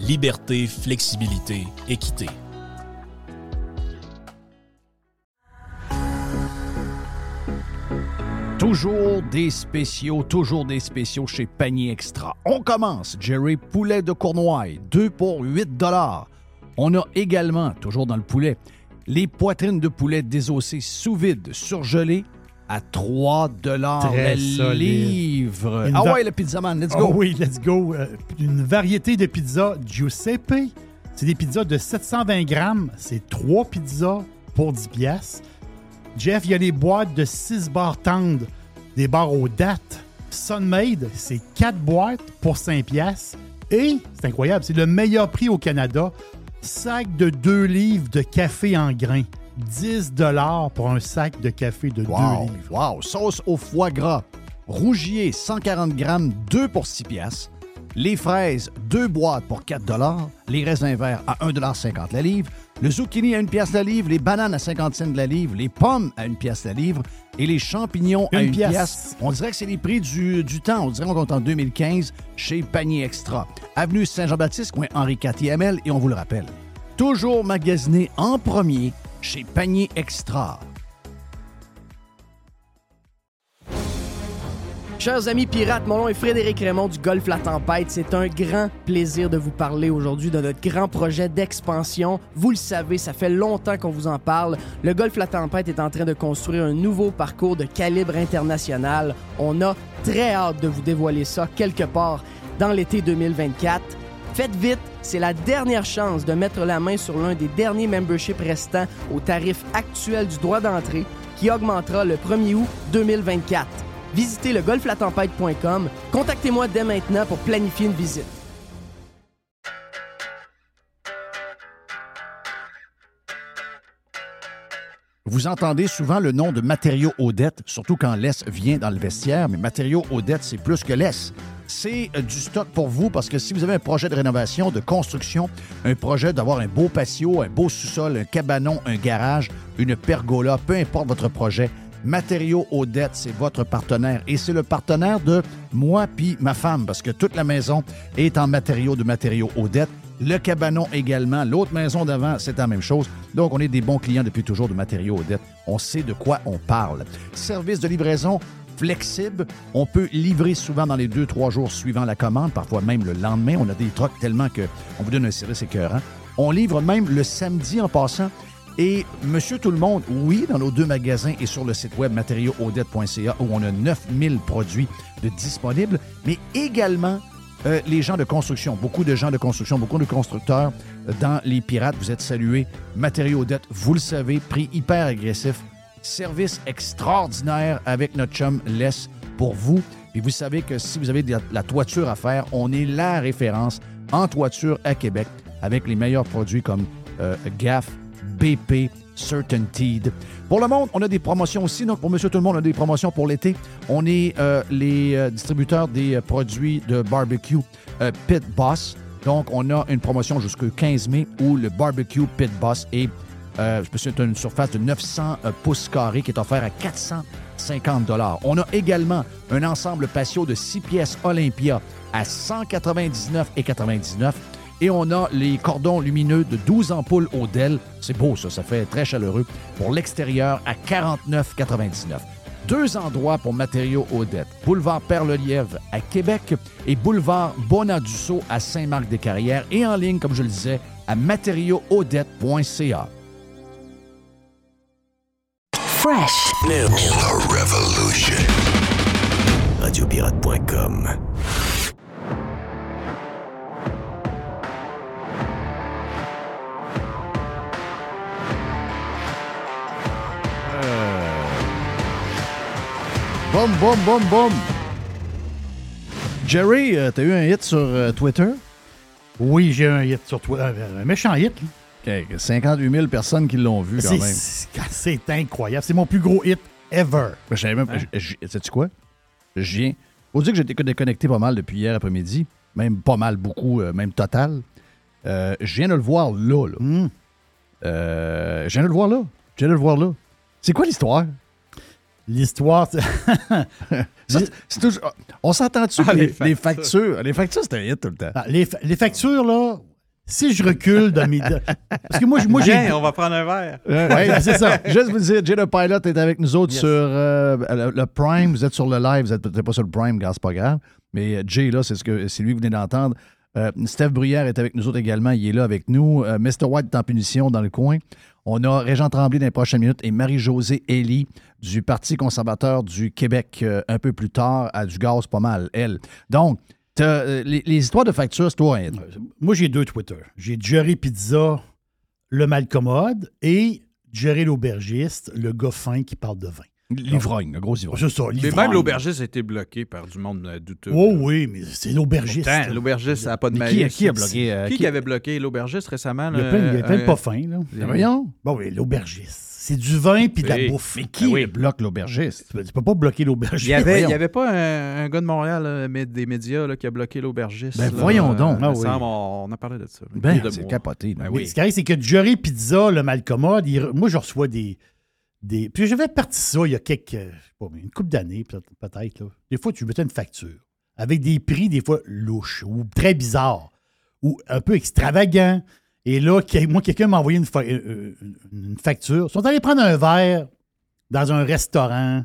liberté, flexibilité, équité. Toujours des spéciaux, toujours des spéciaux chez Panier Extra. On commence, Jerry Poulet de Cournoye, 2 pour 8 dollars. On a également, toujours dans le poulet, les poitrines de poulet désossées sous vide, surgelées à 3 dollars le solide. livre. Une Ah va- ouais, le pizzaman, let's Oh go. oui, let's go. Euh, une variété de pizzas Giuseppe. C'est des pizzas de 720 grammes. C'est trois pizzas pour 10 piastres. Jeff, il y a les boîtes de 6 barres tendres, des barres aux dates. Sunmade, c'est 4 boîtes pour 5 piastres. Et, c'est incroyable, c'est le meilleur prix au Canada. Sac de 2 livres de café en grains. 10 pour un sac de café de 2 Wow, livres. wow. Sauce au foie gras. Rougier, 140 grammes, 2 pour 6 piastres. Les fraises, 2 boîtes pour 4 Les raisins verts à 1,50 la livre. Le zucchini à 1 pièce la livre. Les bananes à 50 cents la livre. Les pommes à 1 pièce la livre. Et les champignons à Une 1 pièce. pièce. On dirait que c'est les prix du, du temps. On dirait qu'on est en 2015 chez Panier Extra. Avenue Saint-Jean-Baptiste, coin Henri IML. Et on vous le rappelle, toujours magasiné en premier chez Panier Extra. Chers amis pirates, mon nom est Frédéric Raymond du Golfe La Tempête. C'est un grand plaisir de vous parler aujourd'hui de notre grand projet d'expansion. Vous le savez, ça fait longtemps qu'on vous en parle. Le Golfe La Tempête est en train de construire un nouveau parcours de calibre international. On a très hâte de vous dévoiler ça quelque part dans l'été 2024. Faites vite, c'est la dernière chance de mettre la main sur l'un des derniers memberships restants au tarif actuel du droit d'entrée qui augmentera le 1er août 2024. Visitez le golflatempête.com. Contactez-moi dès maintenant pour planifier une visite. Vous entendez souvent le nom de Matériaux Odette, surtout quand l'Est vient dans le vestiaire, mais Matériaux Odette, c'est plus que l'Est. C'est euh, du stock pour vous parce que si vous avez un projet de rénovation, de construction, un projet d'avoir un beau patio, un beau sous-sol, un cabanon, un garage, une pergola, peu importe votre projet, Matériaux Odette, c'est votre partenaire et c'est le partenaire de moi puis ma femme parce que toute la maison est en matériaux de Matériaux Odette. Le cabanon également. L'autre maison d'avant, c'est la même chose. Donc, on est des bons clients depuis toujours de matériaux Odette. On sait de quoi on parle. Service de livraison flexible. On peut livrer souvent dans les deux, trois jours suivant la commande, parfois même le lendemain. On a des trucks tellement qu'on vous donne un service écœurant. On livre même le samedi en passant. Et Monsieur Tout le Monde, oui, dans nos deux magasins et sur le site web matériauxaudette.ca où on a 9000 produits de disponibles, mais également euh, les gens de construction, beaucoup de gens de construction, beaucoup de constructeurs euh, dans les pirates. Vous êtes salués. Matériaux Odette, vous le savez, prix hyper agressif. Service extraordinaire avec notre chum Les pour vous. Et vous savez que si vous avez de la, la toiture à faire, on est la référence en toiture à Québec avec les meilleurs produits comme euh, GAF, BP, Pour le monde, on a des promotions aussi. Donc, pour Monsieur Tout le Monde, on a des promotions pour l'été. On est euh, les euh, distributeurs des euh, produits de barbecue euh, Pit Boss. Donc, on a une promotion jusqu'au 15 mai où le barbecue Pit Boss est une surface de 900 euh, pouces carrés qui est offert à 450 On a également un ensemble patio de 6 pièces Olympia à 199,99 et on a les cordons lumineux de 12 ampoules au Dell. C'est beau, ça. Ça fait très chaleureux. Pour l'extérieur, à 49,99. Deux endroits pour matériaux Odette. Boulevard Perle-Lièvre à Québec et Boulevard Bonadusseau à Saint-Marc-des-Carrières. Et en ligne, comme je le disais, à matériauxodette.ca. Fresh. New. The revolution. Radiopirate.com. Boum, boum, boum, boum. Jerry, euh, t'as eu un hit sur euh, Twitter? Oui, j'ai un hit sur toi. Un, un méchant hit. là. OK, 58 000 personnes qui l'ont vu quand C'est- même. C'est c'est incroyable. C'est mon plus gros hit ever. Je savais même. je- je- Sais-tu quoi? Je viens. Faut dire que j'étais déconnecté pas mal depuis hier après-midi. Même pas mal, beaucoup, euh, même total. Euh, je viens de le voir là. là. Hmm. Euh, je viens de le voir là. Je viens de le voir là. C'est quoi l'histoire? L'histoire, toujours- On s'entend-tu Ah, que les, les les factures? Les factures, c'est un hit tout le temps. Ah, les, fa- les factures, là, si je recule dans mes. Parce que moi, moi j'ai. Viens, on va prendre un verre. Ouais, c'est ça. Juste vous dire, Jay le Pilot est avec nous autres sur euh, le, le Prime. Vous êtes sur le live, vous n'êtes peut-être pas sur le Prime, gars, c'est pas grave. Mais euh, Jay, là, c'est ce que c'est lui que vous venez d'entendre. Euh, Steph Bruyère est avec nous autres également. Il est là avec nous. Euh, Mr. White est en punition dans le coin. On a Régent Tremblay dans les prochaines minutes et Marie-Josée Elie du Parti conservateur du Québec euh, un peu plus tard à du gaz pas mal, elle. Donc, euh, les, histoires de factures, c'est toi, hein? Moi, j'ai deux Twitter. J'ai Jerry Pizza, le malcommode, et Jerry l'aubergiste, le gars fin qui parle de vin. L'ivrogne, le gros ivrogne. C'est ça, Mais l'ivrogne. même l'aubergiste a été bloqué par du monde euh, douteux. Oh oui, mais c'est l'aubergiste. Pourtant, là. L'aubergiste, ça n'a pas de Mais qui, a bloqué? euh, Qui, qui avait bloqué l'aubergiste récemment? Il y a là? plein, il y a plein de Euh, pas fins, là. Mais Voyons. Bon, oui, l'aubergiste. C'est du vin puis de la Oui. bouffe. Mais qui Ben oui. bloque l'aubergiste? Tu peux, tu peux pas bloquer l'aubergiste. Il y avait, il y Voyons. avait pas un, un gars de Montréal, là, mais des médias, là, qui a bloqué l'aubergiste. Ben, là, voyons donc. il me Ah oui. semble, on, on a parlé de ça. Ben, Il y a deux c'est capoté. là. Ben oui. Ce qui arrive, c'est que Jerry Pizza, le malcommode, il re- moi, je reçois des. Des... Puis j'avais parti ça il y a quelques. je sais pas, une couple d'années, peut- peut-être. Des fois, tu mettais une facture avec des prix, des fois, louches ou très bizarres ou un peu extravagants. Et là, moi, quelqu'un m'a envoyé une, fa- euh, une- une facture. Ils sont allés prendre un verre dans un restaurant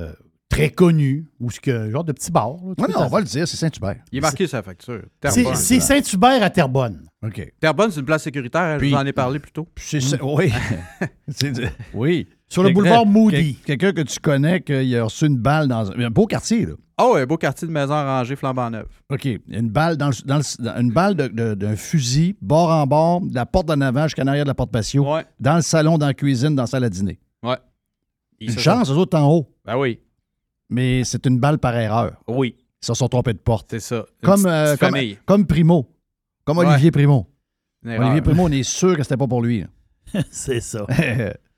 euh, très connu, ou ce que, genre de petit bar. là, Ouais, non, on va le dire, c'est Saint-Hubert. Il est marqué sa facture. C'est Saint-Hubert à Terrebonne. OK. Terrebonne, c'est une place sécuritaire. Puis- je vous en ai parlé plus tôt. Oui. Oui. Sur le boulevard Moody. quel- Quelqu'un que tu connais, qu'il a reçu une balle dans un, un beau quartier, là. Oh, un beau quartier de maison rangée flambant neuve. OK. Une balle dans, le- dans le- dans- une balle de- de- d'un fusil, bord en bord, de la porte d'en avant jusqu'en arrière de la porte patio, Ouais. dans le salon, dans la cuisine, dans la salle à dîner. Ouais. Une chance, eux autres en haut. Ben oui. Mais c'est une balle par erreur. Oui, Ils se sont trompés de porte. c'est ça. Comme, euh, comme, comme Primo. Comme Ouais. Olivier Primo. Olivier Primo, on est sûr que c'était pas pour lui. là. C'est ça.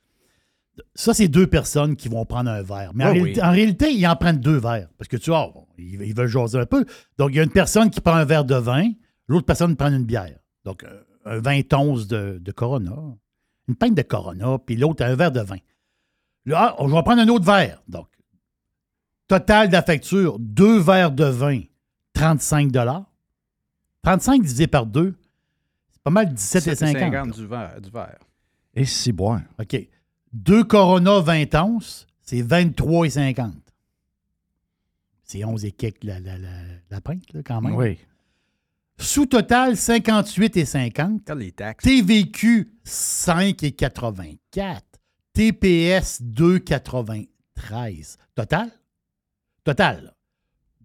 Ça, c'est deux personnes qui vont prendre un verre. Mais en, Ah oui. réalité, en réalité, ils en prennent deux verres. Parce que tu vois, bon, ils, ils veulent jaser un peu. Donc, il y a une personne qui prend un verre de vin, l'autre personne prend une bière. Donc, euh, un 20 onces de, de Corona, une pinte de Corona, puis l'autre un verre de vin. Là, ah, je vais prendre un autre verre. Donc, total de la facture, deux verres de vin, 35 35 divisé par deux, c'est pas mal 17 et 50. 50 du verre. Du verre. Et si boire. OK. Deux Corona 20 onces, c'est 23 et 50. C'est 11 et quelques la, la, la, la pinte, là, quand même. Oui. Sous-total, 58 et 50. Regarde les taxes. TVQ, 5 et 84. TPS, 2,93. Total? Total.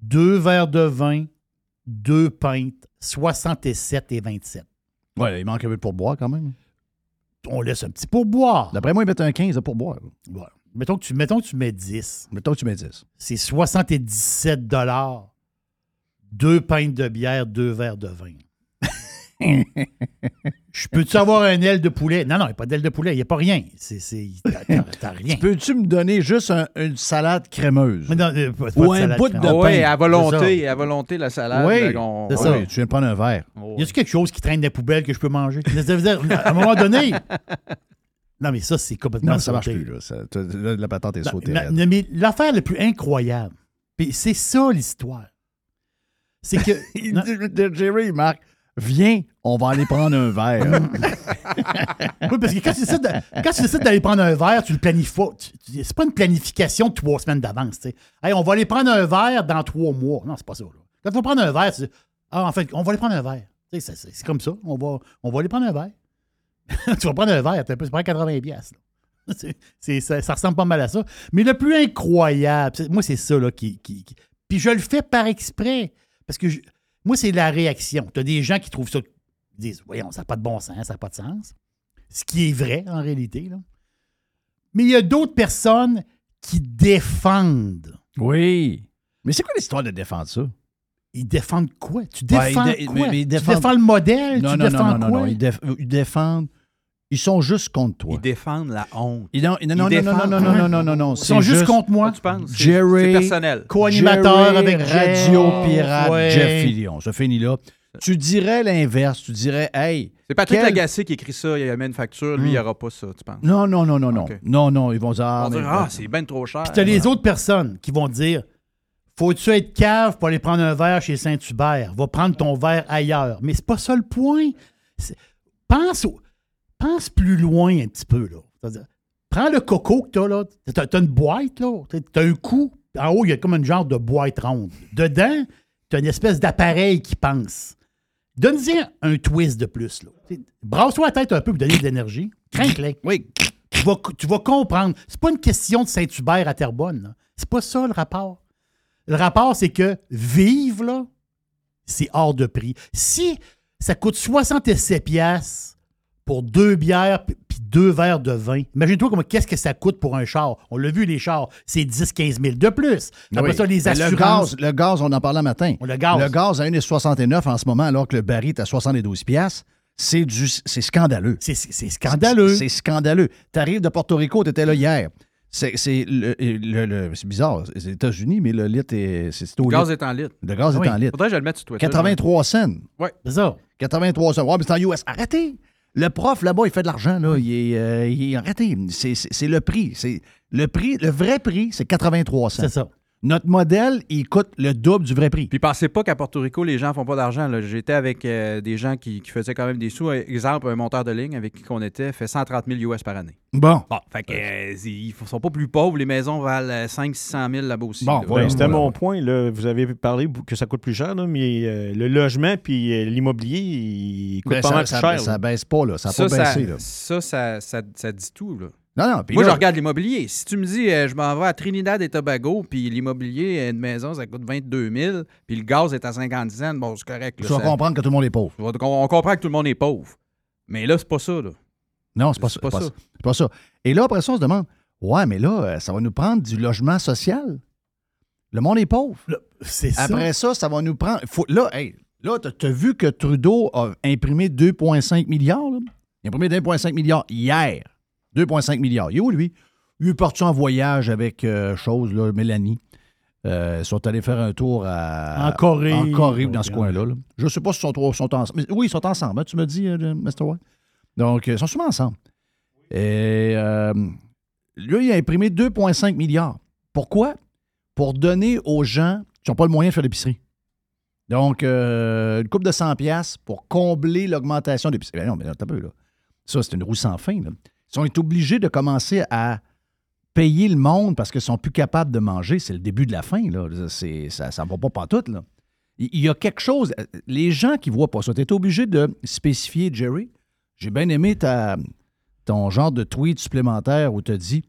Deux verres de vin, deux pintes, 67 et 27. Ouais, il manque un peu de pourboire quand même. On laisse un petit pourboire. D'après moi, ils mettent un 15 de pourboire. Ouais. Mettons, que tu, mettons que tu mets 10. Mettons que tu mets 10. c'est 77 dollars. Deux pintes de bière, deux verres de vin. Je peux-tu avoir un aile de poulet? Non, non, il n'y a pas d'aile de poulet, il n'y a pas rien. C'est, c'est, t'as, t'as- t'as rien. Peux-tu me donner juste un- une salade crémeuse? Mais non, euh, pas- pas Ou de un salade bout de crémeuse. Pain. à volonté, à volonté, la salade. Oui, là, qu'on- c'est ça. oui, tu viens de prendre un verre. Oh, Y a-tu quelque chose qui traîne des poubelles que je peux manger? Ça veut dire, à un moment donné. Non, mais ça, c'est complètement Non, ça marche sauté. plus. Là. Ça- la, la patente est Non, sautée. mais- raide. mais l'affaire la plus incroyable, puis c'est ça l'histoire, c'est que. Il Non. dit- Jerry, il marque, viens, on va aller prendre un verre. Oui, parce que quand tu décides, d'aller prendre un verre, tu le planifies C'est pas une planification de trois semaines d'avance. Hey, on va aller prendre un verre dans trois mois. Non, c'est pas ça. là. Quand tu vas prendre un verre, tu dis Ah, en fait, on va aller prendre un verre. C'est comme ça. On va, on va aller prendre un verre. tu vas prendre un verre, tu prends 80 pièces. ça, ressemble pas mal à ça. Mais le plus incroyable, moi, c'est ça là, qui- Puis je le fais par exprès. Parce que je- moi, c'est la réaction. Tu as des gens qui trouvent ça. Ils disent Voyons, ça n'a pas de bon sens, ça n'a pas de sens. Ce qui est vrai en réalité. Là. Mais il y a d'autres personnes qui défendent. oui. Mais c'est quoi l'histoire de défendre ça? Ils défendent quoi? Tu Ouais, défends ils dé- quoi? mais- mais ils Tu défends le modèle? Non, tu non, défends non, non, non, quoi? non. Ils, déf- ils défendent. Ils sont juste contre toi. Ils défendent la honte. Ils- non, non, non, non, non, défendent- non, non, non, non, non, non. Ils sont juste contre moi. Tu penses? C'est- Jerry- C'est personnel. Co-animateur avec Radio. Pirate Ouais. Jeff Fillion. Ça finit là. Tu dirais l'inverse. Tu dirais, hey. C'est Patrick Quel- Lagacé qui écrit ça, il amène une facture, lui, il n'y Hmm. aura pas ça, tu penses? Non, non, non, non, non. Non, non, ils vont dire, ah, ah, c'est bien trop cher. Puis t'as les autres personnes qui vont dire Faut-tu être cave pour aller prendre un verre chez Saint-Hubert? Va prendre ton verre ailleurs. Mais c'est pas ça le point. Pense, au- pense plus loin un petit peu. Là. Prends le coco que t'as là. T'as, t'as une boîte, là. T'as- T'as un coup. En haut, il y a comme une genre de boîte ronde. Dedans, t'as une espèce d'appareil qui pense. Donne-y un twist de plus. Brasse-toi la tête un peu pour donner de l'énergie. Crinque-les. Oui. Tu vas, tu vas comprendre. C'est pas une question de Saint-Hubert à Terrebonne. C'est pas ça le rapport. Le rapport, c'est que vivre, là, c'est hors de prix. Si ça coûte 67 piastres pour deux bières puis deux verres de vin, imagine-toi comment qu'est-ce que ça coûte pour un char? On l'a vu, les chars, c'est 10-15 000 de plus. Après Oui. ça, les assurances. Le gaz, le gaz, on en parlait matin. Le gaz. Le gaz à 1,69 en ce moment, alors que le baril est à 72 piastres, c'est du, c'est scandaleux. C'est, scandaleux. C'est scandaleux. Tu arrives de Porto Rico, tu étais là hier. C'est, c'est, le- le- bizarre, c'est les États-Unis, mais le litre est, c'est, au Le gaz litre. est en litre. Le gaz Oui. est en litre. Faudrait que je le mette sur Twitter. 83 cents. C'est ça. 83 cents. Ouais, mais c'est en US. Arrêtez! Le prof, là-bas, il fait de l'argent, là. Il est, euh, il est- c'est le prix. C'est, le prix. Le vrai prix, c'est 83 cents. C'est ça. Notre modèle, il coûte le double du vrai prix. Puis pensez pas qu'à Porto Rico, les gens font pas d'argent. là. J'étais avec euh, des gens qui, qui faisaient quand même des sous. Exemple, un monteur de ligne avec qui on était fait 130 000 US par année. Bon. Bon, fait que euh, ils sont pas plus pauvres. Les maisons valent 500 000 là-bas aussi. Bon, là. Ouais, C'était mon point. Là. Vous avez parlé que ça coûte plus cher, là, mais euh, le logement puis euh, l'immobilier, il coûte Ben, pas ça, mal ça, cher. ça là. baisse pas, là. Ça n'a Ça, pas ça, baissé, là. ça, ça, ça- ça dit tout. Là. Non, non. puis Moi, là- je regarde l'immobilier. Si tu me dis, euh, je m'en vais à Trinidad et Tobago, puis l'immobilier, une maison, ça coûte 22 000, puis le gaz est à 50 cents, bon, c'est correct. là, Tu vas ça- comprendre que tout le monde est pauvre. on, on comprend que tout le monde est pauvre. Mais là, c'est pas ça. Là. Non, c'est pas, ça. C'est pas c'est ça. C'est pas ça. Et là, après ça, on se demande Ouais, mais là, euh, ça va nous prendre du logement social? Le monde est pauvre. C'est ça. Après ça, ça va nous prendre. Faut, là, hey, là, t'as as vu que Trudeau a imprimé 2,5 milliards. là? Il a imprimé 2,5 milliards hier. 2,5 milliards. Il est où, lui? Il est parti en voyage avec euh, chose, là, Mélanie. Euh, ils sont allés faire un tour à, En Corée. En Corée, dans ce coin-là. là. Je ne sais pas si ils sont, sont ensemble. Oui, ils sont ensemble, hein, tu me dis, euh, Mr. White. Donc, euh, ils sont souvent ensemble. Et euh, lui, il a imprimé 2,5 milliards. Pourquoi? Pour donner aux gens qui n'ont pas le moyen de faire l'épicerie. Donc, euh, une coupe de 100 pièces pour combler l'augmentation d'épicerie. Ben non, mais t'as peu, là. Ça, c'est une roue sans fin. là. Ils sont obligés de commencer à payer le monde parce qu'ils sont plus capables de manger. C'est le début de la fin. Là. Ça ne va pas pantoute. Là. Il y a quelque chose. euh, Les gens qui ne voient pas ça, tu es obligé de spécifier, Jerry. J'ai bien aimé ta, ton genre de tweet supplémentaire où tu as dit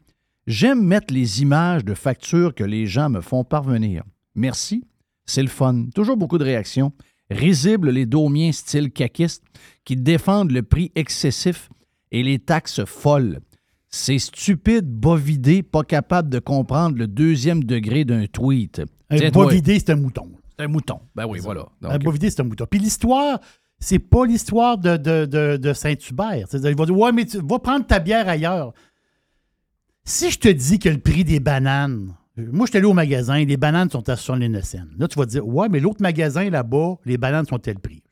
J'aime mettre les images de factures que les gens me font parvenir. Merci, c'est le fun. Toujours beaucoup de réactions. Risibles les domiens style caquiste qui défendent le prix excessif et les taxes folles. C'est stupide, bovidé, pas capable de comprendre le deuxième degré d'un tweet. Un Tiens-toi. bovidé, c'est un mouton. C'est un mouton. Ben oui, voilà. Un Donc, bovidé, c'est un mouton. Puis l'histoire, c'est pas l'histoire de, de, de- de Saint-Hubert. Il va dire Ouais, mais tu vas prendre ta bière ailleurs. Si je te dis que le prix des bananes, moi, je suis allé au magasin, les bananes sont à 69 cents. Là, tu vas te dire Ouais, mais l'autre magasin là-bas, les bananes sont tel prix.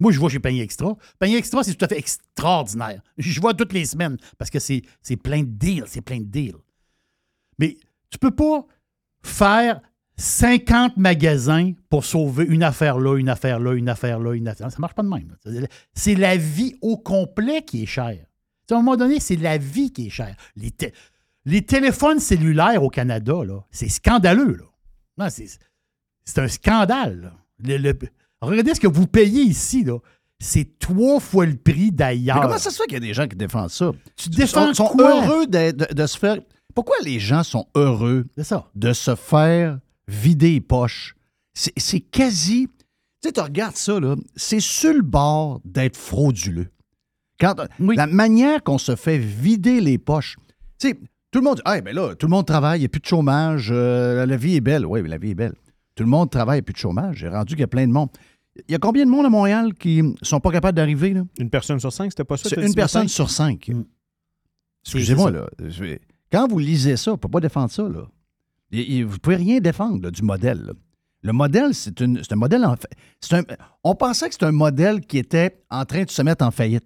Moi, je vois chez Panier Extra. Panier Extra, c'est tout à fait extraordinaire. Je vois toutes les semaines parce que c'est plein de deals. C'est plein de deals. Mais tu peux pas faire 50 magasins pour sauver une affaire là, une affaire là, une affaire là, une affaire là. Ça marche pas de même. C'est la vie au complet qui est chère. À un moment donné, c'est la vie qui est chère. Les, les téléphones cellulaires au Canada, c'est scandaleux. C'est, un scandale. le- regardez ce que vous payez ici. Là. C'est trois fois le prix mais d'ailleurs. comment ça se fait qu'il y a des gens qui défendent ça? Tu Ils défends sont, sont quoi? heureux de, de- de se faire. Pourquoi les gens sont heureux ça. de se faire vider les poches? C'est quasi. Tu sais, tu regardes ça, là, c'est sur le bord d'être frauduleux. Quand, La manière qu'on se fait vider les poches. Tu sais, tout le monde dit, ah, ben là, tout le monde travaille, il n'y a plus de chômage, euh, la vie est belle. Oui, mais la vie est belle. Tout le monde travaille, plus de chômage. J'ai rendu qu'il y a plein de monde. Il y a combien de monde à Montréal qui sont pas capables d'arriver? là? Une personne sur cinq, c'était pas ça? C'est une personne matin? sur cinq. Mm. Excusez-moi, là. Quand vous lisez ça, on ne peut pas défendre ça, là. Vous ne pouvez rien défendre là, du modèle. là. Le modèle, c'est un modèle en fait. un- on pensait que c'était un modèle qui était en train de se mettre en faillite.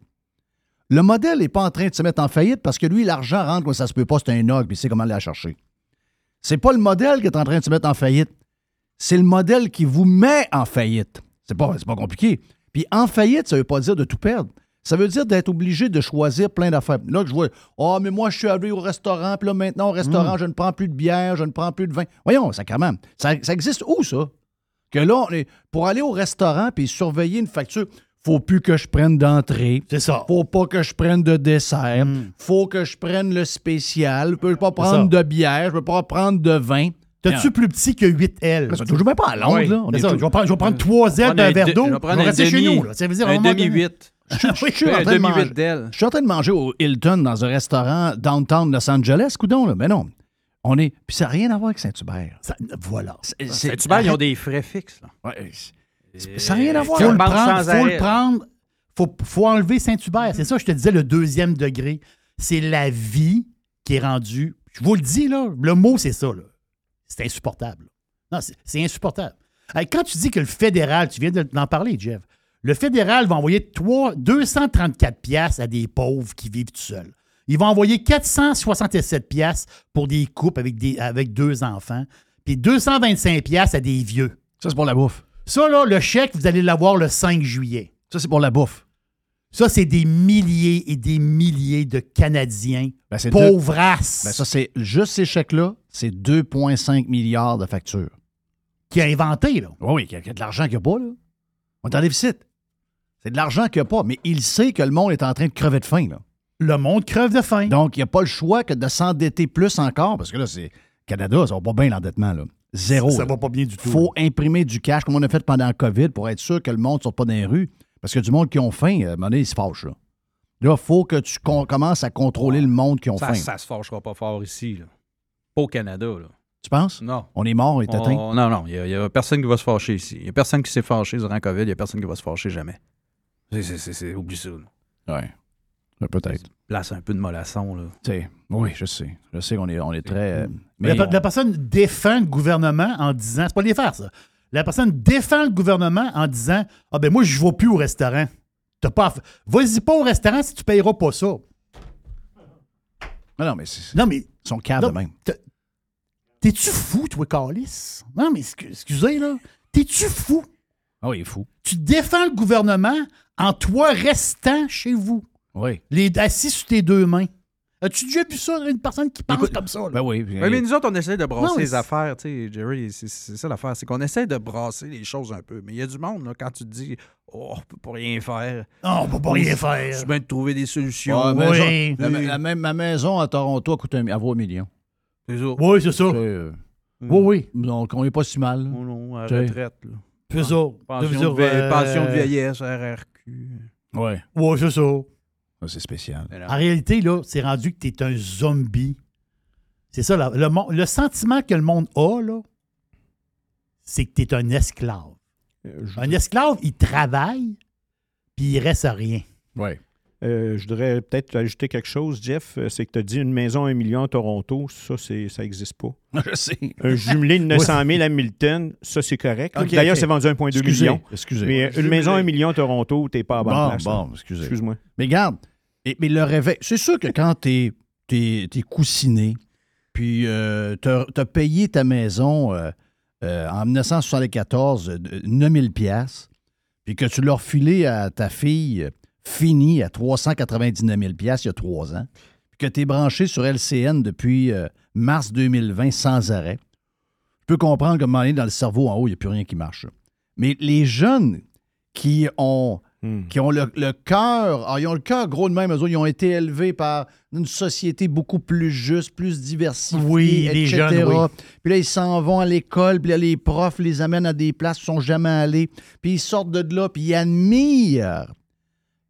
Le modèle n'est pas en train de se mettre en faillite parce que lui, l'argent rentre quand ça se peut pas, c'est un og, puis il sait comment aller la chercher. C'est pas le modèle qui est en train de se mettre en faillite. C'est le modèle qui vous met en faillite. C'est pas, pas compliqué. Puis en faillite, ça veut pas dire de tout perdre. Ça veut dire d'être obligé de choisir plein d'affaires. Là, je vois, oh, mais moi, je suis allé au restaurant, puis là, maintenant, au restaurant, je ne prends plus de bière, je ne prends plus de vin. Voyons, ça, quand même. Ça, ça existe où, ça? Que là, on est- pour aller au restaurant puis surveiller une facture, faut plus que je prenne d'entrée. C'est ça. Faut pas que je prenne de dessert. Mm. Faut que je prenne le spécial. Je peux pas prendre de bière. Je peux pas prendre de vin. T'as-tu plus petit que 8 L? Ça touche même pas à l'onde, Oui. là. On est ça, tout- je, vais prendre, je vais prendre 3 L d'un un verre de- d'eau. je vais rester chez nous. Là. Ça veut dire, à Un moment donné- demi-huit. Je suis en train de manger-. Je suis en train de manger au Hilton dans un restaurant downtown Los Angeles, coudon, là. Mais non. On est. Puis ça n'a rien à voir avec Saint-Hubert. Ça- Voilà. Saint-Hubert, ils ont des frais fixes. Là. Ouais, ça n'a rien à voir. Faut le prendre. Faut le prendre. Faut, faut enlever Saint-Hubert. C'est ça, je te disais, le deuxième degré. C'est la vie qui est rendue. Je vous le dis, là. Le mot, c'est ça, là. C'est insupportable. Non, c'est- insupportable. Quand tu dis que le fédéral, tu viens de- d'en parler, Jeff, le fédéral va envoyer trois- 234 piastres à des pauvres qui vivent tout seuls. Il va envoyer 467 piastres pour des couples avec, des, avec deux enfants, puis 225 piastres à des vieux. Ça, c'est pour la bouffe. Ça, là, le chèque, vous allez l'avoir le 5 juillet. Ça, c'est pour la bouffe. Ça, c'est des milliers et des milliers de Canadiens Ben, pauvrasses Ben, ça, c'est juste ces chèques-là, c'est 2,5 milliards de factures. qui a inventé, là. Oui, oui, il y a de l'argent qu'il n'y a pas, là. On est en déficit. C'est de l'argent qu'il n'y a pas, mais il sait que le monde est en train de crever de faim, là. Le monde creve de faim. Donc, il n'y a pas le choix que de s'endetter plus encore, parce que là, c'est. Canada, ça va pas bien l'endettement, là. Zéro. ça va pas bien du tout. faut imprimer du cash, comme on a fait pendant le COVID, pour être sûr que le monde ne sorte pas dans les rues. Parce que du monde qui ont faim, à un moment donné, ils se fâchent, là. Là, il faut que tu commences à contrôler le monde qui ont Ça, faim. ça se fâchera pas fort ici. Là. Pas au Canada. Là. Tu penses? Non. On est mort, on est atteint? On- non, non. Il n'y a, personne qui va se fâcher ici. Il n'y a personne qui s'est fâché durant COVID. Il n'y a personne qui va se fâcher jamais. C'est, c'est, c'est, c'est- oublie ça. là. Ouais. Ouais, Peut-être. Place un peu de mollasson. Là. Tu sais, Oui, je sais. Je sais qu'on est, on est très. euh, la, mais la personne défend le gouvernement en disant. C'est pas les faire, ça. La personne défend le gouvernement en disant Ah ben moi, je ne vais plus au restaurant. T'as pas Vas-y pas au restaurant si tu payeras pas ça. Non, non, mais Non, mais ils sont caves de même. T'es-tu fou, toi, Calis? Non, mais excu- excusez, là. T'es-tu fou? Ah oui, il est fou. Tu défends le gouvernement en toi restant chez vous, Oui. les, assis sur tes deux mains. As-tu déjà vu ça, une personne qui pense Écoute, comme ça? là? Ben oui. Ouais, mais nous autres, on essaie de brasser Non, mais les affaires, tu sais, Jerry, c'est, ça l'affaire, c'est qu'on essaie de brasser les choses un peu. Mais il y a du monde, là, quand tu te dis, oh, on peut pas rien faire. Oh, on peut pas rien faire. C'est bien de trouver des solutions. Ah, mais Oui. la, ma maison à Toronto a coûté un, vaut un million. C'est ça. Oui, c'est ça. Euh, Oui, oui. donc, on n'est pas si mal. là. Oh non, à la retraite. Là. C'est ça. Pension, dire, de vie- euh, pension de vieillesse, RRQ. Ouais. Oui, c'est ça. C'est spécial. En réalité, là, c'est rendu que tu es un zombie. C'est ça, là, le, sentiment que le monde a, là, c'est que tu es un esclave. Euh, je, Un esclave, il travaille, puis il reste à rien. Ouais. euh, je voudrais peut-être ajouter quelque chose, Jeff. Euh, C'est que tu as dit une maison à un million à Toronto. Ça, c'est, ça n'existe pas. je sais. Un jumelé de 900 000 à Milton, ça, c'est correct. D'ailleurs, c'est vendu à 1,2 Excusez. million. Excusez. Mais une maison à un million à Toronto, t'es pas à bonne bon, place. bon, excusez. Excuse-moi. Mais regarde, mais le réveil, c'est sûr que quand t'es es, coussiné, puis euh, t'as as payé ta maison euh, euh, en 1974 euh, 9000 pièces, puis que tu l'as refilé à ta fille euh, fini à 399 000 pièces il y a trois ans, puis que tu es branché sur LCN depuis euh, mars 2020 sans arrêt, je peux comprendre que un moment donné, dans le cerveau en haut, il n'y a plus rien qui marche. Mais les jeunes qui ont Hmm. qui ont le, le cœur, ah, ils ont le cœur gros de même, eux autres, ils ont été élevés par une société beaucoup plus juste, plus diversifiée, Oui, les etc. jeunes, oui. Puis là, ils s'en vont à l'école, puis là, les profs les amènent à des places où ils sont jamais allés, puis ils sortent de là, puis ils admirent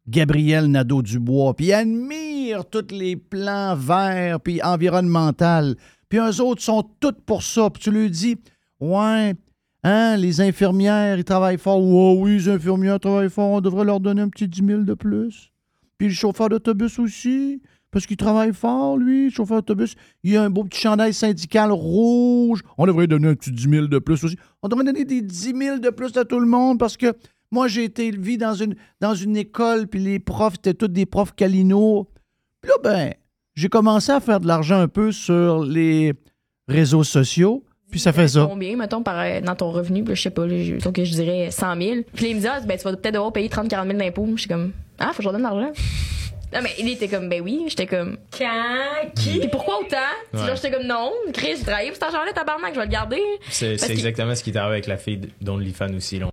Gabriel Nadeau-Dubois, puis ils admirent tous les plans verts, puis environnemental. Puis eux autres sont tous pour ça, puis tu leur dis, ouais, Hein, les infirmières, ils travaillent fort. Oh, oui, les infirmières travaillent fort. On devrait leur donner un petit 10 000 de plus. Puis le chauffeur d'autobus aussi, parce qu'il travaille fort, lui, le chauffeur d'autobus. Il a un beau petit chandail syndical rouge. On devrait donner un petit 10 000 de plus aussi. On devrait donner des 10 000 de plus à tout le monde parce que moi, j'ai été élevé dans une, dans une école, puis les profs étaient tous des profs calinots. Puis là, ben, j'ai commencé à faire de l'argent un peu sur les réseaux sociaux. Puis ça fait ça. Combien, mettons, par, euh, dans ton revenu? Puis je sais pas, là, je, donc, je dirais 100 000. Puis il me dit, ah, ben, tu vas peut-être devoir payer 30-40 000 d'impôts. Je suis comme, ah, faut que je leur donne l'argent. Non, mais il était comme, ben oui. J'étais comme, quand? Qui? Puis pourquoi autant? Ouais. j'étais comme, non, Chris, j'ai travaillé pour cet argent-là, tabarnak, je vais le garder. C'est exactement ce qui est arrivé avec la fille d'OnlyFans aussi. Là.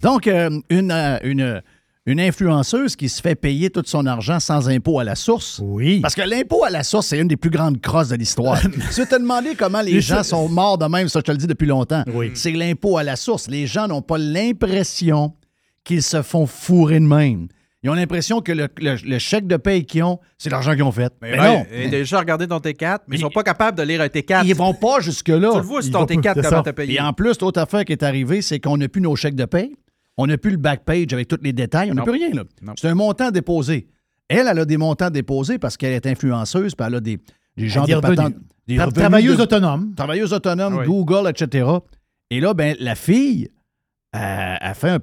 Donc, euh, une, euh, une, une influenceuse qui se fait payer tout son argent sans impôt à la source. Oui. Parce que l'impôt à la source, c'est une des plus grandes crosses de l'histoire. si tu te demandé comment les gens sont morts de même, ça, je te le dis depuis longtemps. Oui. C'est l'impôt à la source. Les gens n'ont pas l'impression qu'ils se font fourrer de même. Ils ont l'impression que le, le- le chèque de paye qu'ils ont, c'est l'argent qu'ils ont fait. Mais Ouais, non. et déjà regardé ton T4, mais ils sont pas capables de lire un T4. Ils vont pas jusque-là. Tu le vois sur Ils ton vont- T4 c'est comment t'as payé. Et en plus, l'autre affaire qui est arrivée, c'est qu'on n'a plus nos chèques de paye. On n'a plus le back page avec tous les détails. On n'a plus rien. là. C'est un montant déposé. Elle, elle a des montants déposés parce qu'elle est influenceuse, puis elle a des, des de patentes. Des Tra- revenus Travailleuse de- autonome. travailleuse autonome, Oui. Google, etc. Et là, ben, la fille, elle fait un.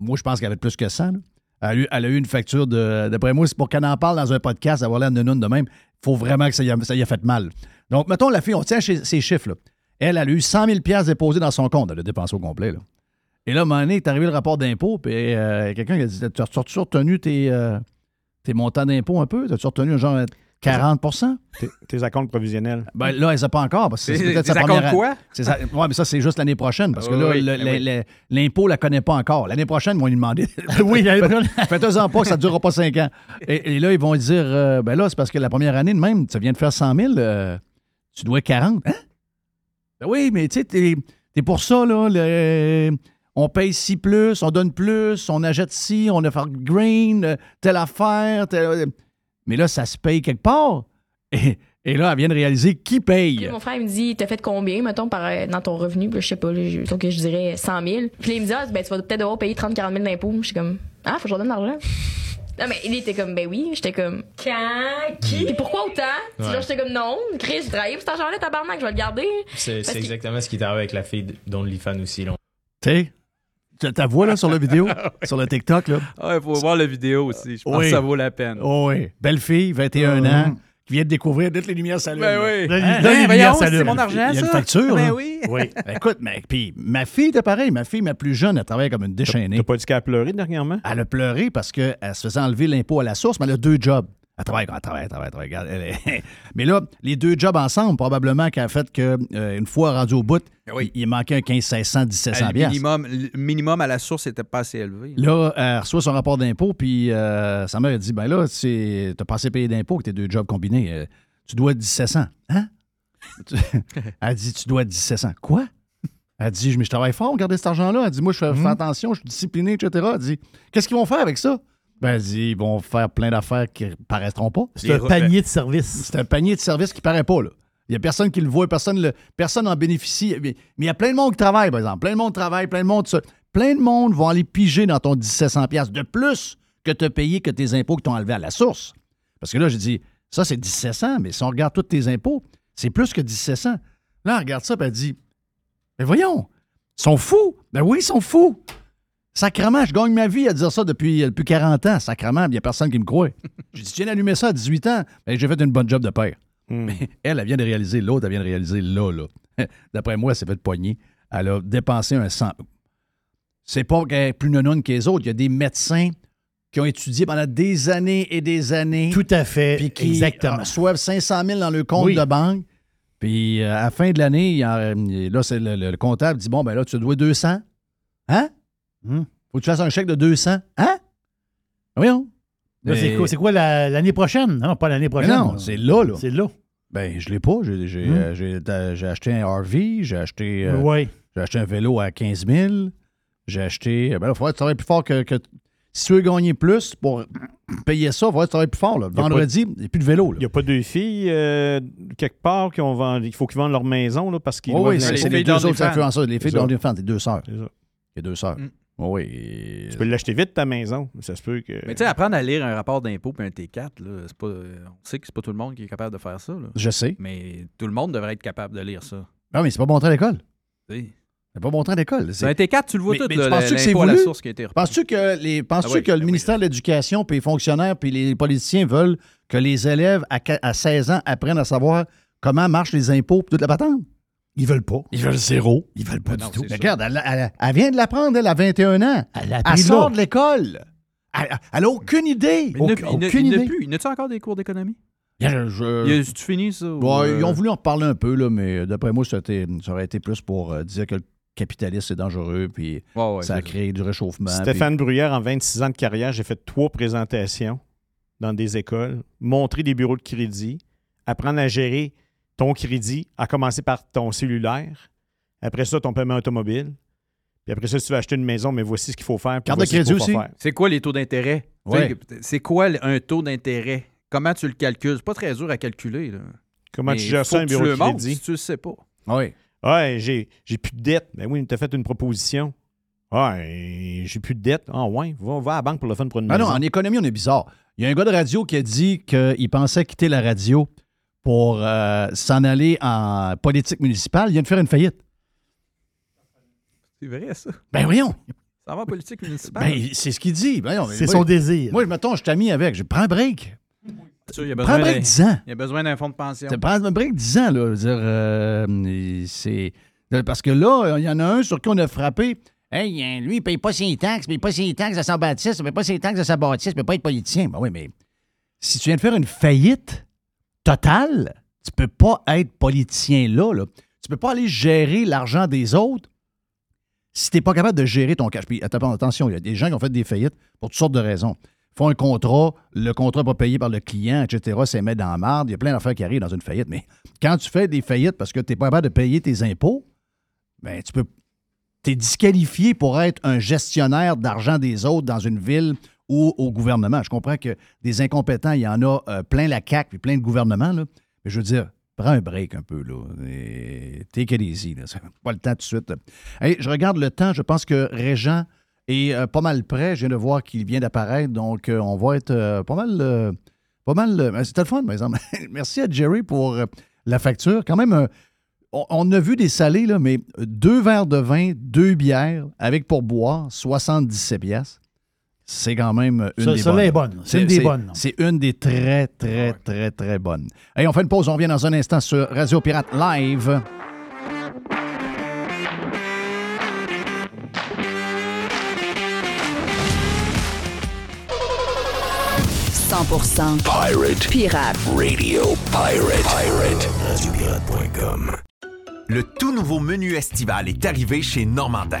Moi, je pense qu'elle avait plus que ça. là. Elle, a eu, elle a eu une facture de. D'après moi, c'est pour qu'elle en parle dans un podcast, avoir l'air de noun de même. Il faut vraiment que ça y, a, ça y a fait mal. Donc, mettons, la fille, on tient chez- ces chiffres. là. Elle, elle a eu 100 000 déposés dans son compte. Elle a dépensé au complet. Là. Et là, à un moment donné, est arrivé le rapport d'impôt, puis euh, quelqu'un qui a dit Tu as- tu as retenu tes, euh, tes montants d'impôt un peu? As-tu retenu genre 40 Tes, tes accomptes provisionnels. ben là, elle ne pas encore. Parce que c'est peut-être sa première quoi? Ouais, mais ça, c'est juste l'année prochaine, parce que Oui, là, oui, oui. le- l'impôt ne la connaît pas encore. L'année prochaine, ils vont lui demander. oui, l'année prochaine. Faites-en pas que ça ne durera pas cinq ans. Et, et là, ils vont lui dire euh, ben là, c'est parce que la première année de même, tu viens de faire 100 000, euh, tu dois 40. Hein? Ben oui, mais tu sais, t'es es pour ça, là. le- on paye ci plus, on donne plus, on achète ci, on a fait green, euh, telle affaire. telle- Mais là, ça se paye quelque part. Et, et là, elle vient de réaliser qui paye. Puis mon frère, il me dit, t'as fait combien, mettons, par, euh, dans ton revenu? Puis je sais pas, je, donc, je dirais 100 000. Puis là, il me dit, ah, ben, tu vas peut-être devoir payer 30-40 000 d'impôts. Je suis comme, ah, faut que je leur donne l'argent. Non, mais il était comme, ben oui. J'étais comme, quand? Qui? Puis pourquoi autant? Ouais. j'étais comme, non, Chris, j'ai travaillé pour cet argent-là, tabarnak, je vais le garder. C'est que- exactement ce qui est arrivé avec la fille d'OnlyFans aussi. Tu sais, ta voix là, sur la vidéo, sur le TikTok, là? Ah, il faut voir la vidéo aussi. Je pense Oui. que ça vaut la peine. Oh oui. Belle fille, 21 Mhm. ans, qui vient de découvrir que les lumières s'allument. Ben oui. Là, Hein? Hein, les s'allument. c'est mon argent, Il y a une ça? facture, Ben là. oui. Oui. Ben, écoute, mais, puis ma fille était pareil. Ma fille, ma plus jeune, elle travaille comme une déchaînée. T'as pas dit qu'elle a pleuré dernièrement? Elle a pleuré parce qu'elle se faisait enlever l'impôt à la source, mais elle a deux jobs. Elle travaille, elle travaille, elle travaille, elle travaille. Elle est- mais là, les deux jobs ensemble, probablement qu'elle a fait que euh, fois rendu au bout, Oui. il, manquait un 15 1600 1700 Le minimum, le minimum à la source n'était pas assez élevé. Là, elle reçoit son rapport d'impôt, puis euh, sa mère a dit Ben là, tu n'as pas assez payé d'impôt avec tes deux jobs combinés. Euh, tu dois 1700. Hein? Elle dit Tu dois 1700. Quoi? Elle dit Mais je travaille fort, regardez cet argent-là. Elle dit Moi, je fais, je fais attention, je suis discipliné, etc. Elle dit Qu'est-ce qu'ils vont faire avec ça? Ben, dit Ils vont faire plein d'affaires qui paraîtront pas. C'est un panier de service. C'est un panier de services qui paraît pas, là. Il n'y a personne qui le voit, personne le, personne en bénéficie. Mais mais il y a plein de monde qui travaille, par exemple. Plein de monde travaille, plein de monde. Plein de monde vont aller piger dans ton 1700$ piastres de plus que tu as payé que tes impôts qui t'ont enlevé à la source. Parce que là, j'ai dit, ça, c'est 1700, mais si on regarde tous tes impôts, c'est plus que 1700. Là, on regarde ça, puis elle dit, mais voyons, ils sont fous. Ben oui, ils sont fous. Sacrement, je gagne ma vie à dire ça depuis, euh, depuis 40 ans. Sacrement, il n'y a personne qui me croit. J'ai dit, viens d'allumer ça à 18 ans. Ben, j'ai fait une bonne job de père. Hmm. Elle, elle vient de réaliser, l'autre, elle vient de réaliser là, là. D'après moi, elle s'est fait poigner. Elle a dépensé un sang. C'est pas qu'elle est plus nonone que les autres. Il y a des médecins qui ont étudié pendant des années et des années. Tout à fait. puis qui Exactement. reçoivent 500 000 dans le compte Oui. de banque. Puis euh, à la fin de l'année, en- là, c'est le, le- le comptable dit Bon, ben là, tu dois 200. Hein? Hum. Faut que tu fasses un chèque de 200. Hein? Voyons. C'est Mais- quoi, c'est quoi la- l'année prochaine? Non, pas l'année Mais prochaine. non, c'est là, là. C'est là. Ben, je l'ai pas. J'ai Hum. euh, euh, acheté un RV, j'ai acheté, euh, oui. j'ai acheté un vélo à 15 000. J'ai acheté. Ben là, il faudrait que tu travailles plus fort que, que- Si tu veux gagner plus pour payer ça, va travailler plus fort. Là. Vendredi, il n'y a plus de vélo. Il n'y a pas deux filles euh, quelque part qui ont vendu. Il faut qu'ils vendent leur maison là, parce qu'ils doivent- oui, c'est les c'est les filles deux autres influenceurs. Les filles les deux sœurs. C'est ça. Les deux sœurs. Mm. Oui, oui. Tu peux l'acheter vite ta maison. Ça se peut que. Mais tu sais, apprendre à lire un rapport d'impôt puis un T4, là, c'est pas, euh, on sait que c'est pas tout le monde qui est capable de faire ça. là. Je sais. Mais tout le monde devrait être capable de lire ça. Non, mais c'est pas montré à l'école. Sais. C'est pas montré à l'école. C'est un C'est- T4, tu le vois Mais- tout, mais là, tu penses-tu que c'est à la voulu? source qui a été repris? Penses-tu que, les, penses-tu Ah oui, que le ben oui. ministère de l'Éducation, puis les fonctionnaires, puis les politiciens veulent que les élèves à, à 16 ans apprennent à savoir comment marchent les impôts puis toute la patente? Ils veulent pas. Ils veulent zéro. Ils veulent pas Ben du non, tout. Mais regarde, elle, elle- elle vient de l'apprendre, elle, à 21 ans. Elle a Elle sort de l'école. Elle, elle a aucune idée. Mais Aucune, a- il a- il a idée. plus. Il a-tu encore des cours d'économie? Je- a- Tu finis ça? ou, Bon, euh, Ils ont voulu en reparler un peu, là, mais d'après moi, ça aurait été plus pour euh, dire que le capitalisme, c'est dangereux, puis ouais, ouais, ça a du réchauffement. Stéphane Bruyère, en 26 ans de carrière, j'ai fait trois présentations dans des écoles, montrer des bureaux de crédit, apprendre à gérer ton crédit, à commencer par ton cellulaire, après ça, ton paiement automobile, puis après ça, si tu veux acheter une maison, mais voici ce qu'il faut faire. Carte de crédit aussi? C'est quoi les taux d'intérêt? Ouais. C'est quoi un taux d'intérêt? Comment tu le calcules? C'est pas très dur à calculer. Là. Comment Mais tu gères ça, un bureau de crédit? si tu le sais pas. oui. Ouais, j'ai, j'ai plus de dette. Ben oui, tu as fait une proposition. Ouais, j'ai plus de dette. Ah ouais, va, va à la banque pour le fun pour une Ah non, maison. en économie, on est bizarre. Il y a un gars de radio qui a dit qu'il pensait quitter la radio pour euh, s'en aller en politique municipale. Il vient de faire une faillite. C'est vrai, ça. Ben voyons. Ça va en politique municipale? Ben, c'est ce qu'il dit. Ben C'est son désir. Moi, mettons, je ami avec. Je prends un break. Il, a Prends un besoin break d'un, 10 ans. il a besoin d'un fonds de pension. Tu prends un break 10 ans, là. Dire, euh, c'est. Parce que là, il y en a un sur qui on a frappé. Hey, hein, lui, il paye pas ses taxes, il paye pas ses taxes à sa bâtisse, il paye pas ses taxes à sa bâtisse, il peut pas être politicien. Ben oui, mais si tu viens de faire une faillite totale, tu peux pas être politicien là, là. Tu peux pas aller gérer l'argent des autres si tu n'es pas capable de gérer ton cash. Puis attention, il y a des gens qui ont fait des faillites pour toutes sortes de raisons. Ils font un contrat, le contrat n'est pas payé par le client, etc. Ça met dans la marde. Il y a plein d'affaires qui arrivent dans une faillite. Mais quand tu fais des faillites parce que tu n'es pas capable de payer tes impôts, ben tu peux. Tu es disqualifié pour être un gestionnaire d'argent des autres dans une ville ou au gouvernement. Je comprends que des incompétents, il y en a euh, plein la CAQ puis plein de gouvernements. Mais je veux dire, prends un break un peu. Là. Take it easy. Pas le temps tout de suite. Je regarde le temps. Je pense que Régent est euh, pas mal prêt. Je viens de voir qu'il vient d'apparaître. Donc, euh, on va être pas mal. pas mal. C'était le fun, par exemple. Merci à Jerry pour la facture. Quand même, on, a vu des salés, mais deux verres de vin, deux bières avec pour boire, 77 pièces. C'est quand même une Ça- des bonnes. est bonne. C'est une des bonnes. C'est une des très, très, très, très bonnes. Hey, on fait une pause. On revient dans un instant sur Radio Pirate Live. Pirate Pirate. Radio. Pirate. Pirate. RadioPirate.com. Le tout nouveau menu estival est arrivé chez Normandin.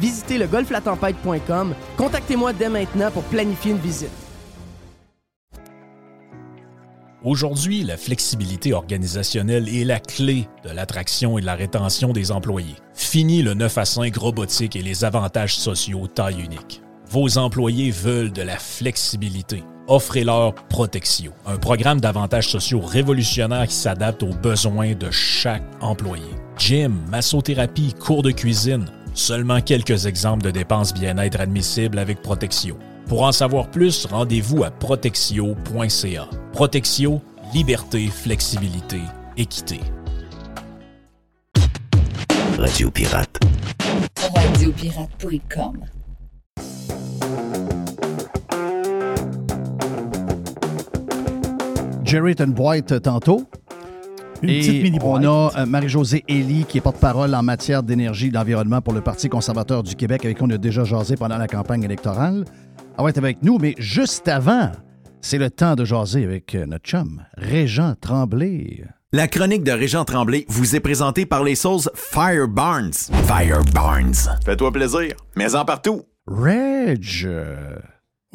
Visitez le golflatempête.com. Contactez-moi dès maintenant pour planifier une visite. Aujourd'hui, la flexibilité organisationnelle est la clé de l'attraction et de la rétention des employés. Fini le 9 à 5 robotique et les avantages sociaux taille unique. Vos employés veulent de la flexibilité. Offrez-leur Protexio, un programme d'avantages sociaux révolutionnaire qui s'adapte aux besoins de chaque employé. Gym, massothérapie, cours de cuisine, seulement quelques exemples de dépenses bien-être admissibles avec Protexio. Pour en savoir plus, rendez-vous à protexio.ca. Protexio, liberté, flexibilité, équité. Radio Pirate. Radiopirate.com. Jerry une boîte tantôt. Une Et petite mini on a euh, Marie-Josée Elie, qui est porte-parole en matière d'énergie et d'environnement pour le Parti conservateur du Québec, avec qui on a déjà jasé pendant la campagne électorale. Elle va être avec nous, mais juste avant, c'est le temps de jaser avec euh, notre chum, Régent Tremblay. La chronique de Régent Tremblay vous est présentée par les sauces Fire Barnes. Fire Barnes. Fais-toi plaisir, mais en partout. Reg.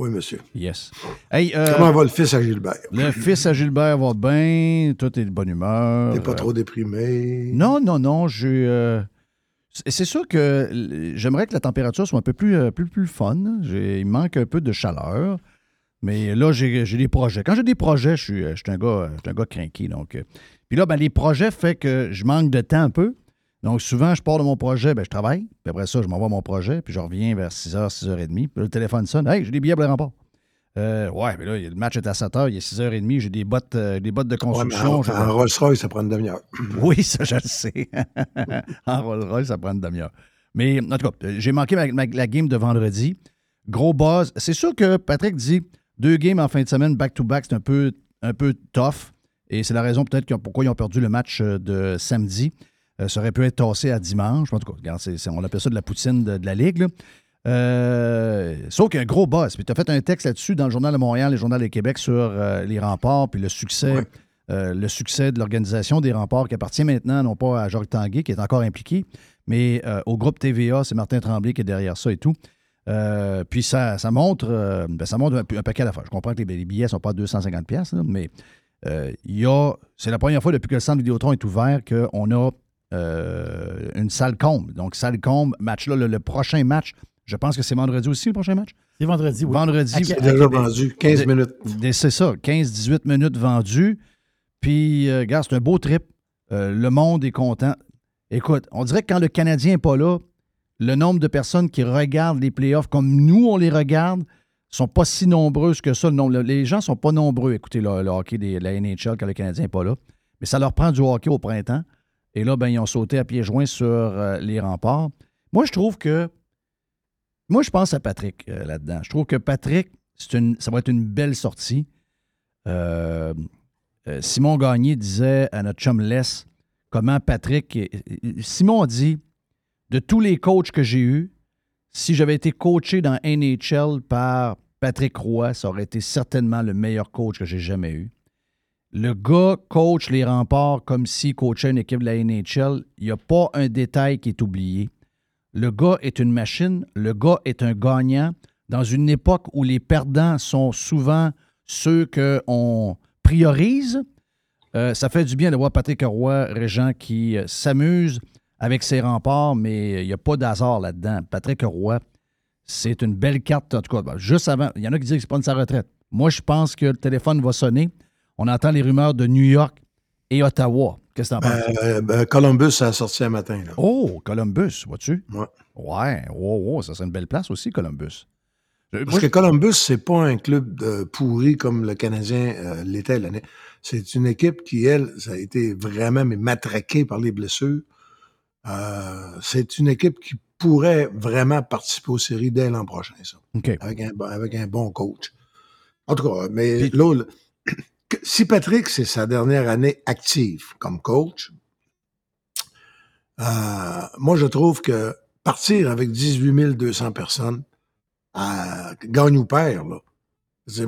Euh, Oui, monsieur. Yes. Hey, euh, Comment va le fils à Gilbert? Le fils à Gilbert va bien, tout est de bonne humeur. T'es pas trop déprimé? Non, non, non, j'ai. euh, c'est- sûr que j'aimerais que la température soit un peu plus, euh, plus, plus fun. Il manque un peu de chaleur. Mais là, j'ai j'ai des projets. Quand j'ai des projets, je suis, euh, je suis un gars, euh, je suis un gars craqué. Donc, euh, puis là, ben, les projets fait que je manque de temps un peu. Donc, souvent, je pars de mon projet, ben, je travaille. Puis après ça, je m'envoie mon projet. Puis je reviens vers 6h, 6h30. Puis le téléphone sonne. Hey, j'ai des billets pour le rempart. Euh, ouais, mais là, le match est à 7h, il est 6h30. J'ai des bottes, euh, des bottes de Ouais, construction. en, Rolls-Royce, ça prend une demi-heure. oui, ça, je le sais. en Rolls-Royce, ça prend une demi-heure. Mais en tout cas, j'ai manqué ma- ma- la game de vendredi. Gros buzz. C'est sûr que Patrick dit deux games en fin de semaine back-to-back, c'est un peu, un peu tough. Et c'est la raison peut-être pourquoi ils ont perdu le match euh, de samedi. Euh, ça aurait pu être tassé à dimanche. En tout cas, regarde, on appelle ça de la poutine de, de la Ligue. là. Euh, sauf qu'il y a un gros buzz. Puis tu as fait un texte là-dessus dans le Journal de Montréal et le Journal de Québec sur euh, les remparts, puis le succès, euh, le succès de l'organisation des remparts qui appartient maintenant non pas à Jacques Tanguay, qui est encore impliqué, mais au groupe TVA, c'est Martin Tremblay qui est derrière ça et tout. Puis ça, ça montre, ben, ça montre un, un paquet d'affaires. Je comprends que les, les billets ne sont pas à 250$, piastres, là, mais il y a. C'est la première fois depuis que le centre Vidéotron est ouvert qu'on a une salle comble. Donc, salle comble, match-là, le, le prochain match, je pense que c'est vendredi aussi, le prochain match? C'est vendredi, oui. Vendredi. C'est déjà vendu. 15 De- minutes. de- C'est ça, 15-18 minutes vendues. Puis, euh, regarde, c'est un beau trip. Euh, le monde est content. Écoute, on dirait que quand le Canadien n'est pas là, le nombre de personnes qui regardent les playoffs comme nous, on les regarde, sont pas si nombreuses que ça. Non, le- les gens sont pas nombreux à écouter le, le hockey de la NHL quand le Canadien n'est pas là. Mais ça leur prend du hockey au printemps. Et là, ben, ils ont sauté à pieds joints sur euh, les remparts. Moi, je trouve que. Moi, je pense à Patrick euh, là-dedans. Je trouve que Patrick, une, ça va être une belle sortie. Euh, Simon Gagné disait à notre chum Les comment Patrick. Simon a dit de tous les coachs que j'ai eus, si j'avais été coaché dans NHL par Patrick Roy, ça aurait été certainement le meilleur coach que j'ai jamais eu. Le gars coach les remparts comme s'il coachait une équipe de la NHL. Il n'y a pas un détail qui est oublié. Le gars est une machine. Le gars est un gagnant. Dans une époque où les perdants sont souvent ceux qu'on priorise, euh, ça fait du bien de voir Patrick Roy, Régent, qui euh, s'amuse avec ses remparts, mais il n'y a pas d'hasard là-dedans. Patrick Roy, c'est une belle carte, en tout cas. ben, Juste avant, il y en a qui disent qu'il prend sa retraite. Moi, je pense que le téléphone va sonner. On entend les rumeurs de New York et Ottawa. Qu'est-ce que t'en penses? Euh, ben, Columbus a sorti un matin. Là. Oh, Columbus, vois-tu? Ouais. Ouais, wow, wow, ça serait une belle place aussi, Columbus. Parce moi, que Columbus, c'est pas un club de pourri comme le Canadien euh, l'était l'année. C'est une équipe qui, elle, ça a été vraiment mais matraquée par les blessures. Euh, c'est une équipe qui pourrait vraiment participer aux séries dès l'an prochain, ça. Avec un, bon- avec un bon coach. En tout cas, mais là, si Patrick, c'est sa dernière année active comme coach, euh, moi, je trouve que partir avec 18 200 personnes, à gagne ou perd,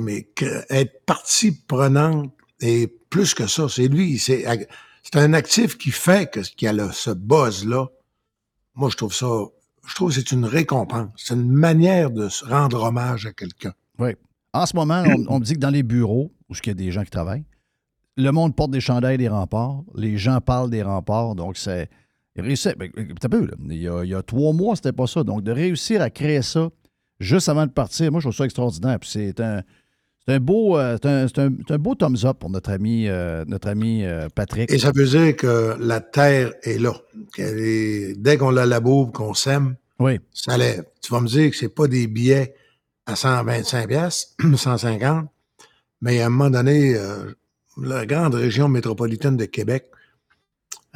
mais être partie prenante et plus que ça, c'est lui, c'est un actif qui fait que qu'il a ce buzz-là. Moi, je trouve ça, je trouve que c'est une récompense. C'est une manière de rendre hommage à quelqu'un. Oui. En ce moment, on me dit que dans les bureaux, où il y a des gens qui travaillent, le monde porte des chandails des remparts. Les gens parlent des remparts. Donc, c'est. il réussit- ben, peu, là. Il, y a, il y a trois mois, c'était pas ça. Donc, de réussir à créer ça juste avant de partir, moi, je trouve ça extraordinaire. Puis c'est un. C'est un beau, euh, un, beau thumbs up pour notre ami, euh, notre ami euh, Patrick. Et ça veut dire que la terre est là. Qu'elle est- dès qu'on la laboure, qu'on sème, Oui. ça lève. Tu vas me dire que c'est pas des billets à 125 pièces, 150, mais à un moment donné, euh, la grande région métropolitaine de Québec,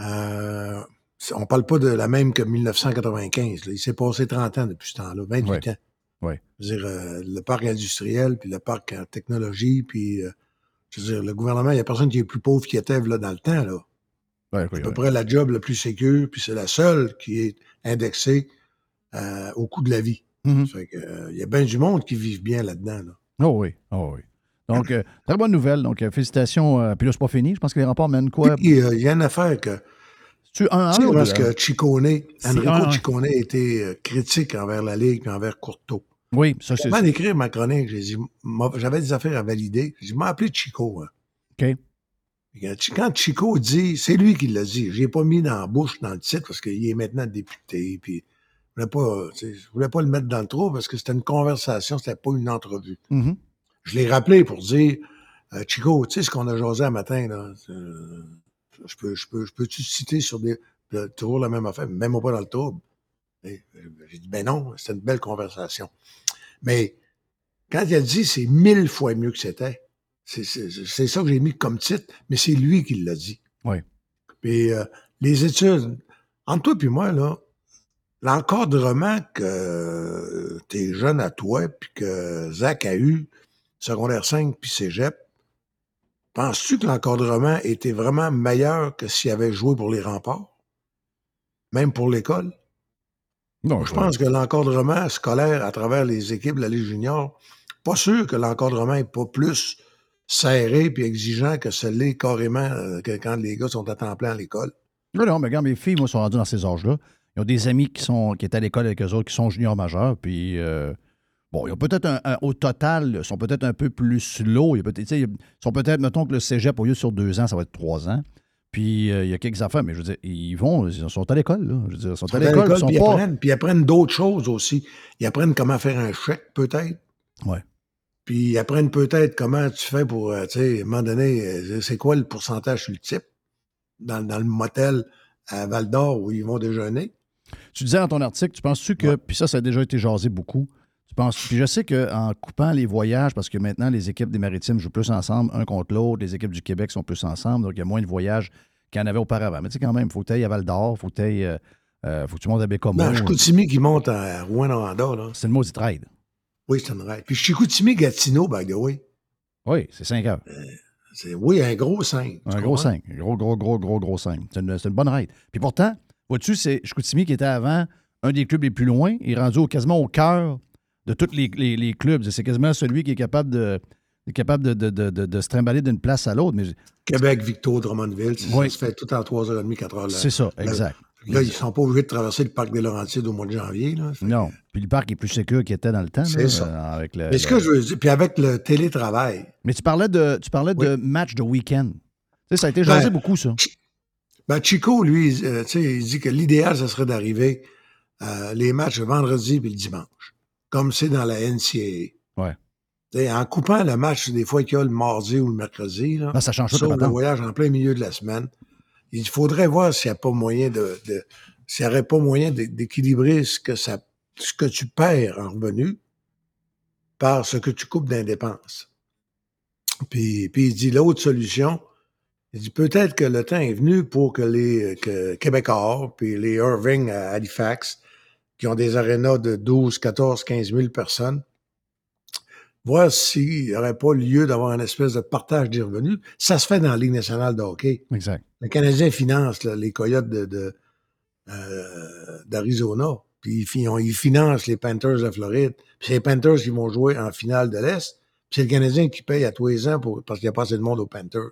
euh, on parle pas de la même que 1995. là. Il s'est passé 30 ans depuis ce temps-là, 28 Ouais. ans. Ouais. Je veux dire, euh, le parc industriel, puis le parc en technologie, puis je veux dire, le gouvernement, il n'y a personne qui est plus pauvre qu'il était là, dans le temps. Là. Ouais, C'est à peu près la job la plus sécure, puis c'est la seule qui est indexée au coût de la vie. Mhm. Euh, il y a bien du monde qui vivent bien là-dedans. Là. Oh oui, oh oui. Donc, euh, très bonne nouvelle. Donc, euh, félicitations. euh, puis là, c'est pas fini. Je pense que les remparts mènent quoi? Puis, euh, il y a une affaire que. Tu un, Tu sais, un parce que C'est Enrico. Ciccone a été euh, critique envers la Ligue et envers Courteau. Oui, ça, c'est. Avant d'écrire ma chronique, j'ai dit, j'avais des affaires à valider. J'ai dit, m'a appelé Chico. hein. OK. Quand Chico dit, c'est lui qui l'a dit. Je l'ai pas mis dans la bouche dans le titre parce qu'il est maintenant député. Puis je voulais pas, je voulais pas le mettre dans le trou parce que c'était une conversation, c'était pas une entrevue. Mhm. Je l'ai rappelé pour dire, euh, Chico, tu sais ce qu'on a jasé un matin, là, euh, je peux, je peux, je peux-tu citer sur des, de- toujours la même affaire, même pas dans le trouble? Euh, J'ai dit, ben non, c'était une belle conversation. Mais quand il a dit, c'est mille fois mieux que c'était. C'est ça que j'ai mis comme titre, mais c'est lui qui l'a dit. Oui. Puis euh, les études, entre toi et moi, là, l'encadrement que euh, t'es jeune à toi, puis que Zach a eu, secondaire 5 puis cégep, penses-tu que l'encadrement était vraiment meilleur que s'il avait joué pour les remparts? Même pour l'école? Non, Je pense que l'encadrement scolaire à travers les équipes de la Ligue junior, pas sûr que l'encadrement est pas plus serré puis exigeant que ce l'est carrément euh, que quand les gars sont à temps plein à l'école. Non, non, mais regarde, mes filles, moi, sont rendues dans ces âges-là. Ils ont des amis qui, sont, qui étaient à l'école avec eux autres, qui sont juniors majeurs, puis... euh, Bon, ils ont peut-être un, un- au total, ils sont peut-être un peu plus sais, Ils sont peut-être, mettons que le cégep, au lieu de sur deux ans, ça va être trois ans. Puis euh, il y a quelques affaires, mais je veux dire, ils vont, ils sont à l'école, là. Je veux dire, ils sont Ils sont à l'école, ils sont puis pas. apprennent, puis ils apprennent d'autres choses aussi. Ils apprennent comment faire un chèque, peut-être. Ouais. Puis ils apprennent peut-être comment tu fais pour, euh, tu sais, à un moment donné, euh, c'est quoi le pourcentage type dans, dans le motel à Val d'Or où ils vont déjeuner? Tu disais dans ton article, tu penses-tu que, puis ça, ça a déjà été jasé beaucoup, tu penses, puis je sais qu'en coupant les voyages, parce que maintenant, les équipes des Maritimes jouent plus ensemble, un contre l'autre, les équipes du Québec sont plus ensemble, donc il y a moins de voyages qu'il y en avait auparavant. Mais tu sais, quand même, il faut que tu ailles à Val d'Or, il faut que tu ailles, euh, euh, faut que tu montes à Bécomo. Chicoutimi qui monte à Rouen-Noranda, là. C'est le mot trade. Oui, c'est une règle. Puis Chicoutimi-Gatineau, by the way. Oui, c'est 5 heures. C'est, oui, un gros 5. Un gros 5. Un gros, gros, gros, gros, gros 5. C'est une, une bonne raid. Puis pourtant, vois-tu, c'est Chicoutimi qui était avant un des clubs les plus loin. Il est rendu au- quasiment au cœur de tous les, les- les clubs. C'est quasiment celui qui est capable de, est capable de, de, de, de- se trimballer d'une place à l'autre. Mais Québec, Victo, Drummondville. c'est- Oui. Ça se fait tout en 3h30, 4h. là. c'est ça, exact. Là, ils sont pas obligés de traverser le parc des Laurentides au mois de janvier. Là. Non. Puis le parc est plus sécure qu'il était dans le temps. C'est ça. euh, Avec le, Mais ce le- que je veux dire, puis avec le télétravail, Mais tu parlais de, tu parlais de match de week-end. Tu sais, ça a été jasé Ben, beaucoup, ça. ben Chico, lui, euh, il dit que l'idéal, ce serait d'arriver euh, les matchs le vendredi et le dimanche, comme c'est dans la NCAA. Ouais. En coupant le match, des fois qu'il y a le mardi ou le mercredi, là, Ben, ça change la le voyage en plein milieu de la semaine, il faudrait voir s'il n'y a pas moyen de, de- s'il n'y aurait pas moyen d'é- d'équilibrer ce que ça, ce que tu perds en revenus par ce que tu coupes d'indépenses. Puis, puis il dit l'autre solution, il dit peut-être que le temps est venu pour que les que Québécois, puis les Irving à Halifax, qui ont des arénas de 12, 14, 15 000 personnes, voir s'il n'y aurait pas lieu d'avoir une espèce de partage des revenus. Ça se fait dans la Ligue nationale de hockey. Exact. Le Canadien finance là, les Coyotes de, de, euh, d'Arizona. Puis ils, fi- ils financent les Panthers de Floride. Puis c'est les Panthers qui vont jouer en finale de l'Est. Puis c'est le Canadien qui paye à tous les ans pour, parce qu'il n'y a pas assez de monde aux Panthers.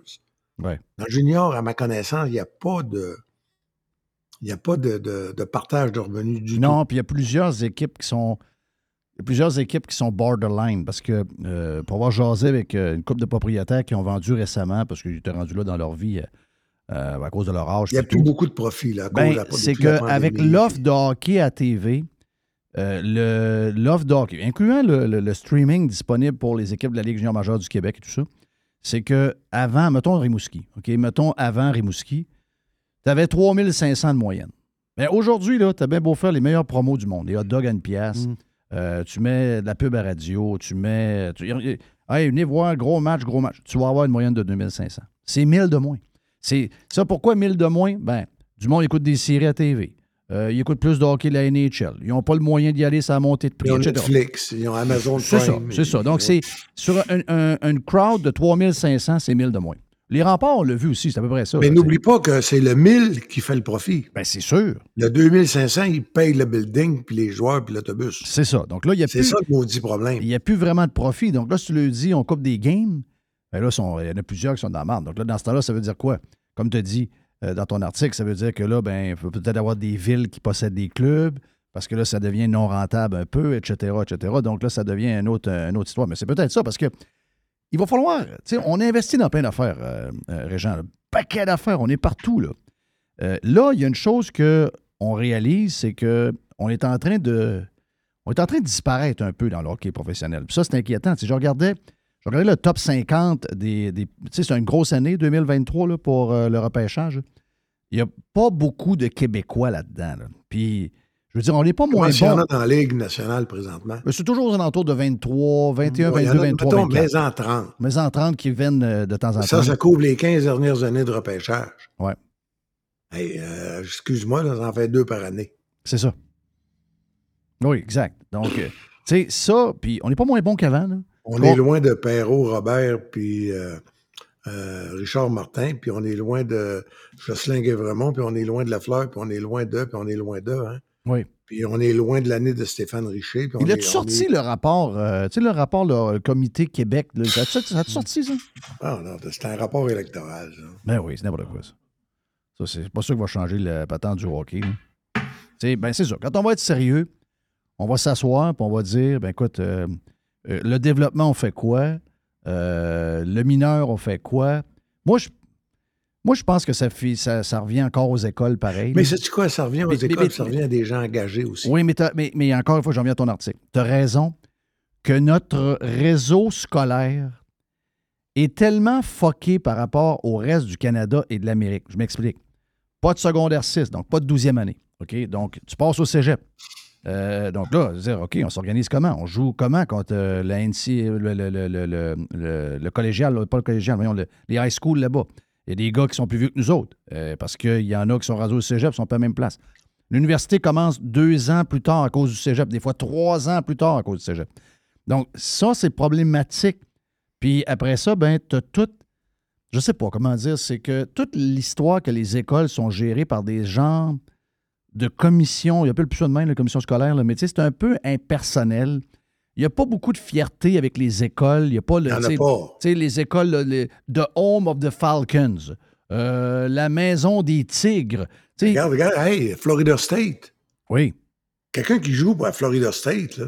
Ouais. Dans junior, à ma connaissance, il n'y a pas de. Il n'y a pas de, de- de partage de revenus du tout. Non, puis il y a plusieurs équipes qui sont. il y a plusieurs équipes qui sont borderline parce que euh, pour avoir jasé avec euh, une couple de propriétaires qui ont vendu récemment parce qu'ils étaient rendus là dans leur vie euh, à cause de leur âge. Il n'y a plus tout. beaucoup de profits. Là, Ben, c'est qu'avec l'offre de hockey à TV, euh, le- l'offre de hockey, incluant le, le- le streaming disponible pour les équipes de la Ligue junior majeure du Québec et tout ça, c'est que avant, mettons Rimouski, OK, mettons avant Rimouski, tu avais 3500 de moyenne. Mais aujourd'hui, là, tu as bien beau faire les meilleurs promos du monde. Les hot dogs à une pièce, euh, tu mets de la pub à radio, tu mets... Tu, hey, venez voir, gros match, gros match. Tu vas avoir une moyenne de 2500. C'est 1000 de moins. C'est ça, pourquoi 1000 de moins? Ben, du monde écoute des séries à TV. Euh, ils écoutent plus de hockey de la NHL. Ils n'ont pas le moyen d'y aller, ça montée de prix, Ils ont etc. Netflix, ils ont Amazon C'est ça, Prime. c'est ça. Donc, c'est sur un, un- une crowd de 3500, c'est 1000 de moins. Les remparts, on l'a vu aussi, c'est à peu près ça. Mais n'oublie pas que c'est le 1000 qui fait le profit. Ben, c'est sûr. Le 2500, il paye le building, puis les joueurs, puis l'autobus. C'est ça. Donc là, il y a C'est plus- ça le maudit problème. Il n'y a plus vraiment de profit. Donc là, si tu le dis, on coupe des games, ben là, sont- il y en a plusieurs qui sont dans la merde. Donc là, dans ce temps-là, ça veut dire quoi? Comme tu as dit euh, dans ton article, ça veut dire que là, ben, il faut peut-être avoir des villes qui possèdent des clubs, parce que là, ça devient non rentable un peu, etc., etc. Donc là, ça devient une autre, une autre histoire. Mais c'est peut-être ça, parce que il va falloir, on investit dans plein d'affaires, euh, euh, Régent, là. paquet d'affaires, on est partout, là. Euh, là, il y a une chose que on réalise, c'est que on est en train de on est en train de disparaître un peu dans le hockey professionnel. Puis ça, c'est inquiétant. Je regardais, je regardais le top 50 des. des- c'est une grosse année, 2023, là, pour le repêchage. Il n'y a pas beaucoup de Québécois là-dedans. là. Puis, je veux dire, on n'est pas Comment moins il y en bon. a dans la Ligue nationale présentement? C'est toujours aux alentours de 23, 21, Ouais, il y en 22, a, 23, mettons, 24. mais en 30. Mais en 30 qui viennent euh, de temps en temps. Ça, ça couvre les 15 dernières années de repêchage. Hey, euh, excuse-moi, ça en fait deux par année. C'est ça. Oui, exact. Donc, euh, tu sais, ça, puis on n'est pas moins bon qu'avant. On Bon. est loin de Perrault, Robert, puis euh, euh, Richard Martin, puis on est loin de Jocelyn Guévremont, puis on est loin de Lafleur, puis on est loin d'eux, puis on est loin d'eux. Hein? Oui. Puis on est loin de l'année de Stéphane Richer. puis on Il a-tu sorti est- le rapport, euh, tu sais, le rapport, le comité Québec, là, ça a-tu sorti, ça? Ah non, c'est un rapport électoral. ça. Ben oui, c'est n'importe quoi, ça. Ça, c'est pas ça qui va changer le patente du hockey. là. Tu sais, ben c'est ça. Quand on va être sérieux, on va s'asseoir puis on va dire, ben écoute, euh, euh, le développement, on fait quoi? Le mineur, on fait quoi? Moi, je, moi, je pense que ça, fait, ça, ça revient encore aux écoles pareil. Mais sais-tu quoi? Ça revient aux Mais- écoles, mais- mais- ça revient à des gens engagés aussi? Oui, mais, encore une fois, j'en viens à ton article. Tu as raison que notre réseau scolaire est tellement fucké par rapport au reste du Canada et de l'Amérique. Je m'explique. Pas de secondaire 6, donc pas de 12e année. OK? Donc, tu passes au cégep. Euh, donc là, dire, OK, on s'organise comment? On joue comment contre euh, la NC, le, le, le, le, collégial, pas le collégial, voyons, le- les high school là-bas? Il y a des gars qui sont plus vieux que nous autres, euh, parce qu'il y en a qui sont rasés au cégep, qui sont pas à la même place. L'université commence deux ans plus tard à cause du cégep, des fois trois ans plus tard à cause du cégep. Donc, ça, c'est problématique. Puis après ça, ben, tu as tout. Je sais pas comment dire, c'est que toute l'histoire que les écoles sont gérées par des gens de commission, il y a plus ça de même, la commission scolaire, tu sais, c'est un peu impersonnel. Il n'y a pas beaucoup de fierté avec les écoles. Il n'y a pas le. A pas. les écoles, les- The Home of the Falcons, euh, la maison des tigres. Regarde, regarde, hey, Florida State. Oui. Quelqu'un qui joue pour la Florida State, là,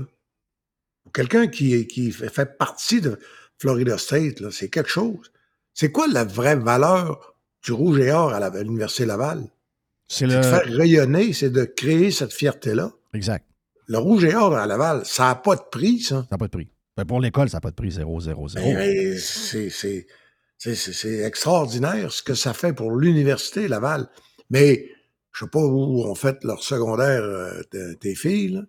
ou quelqu'un qui, qui fait partie de Florida State, là, c'est quelque chose. C'est quoi la vraie valeur du rouge et or à la- à l'Université Laval? C'est C'est le. de faire rayonner, c'est de créer cette fierté-là. Exact. Le rouge et or à Laval, ça n'a pas de prix, ça. Ça n'a pas de prix. Ben, pour l'école, ça n'a pas de prix, 0, 0, 0. Ben, c'est- extraordinaire ce que ça fait pour l'Université Laval. Mais je sais pas où ont fait leur secondaire euh, tes filles, là.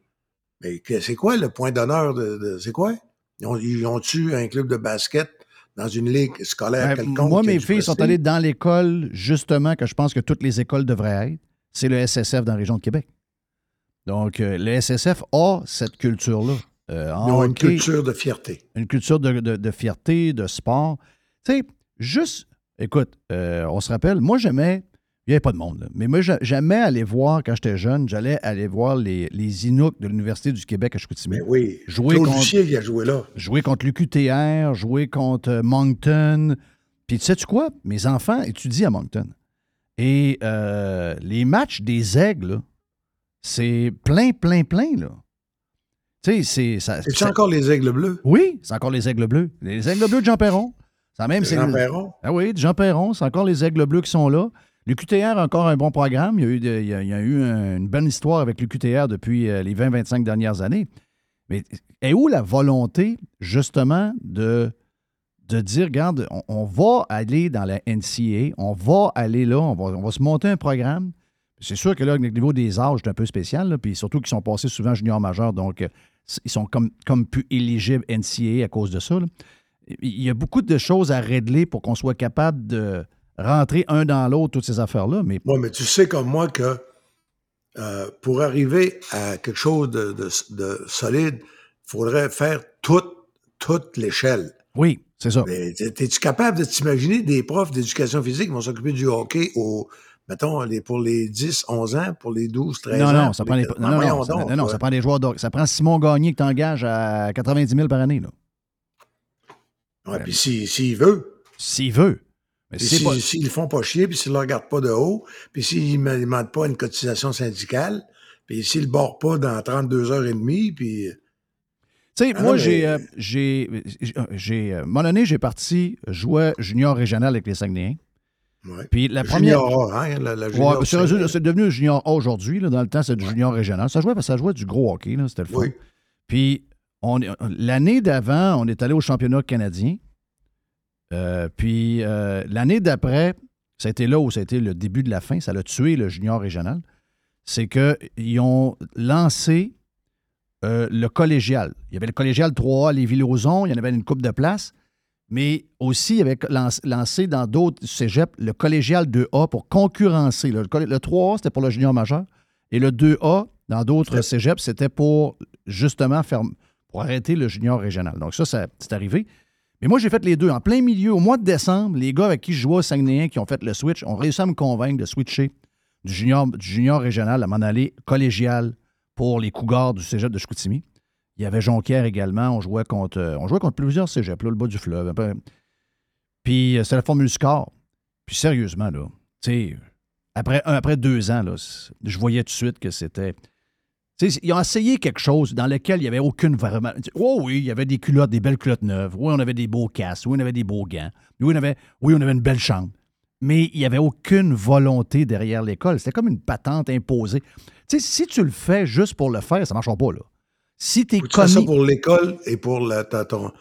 mais c'est quoi le point d'honneur de, de- c'est quoi? Ils ont, ils ont-tu un club de basket dans une ligue scolaire Ben, quelconque? moi, mes filles sont allées dans l'école, justement, que je pense que toutes les écoles devraient être. C'est le SSF dans la région de Québec. Donc, euh, le SSF a cette culture-là. Euh, Ils ont une hockey, culture de fierté. une culture de, de- de fierté, de sport. Tu sais, juste, écoute, euh, on se rappelle, moi, j'aimais, il n'y avait pas de monde, là, mais moi, j'a- j'aimais aller voir, quand j'étais jeune, j'allais aller voir les, les Inuks de l'Université du Québec à Chicoutimi. Mais oui, Jouer Claude contre- Lucier a joué là. jouer contre l'UQTR, jouer contre Moncton. Puis tu sais-tu quoi? Mes enfants étudient à Moncton. Et euh, les matchs des aigles, là, c'est plein, plein, plein. Là. Tu sais, c'est. C'est encore les aigles bleus. Oui, c'est encore les aigles bleus. Les aigles bleus de Jean Perron. Ça même, c'est Jean Perron? Ah oui, de Jean Perron, c'est encore les aigles bleus qui sont là. Le QTR a encore un bon programme. Il y a eu, de- il y a, il y a eu un- une bonne histoire avec le QTR depuis euh, les 20-25 dernières années. Mais est où la volonté, justement, de, de dire, regarde, on, on va aller dans la NCA, on va aller là, on va, on va se monter un programme. C'est sûr que là, au niveau des âges, c'est un peu spécial, là, puis surtout qu'ils sont passés souvent junior majeur, donc euh, ils sont comme, comme plus éligibles NCA à cause de ça. là. Il y a beaucoup de choses à régler pour qu'on soit capable de rentrer un dans l'autre, toutes ces affaires-là. Mais Oui, mais tu sais comme moi que euh, pour arriver à quelque chose de, de- de solide, il faudrait faire toute, toute l'échelle. oui, c'est ça. Mais Es-tu capable de t'imaginer des profs d'éducation physique qui vont s'occuper du hockey au, mettons, les, pour les 10, 11 ans, pour les 12, 13 Non, ans? non, ça prend, les- non, non, non, ça- donc, non, ça prend des joueurs d'or- Ça prend Simon Gagné que tu engages à 90 000 par année. Là. Ouais, puis s'il veut. S'il veut. Mais s'ils le font pas chier, puis s'ils ne le regardent pas de haut, puis s'ils ne demandent pas une cotisation syndicale, puis s'ils ne bordent pas dans 32 heures et demie, puis... Tu sais, Ah moi, non, j'ai. euh, j'ai. j'ai, euh, moment donné, j'ai parti jouer junior régional avec les Saguenayens. Ouais. Puis la première. Junior A, hein, la, la Ouais, junior c'est devenu un junior A aujourd'hui. Dans le temps, c'est du junior régional. Ça jouait ça du gros hockey. là. C'était le fun. Oui. Puis on l'année d'avant, on est allé au championnat canadien. Euh, puis euh, l'année d'après, ça a été là où ça a été le début de la fin. Ça l'a tué le junior régional. C'est qu'ils ont lancé euh, le collégial. Il y avait le collégial 3A, les Villozons, il y en avait une coupe de place. Mais aussi, il avait lancé dans d'autres cégeps le collégial 2A pour concurrencer. Le, coll- le 3A, c'était pour le junior majeur. Et le 2A, dans d'autres cégeps, c'était pour justement faire, pour arrêter le junior régional. Donc ça, ça c'est arrivé. Mais moi, j'ai fait les deux. En plein milieu, au mois de décembre, les gars avec qui je jouais au Saguenayens qui ont fait le switch ont réussi à me convaincre de switcher du junior, du junior régional à m'en aller collégial pour les Cougars du cégep de Chicoutimi. Il y avait Jonquière également. On jouait contre, euh, on jouait contre plusieurs cégeps, le bas du fleuve. Puis euh, c'était la formule score. Puis sérieusement, là, après, deux ans, là, je voyais tout de suite que c'était. Ils ont essayé quelque chose dans lequel il n'y avait aucune vraiment. Oh oui, il y avait des culottes, des belles culottes neuves. Oui, on avait des beaux casques. Oui, on avait des beaux gants. Oui, on avait, oui, on avait une belle chambre. Mais il n'y avait aucune volonté derrière l'école. C'était comme une patente imposée. Tu sais, si tu le fais juste pour le faire, ça ne marchera pas, là. Si tu es fasses ça commis. pour l'école et pour la- ta- ton,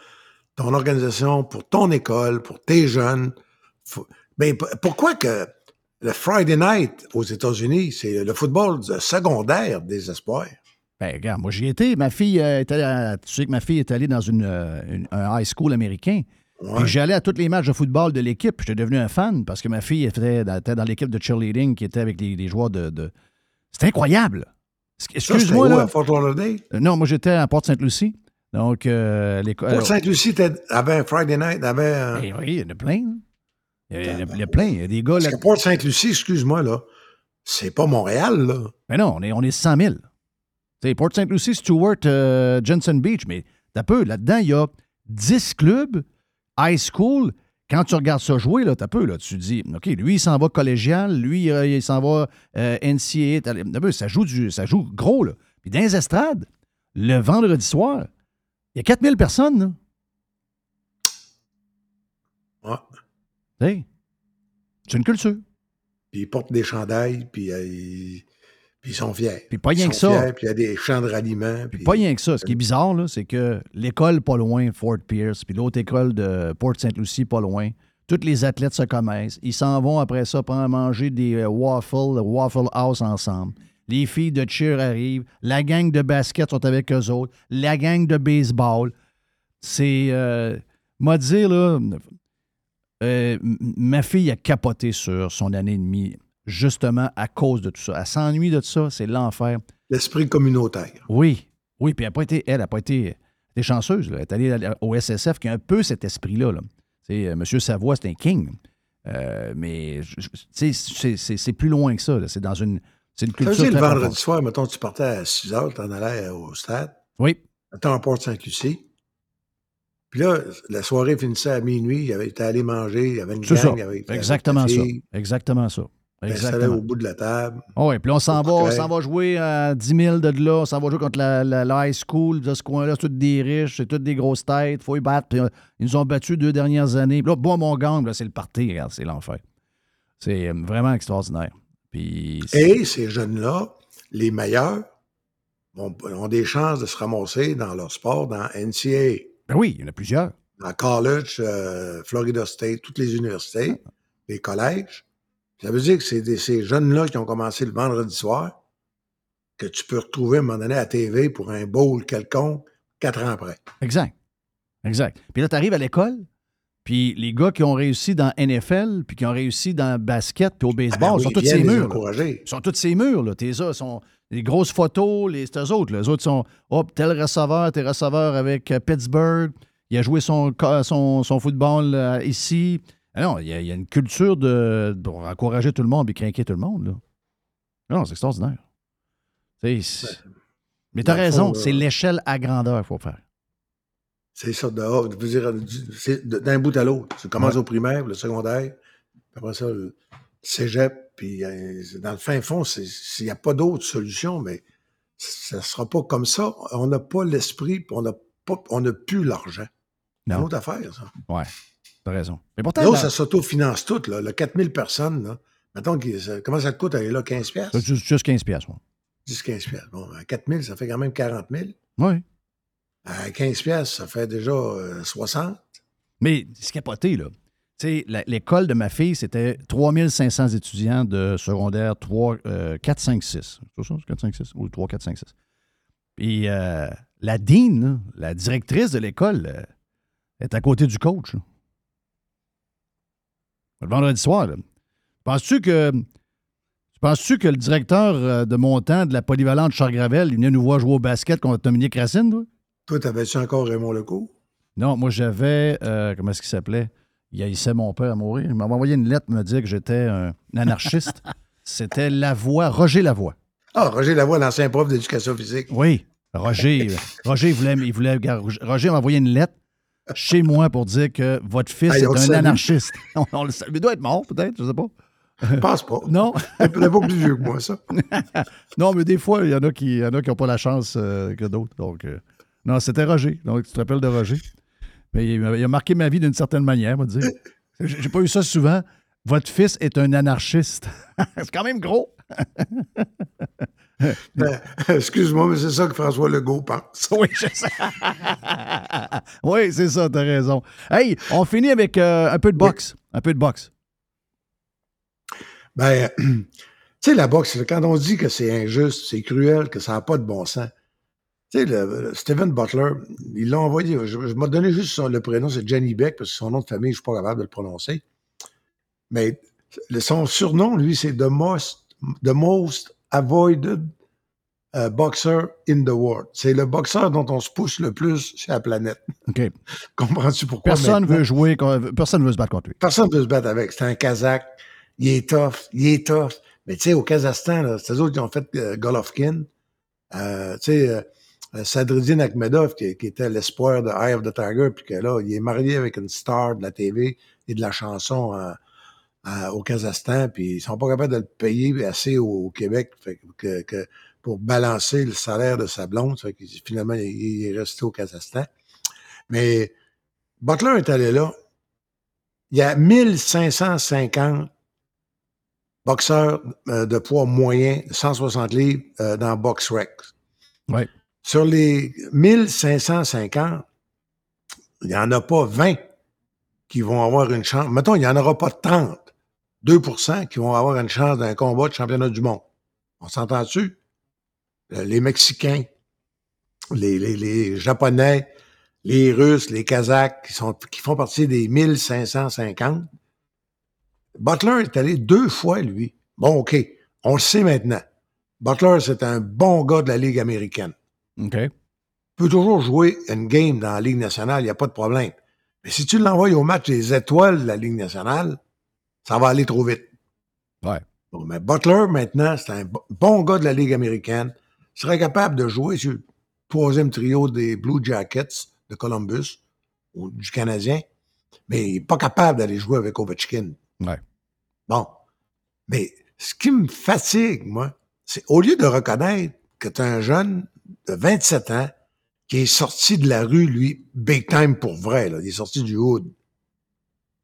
ton organisation, pour ton école, pour tes jeunes. Faut- Ben, pourquoi que le Friday night aux États-Unis, c'est le football secondaire des espoirs? Ben, regarde, moi, j'y étais. Ma fille euh, est allée à- Tu sais que ma fille est allée dans une, euh, une- un high school américain. Puis j'allais à tous les matchs de football de l'équipe. J'étais devenu un fan parce que ma fille était dans, était dans l'équipe de cheerleading qui était avec les, les joueurs de. de- C'était incroyable. Excuse-moi, là. à Fort Lauderdale? Euh, Non, moi, j'étais à Port-Sainte-Lucie. Donc, euh, l'école. Port-Sainte-Lucie était- avait un Friday night, avait un... Eh oui, il y en a plein. hein. Il y y a- plein. Il y a des gars là. Port-Sainte-Lucie, excuse-moi, là, c'est pas Montréal, là. Mais non, on est, on est 100 000. Tu sais, Port St. Lucie, Stewart, euh, Jensen Beach, mais t'as peu. Là-dedans, il y a 10 clubs, high school. Quand tu regardes ça jouer, là, t'as peu, là, tu te dis, OK, lui, il s'en va collégial, lui, euh, il s'en va euh, NCAA. Peu, ça, joue du, ça joue gros, là. Puis dans les estrades, le vendredi soir, il y a 4000 personnes, là. Ouais. Tu sais, C'est une culture. Puis ils portent des chandails, puis, euh, ils, puis ils sont fiers. Puis pas rien que ça. fiers, Puis il y a des champs de ralliement. Puis, Pas rien que ça. Ce qui est bizarre, là, c'est que l'école pas loin, Fort Pierce, puis l'autre école de Port-Sainte-Lucie pas loin, tous les athlètes se connaissent. Ils s'en vont après ça à manger des euh, waffles, Waffle House ensemble. Les filles de cheer arrivent. La gang de basket sont avec eux autres. La gang de baseball. C'est. Euh, m'a dire, là. euh, ma fille a capoté sur son année et demie, justement à cause de tout ça. Elle s'ennuie de tout ça. C'est l'enfer. L'esprit communautaire. Oui, oui, puis elle n'a pas été, elle n'a pas été, elle chanceuse. Là. Elle est allée au SSF qui a un peu cet esprit-là. Là. Tu euh, M. Savoie, c'est un king. Euh, mais tu c'est- plus loin que ça. C'est dans une, une culture le vendredi soir, mettons, tu partais à 6 heures, tu en allais au stade. Oui. Mettons à Port-Sainte-Lucie. Puis là, la soirée finissait à minuit, il avait été allé manger, il y avait une gang ça. Exactement ça. Exactement ça. T'installais Exactement. au bout de la table. Oh oui, puis on s'en va, on va jouer à 10 000 de là, on s'en va jouer contre la, la- la high school de ce coin-là, c'est tous des riches, c'est toutes des grosses têtes, faut y battre. Puis, euh, ils nous ont battus deux dernières années. Puis là, bon, mon gang, c'est le party, regarde, c'est l'enfer. C'est euh, vraiment extraordinaire. Puis, Et ces jeunes-là, les meilleurs, ont des chances de se ramasser dans leur sport dans NCAA. ben oui, il y en a plusieurs. dans college, euh, Florida State, toutes les universités, les collèges. Ça veut dire que c'est ces jeunes-là qui ont commencé le vendredi soir que tu peux retrouver à un moment donné à TV pour un bowl quelconque quatre ans après. Exact. Exact. Puis là, tu arrives à l'école, puis les gars qui ont réussi dans NFL, puis qui ont réussi dans le basket, puis au baseball, Ah ben oui, sont tous ces murs. là. sont tous ces murs, là. T'es ça, sont les grosses photos, les, eux autres. là. Les autres sont, hop, tel receveur, t'es receveur avec euh, Pittsburgh. Il a joué son, ca- son, son football euh, ici. Ah non, il y, a, il y a une culture de, pour encourager tout le monde et craquer tout le monde, là. Ah Non, c'est extraordinaire. C'est- Mais t'as raison, là- c'est l'échelle à grandeur qu'il faut faire. C'est ça, dehors. Je veux dire, d'un bout à l'autre. Tu commences Ouais. au primaire, le secondaire, après ça, le cégep, puis euh, dans le fin fond, s'il n'y a pas d'autre solution, mais ça ne sera pas comme ça. On n'a pas l'esprit, puis on n'a pas, on n'a plus l'argent. C'est une autre affaire, ça. Ouais, t'as raison. Mais pourtant, Là, ça s'autofinance tout, là. Le 4000 personnes, là. Mettons, comment ça te coûte aller là? 15 piastres? c'est juste, juste 15 piastres, ouais. 10-15 piastres. Bon, à 4000, ça fait quand même 40 000. Oui. À 15 piastres, ça fait déjà euh, 60. Mais c'est capoté, là. Tu sais, l'école de ma fille, c'était 3500 étudiants de secondaire 3, euh, 4, 5, 6. C'est ça, 4, 5, 6? Ou 3, 4, 5, 6. Puis euh, la dean, là, la directrice de l'école, euh, est à côté du coach. là. Le vendredi soir, là. Penses-tu que... Penses-tu que le directeur euh, de montant de la polyvalente Chargravel, il venait nous voir jouer au basket contre Dominique Racine, toi? Toi, t'avais-tu encore Raymond Lecourt? Non, moi j'avais. euh, comment est-ce qu'il s'appelait? Il haïssait mon père à mourir. Il m'avait envoyé une lettre me dire que j'étais un anarchiste. C'était Lavoie, Roger Lavoie. Ah, Roger Lavoie, l'ancien prof d'éducation physique. Oui, Roger. Roger, il voulait, il voulait. Roger m'a envoyé une lettre chez moi pour dire que votre fils Hey, est un salue. anarchiste. On, on le salue. Il doit être mort, peut-être, je sais pas. Je pense pas. Non? C'est pas plus vieux que moi, ça. non, mais des fois, il y en a qui n'ont pas la chance euh, que d'autres. Donc, euh, non, c'était Roger. Donc, tu te rappelles de Roger? Mais il, il a marqué ma vie d'une certaine manière, on va dire. J'ai pas eu ça souvent. Votre fils est un anarchiste. c'est quand même gros. Ben, Excuse-moi, mais c'est ça que François Legault pense. Oui, je sais. oui, c'est ça, t'as raison. Hey, on finit avec euh, un peu de boxe. Un peu de boxe. Ben, tu sais, la boxe, quand on dit que c'est injuste, c'est cruel, que ça n'a pas de bon sens. Tu sais, le- le Steven Butler, il l'a envoyé, je, je m'ai donné juste son- le prénom, c'est Jenny Beck, parce que son nom de famille, je ne suis pas capable de le prononcer. Mais le- son surnom, lui, c'est The Most, the most Avoided euh, Boxer in the World. C'est le boxeur dont on se pousse le plus sur la planète. OK. Comprends-tu pourquoi? Personne maintenant? veut jouer, personne veut se battre contre lui. Personne ne veut se battre avec. C'est un Kazakh. Il est tough. Il est tough. Mais tu sais, au Kazakhstan, c'est eux autres qui ont fait euh, Golovkin. Euh, tu sais, Sadruddin Akhmedov, qui, qui était l'espoir de Eye of the Tiger, puis que là, il est marié avec une star de la TV et de la chanson au Kazakhstan, puis ils sont pas capables de le payer assez au, au Québec fait que, que- pour balancer le salaire de sa blonde. Fait que finalement, il, il est resté au Kazakhstan. Mais Butler est allé là. Il y a 1550 boxeurs euh, de poids moyen, 160 livres, euh, dans BoxRec. Oui. Sur les 1550, il n'y en a pas 20 qui vont avoir une chance. Mettons, il n'y en aura pas 30, 2% qui vont avoir une chance d'un combat de championnat du monde. On s'entend-tu? Euh, Les Mexicains, les, les- les Japonais, les Russes, les Kazakhs, qui, sont, qui font partie des 1550. Butler est allé deux fois, lui. Bon, OK, on le sait maintenant. Butler, c'est un bon gars de la Ligue américaine. OK. Il peut toujours jouer une game dans la Ligue nationale, il n'y a pas de problème. Mais si tu l'envoies au match des étoiles de la Ligue nationale, ça va aller trop vite. Ouais. Bon, mais Butler, maintenant, c'est un bo- bon gars de la Ligue américaine. Il serait capable de jouer sur le troisième trio des Blue Jackets de Columbus ou du Canadien, mais il n'est pas capable d'aller jouer avec Ovechkin. Ouais. Bon. Mais ce qui me fatigue, moi, c'est au lieu de reconnaître que tu un jeune de 27 ans qui est sorti de la rue, lui, big time pour vrai, là. il est sorti du hood.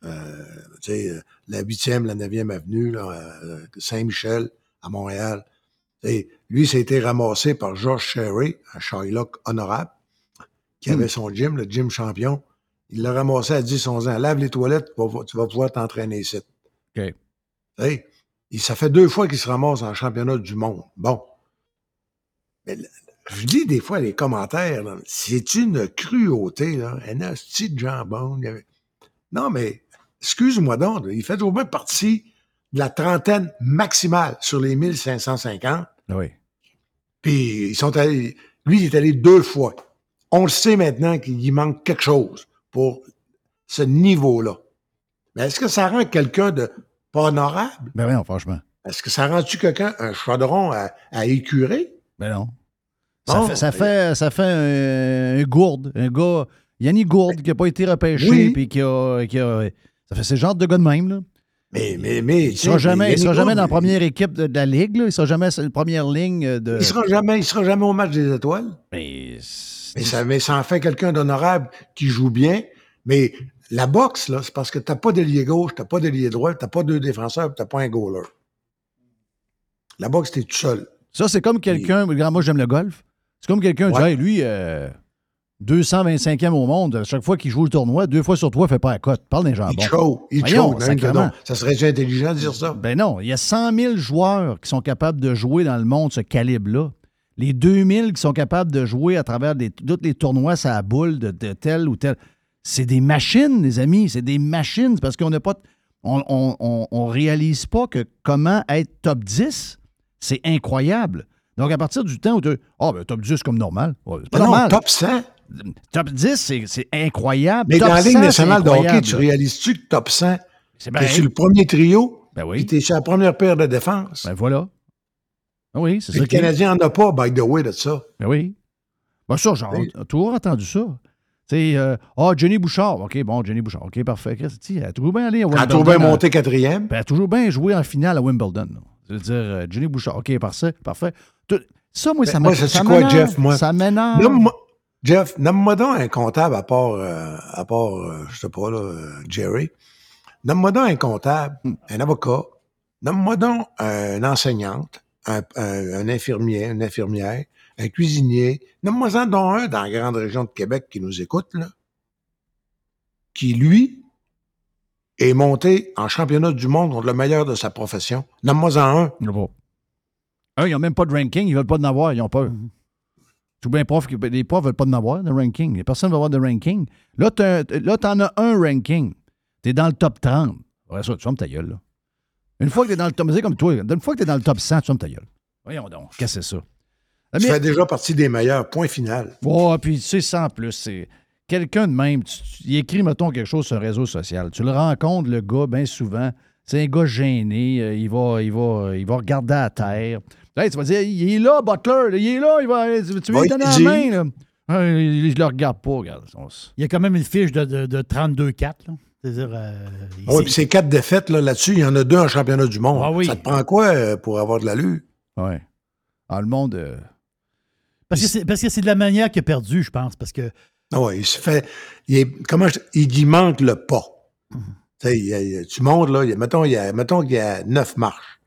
Euh, tu sais, euh, la 8e, la 9e avenue, euh, Saint-Michel, à Montréal. Et lui, ça a été ramassé par George Sherry, un Shylock honorable, qui avait son gym, le gym champion. Il l'a ramassé à 10-11 ans. Lave les toilettes, tu vas, tu vas pouvoir t'entraîner ici. OK. Et ça fait deux fois qu'il se ramasse en championnat du monde. Bon. Mais je lis des fois les commentaires, c'est une cruauté, là. Un de jambon. Non, mais excuse-moi donc, il fait au moins partie de la trentaine maximale sur les 1550. Oui. Puis ils sont allés. Lui, il est allé deux fois. On le sait maintenant qu'il manque quelque chose pour ce niveau-là. Mais est-ce que ça rend quelqu'un de pas honorable? Ben oui, franchement. Est-ce que ça rend-tu quelqu'un un chaudron à, à écurer? Ben non. Ça fait, ça fait, ça fait un, un gourde, un gars, Yannick Gourde, qui n'a pas été repêché, Oui. puis qui a, qui a- Ça fait ce genre de gars de même, là. Mais, mais, mais. Il ne sera jamais, il sera jamais dans la première équipe de, de la Ligue, là. Il ne sera jamais sur la première ligne de. Il sera jamais, il sera jamais au match des étoiles. Mais, mais, ça, mais ça en fait quelqu'un d'honorable qui joue bien. Mais la boxe, là, c'est parce que t'as pas d'ailier gauche, t'as pas d'ailier droit, t'as pas deux défenseurs, t'as pas un goaler. La boxe, t'es tout seul. Ça, c'est comme quelqu'un. regarde, Moi, j'aime le golf. C'est comme quelqu'un qui dit. Hey, lui, euh, 225e au monde, à chaque fois qu'il joue le tournoi, deux fois sur trois, il fait pas la cote. Parle d'un jambon. Il choke, il sacrément. non. Ça serait intelligent de dire ça. Ben non, il y a 100 000 joueurs qui sont capables de jouer dans le monde ce calibre-là. Les 2000 qui sont capables de jouer à travers des- tous les tournois, ça boule de, de tel ou tel. C'est des machines, les amis. C'est des machines. C'est parce qu'on n'a pas. On, on, on- on réalise pas que comment être top 10, c'est incroyable. Donc, à partir du temps où tu. Ah, ben, top 10 comme normal. Ouais, c'est pas non, normal. top 100. Top 10, c'est- c'est incroyable. Mais Top dans la Ligue 100, nationale c'est de hockey, tu réalises-tu que top 100, C'est sur le premier trio, Ben oui. puis t'es sur la première paire de défense? Ben voilà. Ah oui, c'est ça. le. Canadien n'en a pas, by the way, de ça. Ben oui. Ben ça, j'ai toujours entendu ça. Tu sais, euh, ah, Jenny Bouchard. OK, bon, Jenny Bouchard. OK, parfait. Elle a toujours bien allé à Elle a Wimbledon. toujours bien euh, monté quatrième. puis elle a toujours bien joué en finale à Wimbledon. Je veux dire, euh, Jenny Bouchard. OK, parfait. parfait. Tout- Ça, moi, ça Ben, moi, m'énerve. sais-tu ça quoi. Jeff, moi? Ça m'énerve. Nomme-moi- Jeff, nomme-moi donc un comptable à part, euh, à part euh, je sais pas, là, euh, Jerry. Nomme-moi donc un comptable, Hmm. un avocat. Nomme-moi donc une enseignante, un, un- un infirmier, une infirmière, un cuisinier. Nomme-moi-en donc un dans la grande région de Québec qui nous écoute, là, qui, lui, est monté en championnat du monde contre le meilleur de sa profession. Un. Y en pas. Un, ils n'ont même pas de ranking. Ils ne veulent pas en avoir. Ils ont peur. Mm-hmm. Tout bien prof, qui- les profs ne veulent pas en avoir de ranking. Personne ne veut avoir de ranking. Là, tu en as un ranking. Tu es dans le top 30. Ouais, ça, tu fermes ta gueule, là. Une fois que tu es dans le top, c'est comme toi, une fois que tu es dans le top 100, tu fermes ta gueule. Voyons donc, qu'est-ce que c'est ça? Tu Mais- fais déjà partie des meilleurs. Point final. Ouais, puis tu sais, ça en plus, c'est quelqu'un de même, tu- tu- il écrit, mettons, quelque chose sur un réseau social. Tu le rencontres, le gars, bien souvent, c'est un gars gêné, euh, il, va, il, va, il va regarder à terre. Là, tu vas dire, il est là, Butler, là, il est là, il va, tu, tu veux Va lui donner la main, là? Il- je le regarde pas, regarde. Il y a quand même une fiche de, de, de 32-4. là. C'est-à-dire. euh, Ah oui, puis ces quatre défaites là, là-dessus, il y en a deux en championnat du monde. Ah oui. Ça te prend quoi euh, pour avoir de l'allure? Ouais. Ah, le monde. euh, Parce que c'est parce que c'est de la manière qu'il a perdu, je pense. Parce que Ah ouais, il se fait. Il est, comment je- il y manque le pas. Mhm. Y a- il y a- tu montes, là, il y a- mettons, il y a, mettons qu'il y a neuf marches.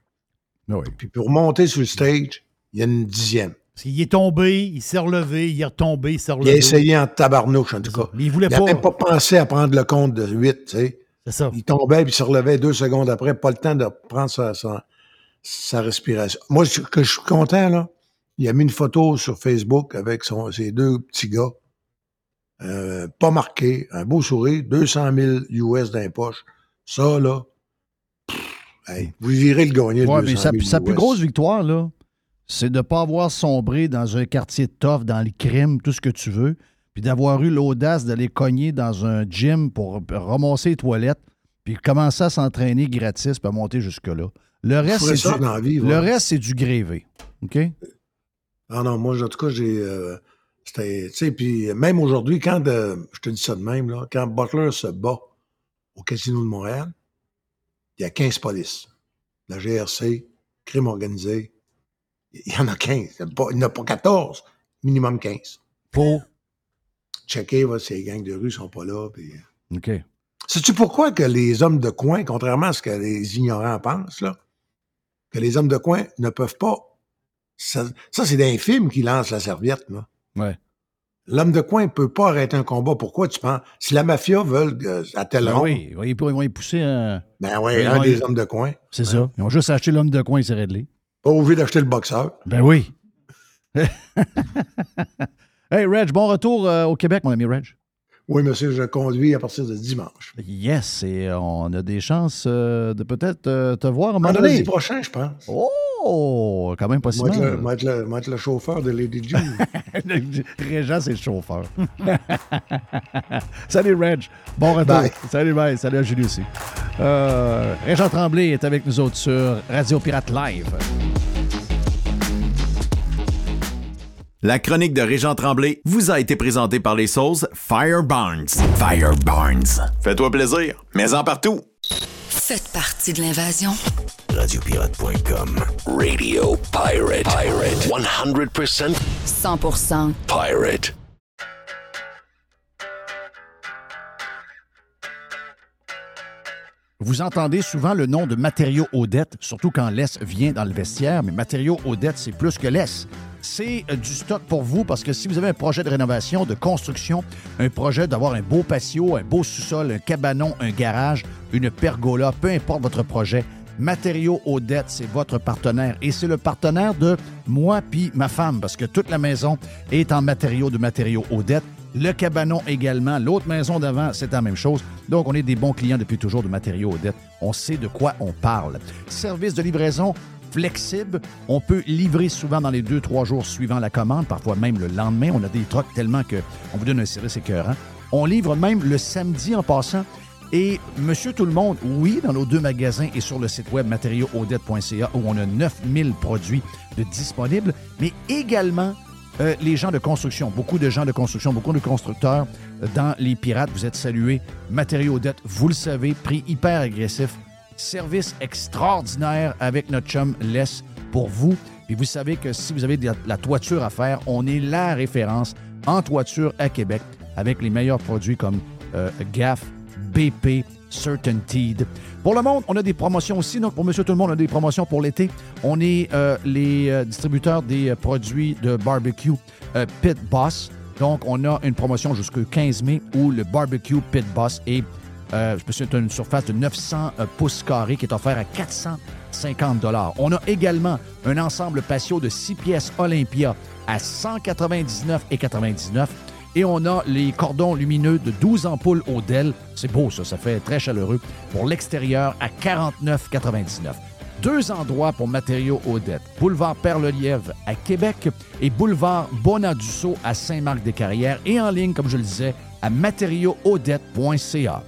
ah oui. Puis pour monter sur le stage, il y a une dixième. qu'il est tombé, il s'est relevé, il est retombé, il s'est Il a relevé. essayé en tabarnouche, en tout cas. Mais il voulait Il n'a pas. même pas pensé à prendre le compte de 8, tu sais. C'est ça. Il tombait puis il se relevait deux secondes après, pas le temps de prendre sa, sa, sa respiration. Moi, ce que je suis content, là, il a mis une photo sur Facebook avec son, ses deux petits gars, euh, pas marqués, un beau sourire, 200 000 US dans les poches. Ça, là, pff, hey, vous virez le gagner de Ouais, mais 200 sa, 000 sa plus US. grosse victoire, là, c'est de ne pas avoir sombré dans un quartier tough, dans le crime, tout ce que tu veux, puis d'avoir eu l'audace d'aller cogner dans un gym pour ramasser les toilettes, puis commencer à s'entraîner gratis, puis à monter jusque-là. Le c'est du, reste, c'est du grévé. OK? Ah non, moi, en tout cas, j'ai. euh, c'était- puis même aujourd'hui, quand. euh, je te dis ça de même, là, quand Butler se bat au Casino de Montréal, il y a 15 polices. La GRC, crime organisé, il y en a 15. Il n'y en a pas- il n'y en a pas 14. Minimum 15. Pour? Checker, va, ces gangs de rue sont pas là. Puis... OK. Sais-tu pourquoi que les hommes de coin, contrairement à ce que les ignorants pensent, là, que les hommes de coin ne peuvent pas. Ça, ça, c'est d'un film qui lance la serviette, là. Ouais. L'homme de coin ne peut pas arrêter un combat. Pourquoi tu penses? Si la mafia veut euh, à tel Ben rond, oui, ils vont y- pousser un. ben oui, Ils un vont des y- hommes de coin. C'est ça. Ils ont juste acheté l'homme de coin et c'est réglé. Pas obligé d'acheter le boxeur. Ben oui. hey, Reg, bon retour euh, au Québec, mon ami Reg. Oui, monsieur, je conduis à partir de dimanche. Yes, et on a des chances euh, de peut-être euh, te voir Vendredi donné. prochain, je pense. Oh, quand même pas si Moi, être le, être être chauffeur de Lady Jew. Régent, c'est le chauffeur. Salut, Reg. Bon retour. Bye. Salut, bye. Salut à Julie aussi. Euh, Régent Tremblay est avec nous autres sur Radio Pirate Live. La chronique de Régent Tremblay vous a été présentée par les sauces Fire Barnes. Fire Barnes. Fais-toi plaisir, mais en partout. Faites partie de l'invasion. Radiopirate.com. Radio Pirate. Pirate. 100% 100% pirate. Vous entendez souvent le nom de matériaux Odette, surtout quand l'Est vient dans le vestiaire, mais matériaux Odette, c'est plus que l'Est. C'est euh, du stock pour vous parce que si vous avez un projet de rénovation, de construction, un projet d'avoir un beau patio, un beau sous-sol, un cabanon, un garage, une pergola, peu importe votre projet, Matériaux Odette, c'est votre partenaire et c'est le partenaire de moi puis ma femme parce que toute la maison est en matériaux de matériaux Odette. Le cabanon également. L'autre maison d'avant, c'est la même chose. Donc, on est des bons clients depuis toujours de matériaux Odette. On sait de quoi on parle. Service de livraison flexible. On peut livrer souvent dans les deux, trois jours suivant la commande, parfois même le lendemain. On a des trucks tellement qu'on vous donne un service écœurant. On livre même le samedi en passant. Et Monsieur Tout-le-Monde, oui, dans nos deux magasins et sur le site web matériauxaudette.ca où on a 9000 produits de disponibles, mais également euh, les gens de construction. Beaucoup de gens de construction, beaucoup de constructeurs euh, dans les pirates. Vous êtes salués. Matériaux Odette, vous le savez, prix hyper agressif. Service extraordinaire avec notre chum Les pour vous. Puis vous savez que si vous avez de la, la toiture à faire, on est la référence en toiture à Québec avec les meilleurs produits comme euh, GAF, BP, Certainteed. Pour le monde, on a des promotions aussi. Donc, pour Monsieur Tout le Monde, on a des promotions pour l'été. On est euh, les euh, distributeurs des euh, produits de barbecue Pit Boss. Donc, on a une promotion jusqu'au 15 mai où le barbecue Pit Boss est, une surface de 900 euh, pouces carrés qui est offert à 450 On a également un ensemble patio de 6 pièces Olympia à 199,99 et on a les cordons lumineux de 12 ampoules au DEL. C'est beau, ça. Ça fait très chaleureux. Pour l'extérieur, à 49,99. Deux endroits pour matériaux Odette. Boulevard Perle-Lièvre à Québec et Boulevard Bonadusseau à Saint-Marc-des-Carrières. Et en ligne, comme je le disais, à matériauxodette.ca.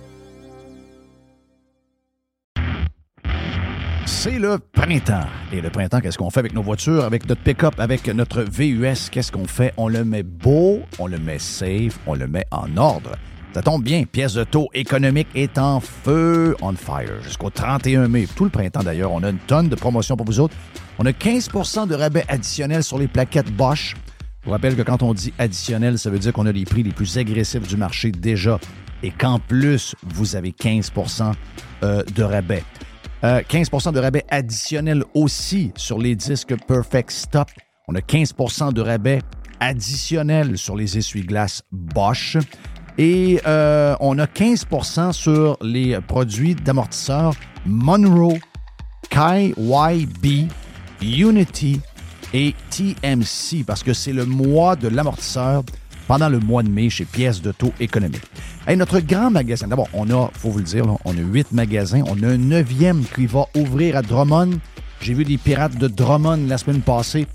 C'est le printemps. Et le printemps, qu'est-ce qu'on fait avec nos voitures, avec notre pick-up, avec notre VUS? Qu'est-ce qu'on fait? On le met beau, on le met safe, on le met en ordre. Ça tombe bien, pièce de taux économique est en feu, on fire, jusqu'au 31 mai. Tout le printemps d'ailleurs, on a une tonne de promotions pour vous autres. On a 15% de rabais additionnel sur les plaquettes Bosch. Je vous rappelle que quand on dit additionnel, ça veut dire qu'on a les prix les plus agressifs du marché déjà et qu'en plus, vous avez 15% euh, de rabais. Euh, 15% de rabais additionnel aussi sur les disques Perfect Stop. On a 15% de rabais additionnel sur les essuie-glaces Bosch. Et euh, on a 15% sur les produits d'amortisseurs Monroe, KYB, Unity et TMC parce que c'est le mois de l'amortisseur pendant le mois de mai chez Pièces de taux économique. Hey, notre grand magasin, d'abord, on a, faut vous le dire, on a huit magasins. On a un neuvième qui va ouvrir à Drummond. J'ai vu des pirates de Drummond la semaine passée.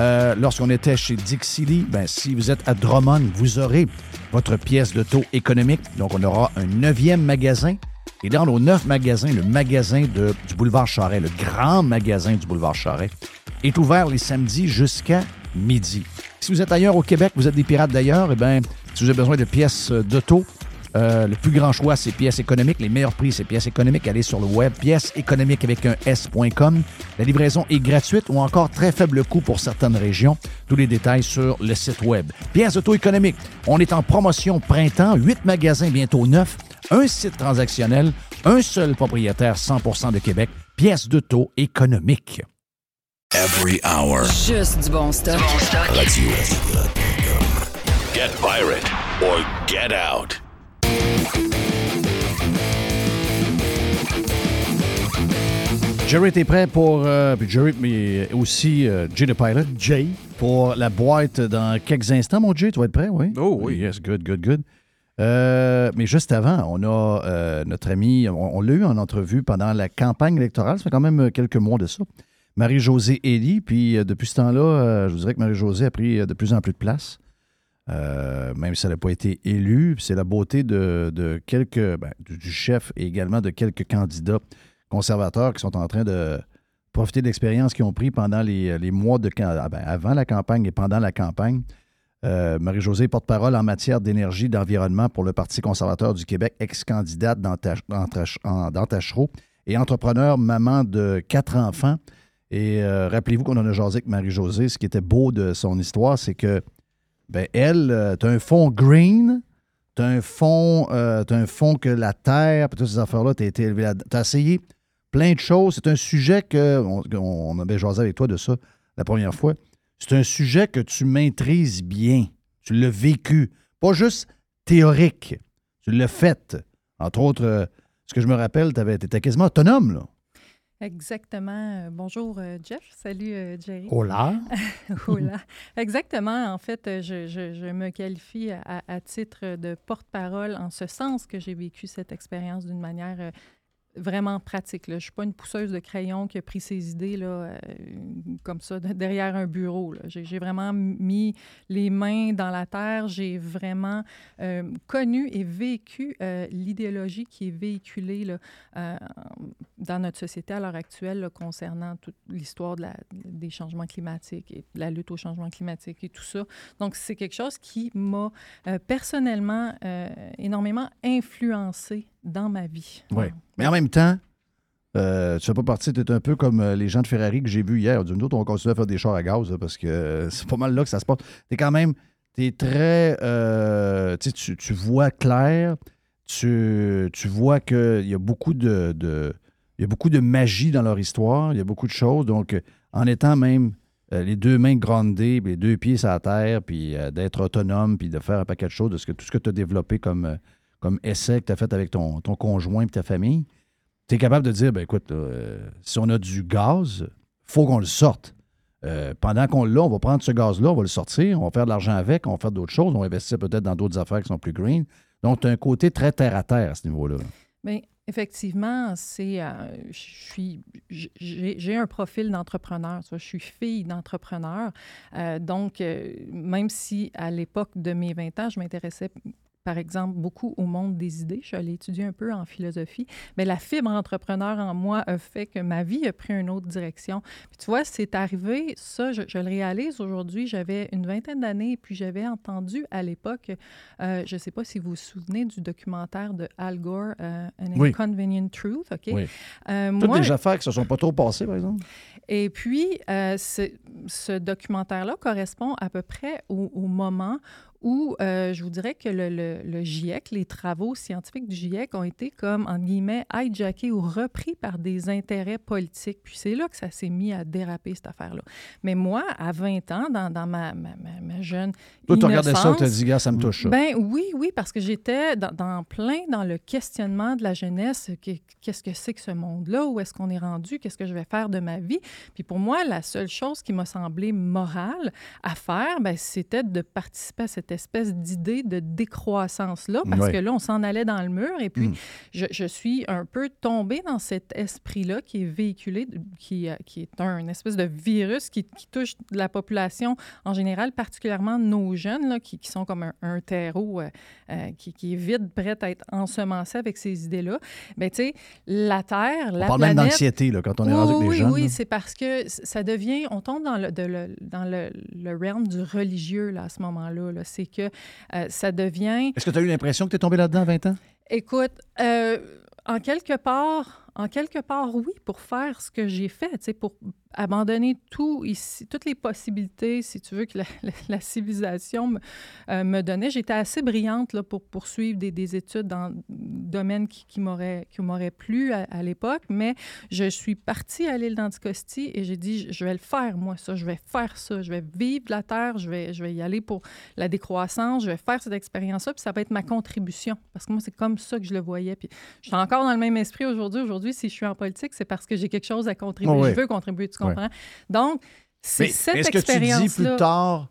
Euh, lorsqu'on était chez Dixie Lee, ben, si vous êtes à Drummond, vous aurez votre pièce de taux économique. Donc, on aura un neuvième magasin. Et dans nos neuf magasins, le magasin du boulevard Charret, le grand magasin du boulevard Charret, est ouvert les samedis jusqu'à midi. Si vous êtes ailleurs au Québec, vous êtes des pirates d'ailleurs, eh bien, si vous avez besoin de pièces euh, d'auto, Euh, le plus grand choix, c'est pièces économiques. Les meilleurs prix, c'est pièces économiques. Allez sur le web, pièces économiques avec un S.com. La livraison est gratuite ou encore très faible coût pour certaines régions. Tous les détails sur le site web. Pièces auto-économiques. On est en promotion printemps. Huit magasins, bientôt neuf. Un site transactionnel. Un seul propriétaire 100% de Québec. Pièces d'auto économiques. Every hour. Juste du bon stock. Radio. Get pirate or get out. Jerry, t'es prêt pour. euh, puis Jerry, mais aussi euh, Jay the Pilot. Jay. Pour la boîte dans quelques instants, mon Jay. Tu vas être prêt, oui? Oh oui. Yes, good, good, good. Euh, mais juste avant, on a euh, notre ami, on, on l'a eu en entrevue pendant la campagne électorale, ça fait quand même quelques mois de ça. Marie-Josée Elie, puis euh, depuis ce temps-là, euh, je vous dirais que Marie-Josée a pris euh, de plus en plus de place. Même si elle n'a pas été élue, c'est la beauté de, quelques, ben, du chef et également de quelques candidats conservateurs qui sont en train de profiter de l'expérience qu'ils ont pris pendant les, mois de ah ben, avant la campagne et pendant la campagne. Marie-Josée, porte-parole en matière d'énergie et d'environnement pour le Parti conservateur du Québec, ex-candidate dans, Tach- dans Tach- en- dans Tachereau et entrepreneur, maman de quatre enfants. Et euh, rappelez-vous qu'on en a jasé avec Marie-Josée. Ce qui était beau de son histoire, c'est que ben, elle, tu as un fond green, tu as un fond, euh, t'as un fond que la terre, puis toutes ces affaires-là, tu as été élevé là Tu as essayé plein de choses. C'est un sujet que, on, on avait jasé avec toi de ça la première fois. C'est un sujet que tu maîtrises bien. Tu l'as vécu. Pas juste théorique. Tu l'as fait. Entre autres, euh, ce que je me rappelle, tu étais quasiment autonome, là. Exactement. Euh, Bonjour, euh, Jeff. Salut, euh, Jerry. Hola. Hola. Exactement. En fait, je, je- je me qualifie à, à titre de porte-parole en ce sens que j'ai vécu cette expérience d'une manière vraiment pratique. Je ne suis pas une pousseuse de crayon qui a pris ses idées là, euh, comme ça de- derrière un bureau. J'ai vraiment mis les mains dans la terre. J'ai vraiment euh, connu et vécu euh, l'idéologie qui est véhiculée dans notre société à l'heure actuelle concernant toute l'histoire des changements climatiques et de la lutte au changement climatique et tout ça. Donc, c'est quelque chose qui m'a personnellement énormément influencé dans ma vie. Oui. Mais en même temps, euh, tu fais pas partie, tu es un peu comme euh, les gens de Ferrari que j'ai vus hier. D'une autre, on continue à faire des chars à gaz là, parce que euh, c'est pas mal là que ça se passe. Tu es quand même, es très. euh, tu tu, vois clair, tu, tu vois qu'il y a beaucoup de. de- il y a beaucoup de magie dans leur histoire, il y a beaucoup de choses. Donc, en étant même euh, les deux mains grandées, les deux pieds sur la terre, puis d'être autonome, puis de faire un paquet de choses, de ce que, tout ce que tu as développé comme, comme essai que tu as fait avec ton, conjoint et ta famille, tu es capable de dire, ben écoute, euh, si on a du gaz, faut qu'on le sorte. Euh, pendant qu'on l'a, on va prendre ce gaz-là, on va le sortir, on va faire de l'argent avec, on va faire d'autres choses, on va investir peut-être dans d'autres affaires qui sont plus green. Donc, tu as un côté très terre-à-terre à ce niveau-là. Bien, effectivement, c'est. euh. J'ai un profil d'entrepreneur. Je suis fille d'entrepreneur. Donc, même si à l'époque de mes 20 ans, je m'intéressais par exemple, beaucoup au monde des idées. Je allée étudier un peu en philosophie. Mais la fibre entrepreneur en moi a fait que ma vie a pris une autre direction. Puis tu vois, c'est arrivé, ça, je, je le réalise aujourd'hui. J'avais une vingtaine d'années et puis j'avais entendu à l'époque, euh, je ne sais pas si vous vous souvenez du documentaire de Al Gore, euh, An Oui. Inconvenient Truth. OK? Oui. Euh, Toutes moi- des affaires qui ne se sont pas trop passées, par exemple. et puis, euh, ce, ce documentaire-là correspond à peu près au, au moment où euh, je vous dirais que le, le- le GIEC, les travaux scientifiques du GIEC ont été comme, en guillemets, hijackés ou repris par des intérêts politiques. Puis c'est là que ça s'est mis à déraper, cette affaire-là. Mais moi, à 20 ans, dans, dans ma, ma, ma- jeune Toi, tu regardais ça, tu as dit, gars, ça me touche. ça. ben oui, oui, parce que j'étais dans, dans plein dans le questionnement de la jeunesse. que- Qu'est-ce que c'est que ce monde-là? Où est-ce qu'on est rendu? Qu'est-ce que je vais faire de ma vie? Puis pour moi, la seule chose qui m'a semblé morale à faire, ben, c'était de participer à cette espèce d'idée de décroissance-là, parce que là, on s'en allait dans le mur. Et puis, Mm. je, je suis un peu tombée dans cet esprit-là qui est véhiculé, qui, euh, qui est un une espèce de virus qui, qui touche la population en général, particulièrement nos jeunes, là, qui, qui sont comme un, un terreau euh, euh, qui, qui est vide, prêt à être ensemencé avec ces idées-là. Mais tu sais, la Terre, On la parle même d'anxiété là, quand on est Oui, rendu avec oui, les jeunes. Oui, là. c'est parce que ça devient, on tombe dans le, de le- dans le, le realm du religieux là, à ce moment-là. là. C'est c'est que euh, ça devient... Est-ce que tu as eu l'impression que tu es tombé là-dedans à 20 ans? Écoute, euh, en quelque part, en quelque part, oui, pour faire ce que j'ai fait, pour abandonner tout toutes les possibilités, si tu veux, que la, civilisation me, euh, me donnait. J'étais assez brillante là, pour poursuivre des, des études dans des domaines qui, qui m'auraient plu à, l'époque, mais je suis partie à l'île d'Anticosti et j'ai dit, je- vais le faire, moi, ça, je vais faire ça, je vais vivre la terre, je vais, je vais y aller pour la décroissance, je vais faire cette expérience-là, puis ça va être ma contribution. Parce que moi, c'est comme ça que je le voyais. Puis je suis encore dans le même esprit. Aujourd'hui, si je suis en politique, c'est parce que j'ai quelque chose à contribuer. Oh. Je veux contribuer, tu comprends? Donc, c'est cette Est-ce que tu dis plus tard,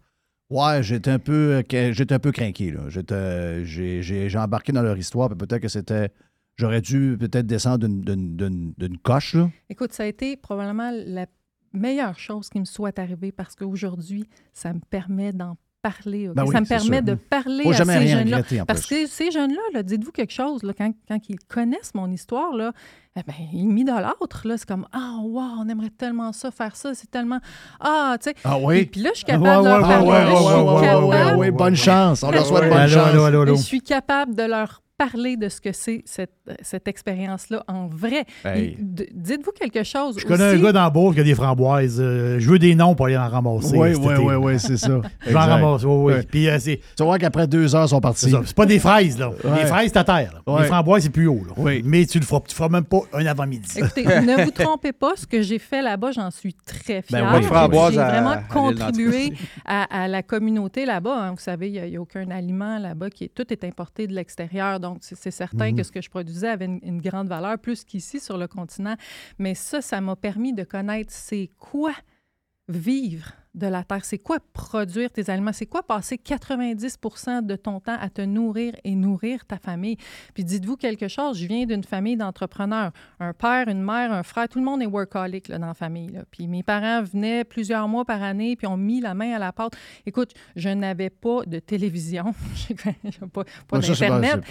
ouais, j'étais un peu, euh, j'étais un peu craqué, là. J'étais- J'ai j'ai- j'ai embarqué dans leur histoire, puis peut-être que c'était. J'aurais dû peut-être descendre d'une- d'une d'une- d'une coche, là. Écoute, ça a été probablement la meilleure chose qui me soit arrivée parce qu'aujourd'hui, ça me permet d'en parler. Ben oui, ça me permet sûr. de parler Faut à ces jeunes-là. Parce que ces jeunes-là, là, dites-vous quelque chose, là, quand, quand ils connaissent mon histoire, là, eh ben, ils m'idolâtrent. C'est comme Ah, wow, on aimerait tellement ça, faire ça. C'est tellement. Ah, tu sais. Ah oui? Et puis là, je suis Ouais, capable de leur ouais, parler. ouais, je ouais, suis ouais, ouais, capable- ouais, ouais, bonne chance. On leur souhaite bonne chance. Je suis capable de leur parler de ce que c'est cette, cette expérience-là en vrai. Hey. Dites-vous quelque chose. Je connais aussi? un gars dans qui a des framboises. Euh, je veux des noms pour aller en ramasser. Oui, oui, oui, oui, c'est ça. Je vais en Exact. ramasser, oui, oui. Puis euh, c'est. Tu vois qu'après deux heures, ils sont partis. C'est pas des fraises, là. Ouais. Les fraises, c'est à terre. Ouais. Les framboises, c'est plus haut, là. Oui. Mais tu le feras, tu feras même pas un avant-midi. Écoutez, ne vous trompez pas, ce que j'ai fait là-bas, j'en suis très fière. oui, J'ai- framboise j'ai à- vraiment à contribué à, à la communauté là-bas. hein. Vous savez, il n'y a, aucun aliment là-bas qui est tout est importé de l'extérieur. Donc, c'est c'est certain Mhm. que ce que je produisais avait une, une grande valeur, plus qu'ici sur le continent. Mais ça, ça m'a permis de connaître c'est quoi vivre de la terre. C'est quoi produire tes aliments? C'est quoi passer 90% de ton temps à te nourrir et nourrir ta famille? Puis dites-vous quelque chose, je viens d'une famille d'entrepreneurs. Un père, une mère, un frère, tout le monde est workaholic là, dans la famille. là. Puis mes parents venaient plusieurs mois par année puis ont mis la main à la pâte. Écoute, je n'avais pas de télévision, pas, pas d'Internet.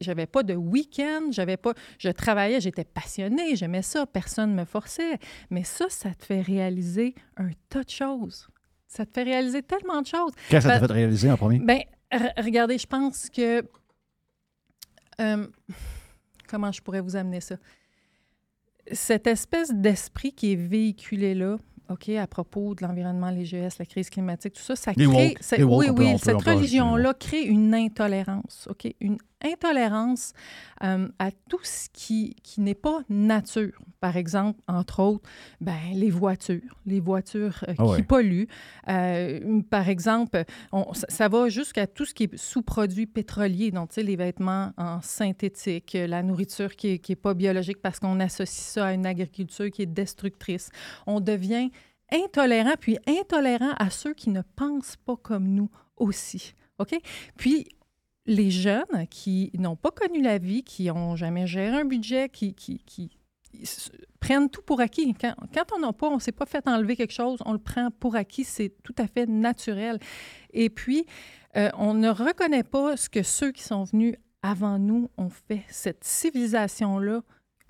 j'avais pas de week-end, j'avais pas, je travaillais, j'étais passionnée, j'aimais ça, personne me forçait. Mais ça, ça te fait réaliser un tas de choses. Ça te fait réaliser tellement de choses. Qu'est-ce que ça t'a Ben- fait réaliser en premier? Ben, re- regardez, je pense que. euh, comment je pourrais vous amener ça? Cette espèce d'esprit qui est véhiculé là, OK, à propos de l'environnement, les GES, la crise climatique, tout ça, ça crée. woke. woke, oui, oui, peut- cette religion-là crée une intolérance, OK? Une intolérance euh, à tout ce qui, qui n'est pas nature. Par exemple, entre autres, ben, les voitures, les voitures euh, Ah qui polluent. Euh, par exemple, on- ça, ça va jusqu'à tout ce qui est sous-produits pétroliers, donc les vêtements en synthétique, la nourriture qui n'est qui est pas biologique parce qu'on associe ça à une agriculture qui est destructrice. On devient intolérant, puis intolérant à ceux qui ne pensent pas comme nous aussi. OK? Puis, les jeunes qui n'ont pas connu la vie, qui n'ont jamais géré un budget, qui, qui, qui prennent tout pour acquis. Quand, quand on n'a pas, on ne s'est pas fait enlever quelque chose, on le prend pour acquis, c'est tout à fait naturel. Et puis, euh, on ne reconnaît pas ce que ceux qui sont venus avant nous ont fait. Cette civilisation-là,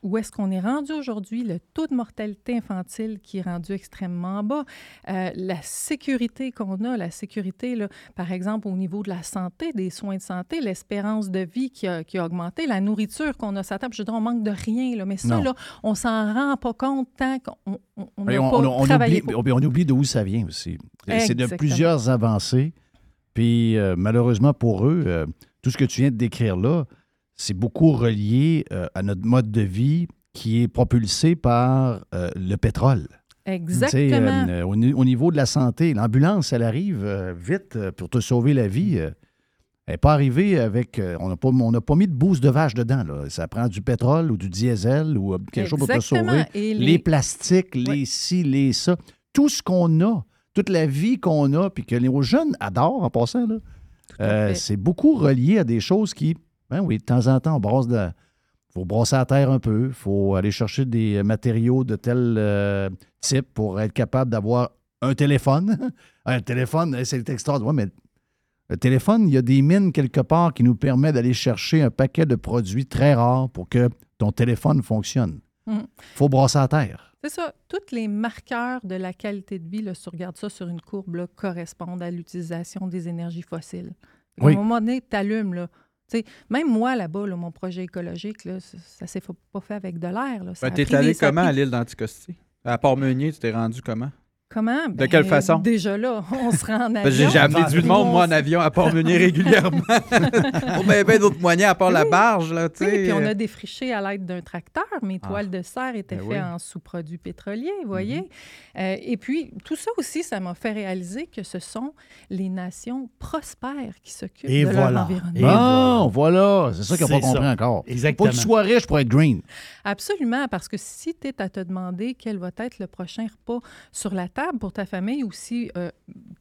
où est-ce qu'on est rendu aujourd'hui, le taux de mortalité infantile qui est rendu extrêmement bas, euh, la sécurité qu'on a, la sécurité, là, par exemple, au niveau de la santé, des soins de santé, l'espérance de vie qui a, qui a augmenté, la nourriture qu'on a sur la table, je veux dire, on manque de rien, là, mais ça, Non. là, on s'en rend pas compte tant qu'on on, n'a on, pas on- on oublie, pour. on oublie d'où ça vient aussi. C'est de plusieurs avancées. Puis euh, malheureusement pour eux, euh, tout ce que tu viens de décrire là, c'est beaucoup relié euh, à notre mode de vie qui est propulsé par euh, le pétrole. Exactement. euh, au, ni- au niveau de la santé, l'ambulance, elle arrive vite pour te sauver la vie. elle n'est pas arrivée avec. on n'a pas, pas mis de bouse de vache dedans. Là. Ça prend du pétrole ou du diesel ou quelque chose pour te sauver. Et les... les- plastiques, les ci, les ça. Tout ce qu'on a, toute la vie qu'on a, puis que les jeunes adorent en passant, c'est beaucoup relié à des choses qui. Ben oui, de temps en temps, on brasse de. faut brasser la terre un peu. Il faut aller chercher des matériaux de tel euh, type pour être capable d'avoir un téléphone. un téléphone, eh, c'est extraordinaire. Ouais, mais le téléphone, il y a des mines quelque part qui nous permettent d'aller chercher un paquet de produits très rares pour que ton téléphone fonctionne. Mm. faut brasser la terre. C'est ça. Tous les marqueurs de la qualité de vie, là, si tu regardes ça sur une courbe, là, correspondent à l'utilisation des énergies fossiles. Oui. un moment donné, tu allumes. Là. Tu même moi, là-bas, là, mon projet écologique, là, ça, ça s'est pas fait avec de l'air. Ça Ben, T'es allé comment à l'île d'Anticosti? À Port-Meunier, tu t'es rendu comment? Comment? De quelle façon? Déjà là, on se rend en avion. j'ai amené du monde, moi, en On- avion à Port-Meunier régulièrement. Pour bien, bien d'autres moyens à part la barge, là, tu Oui, puis on a défriché à l'aide d'un tracteur. Mes Ah. toiles de serre étaient Ben faites oui. En sous-produits pétroliers, vous voyez? Euh, et puis, tout ça aussi, ça m'a fait réaliser que ce sont les nations prospères qui s'occupent Et de leur voilà. environnement. Bon, voilà. C'est ça qu'on n'a pas compris ça. encore. Exactement. Faut que tu sois riche pour être green. Absolument, parce que si tu es à te demander quel va être le prochain repas sur la table pour ta famille ou si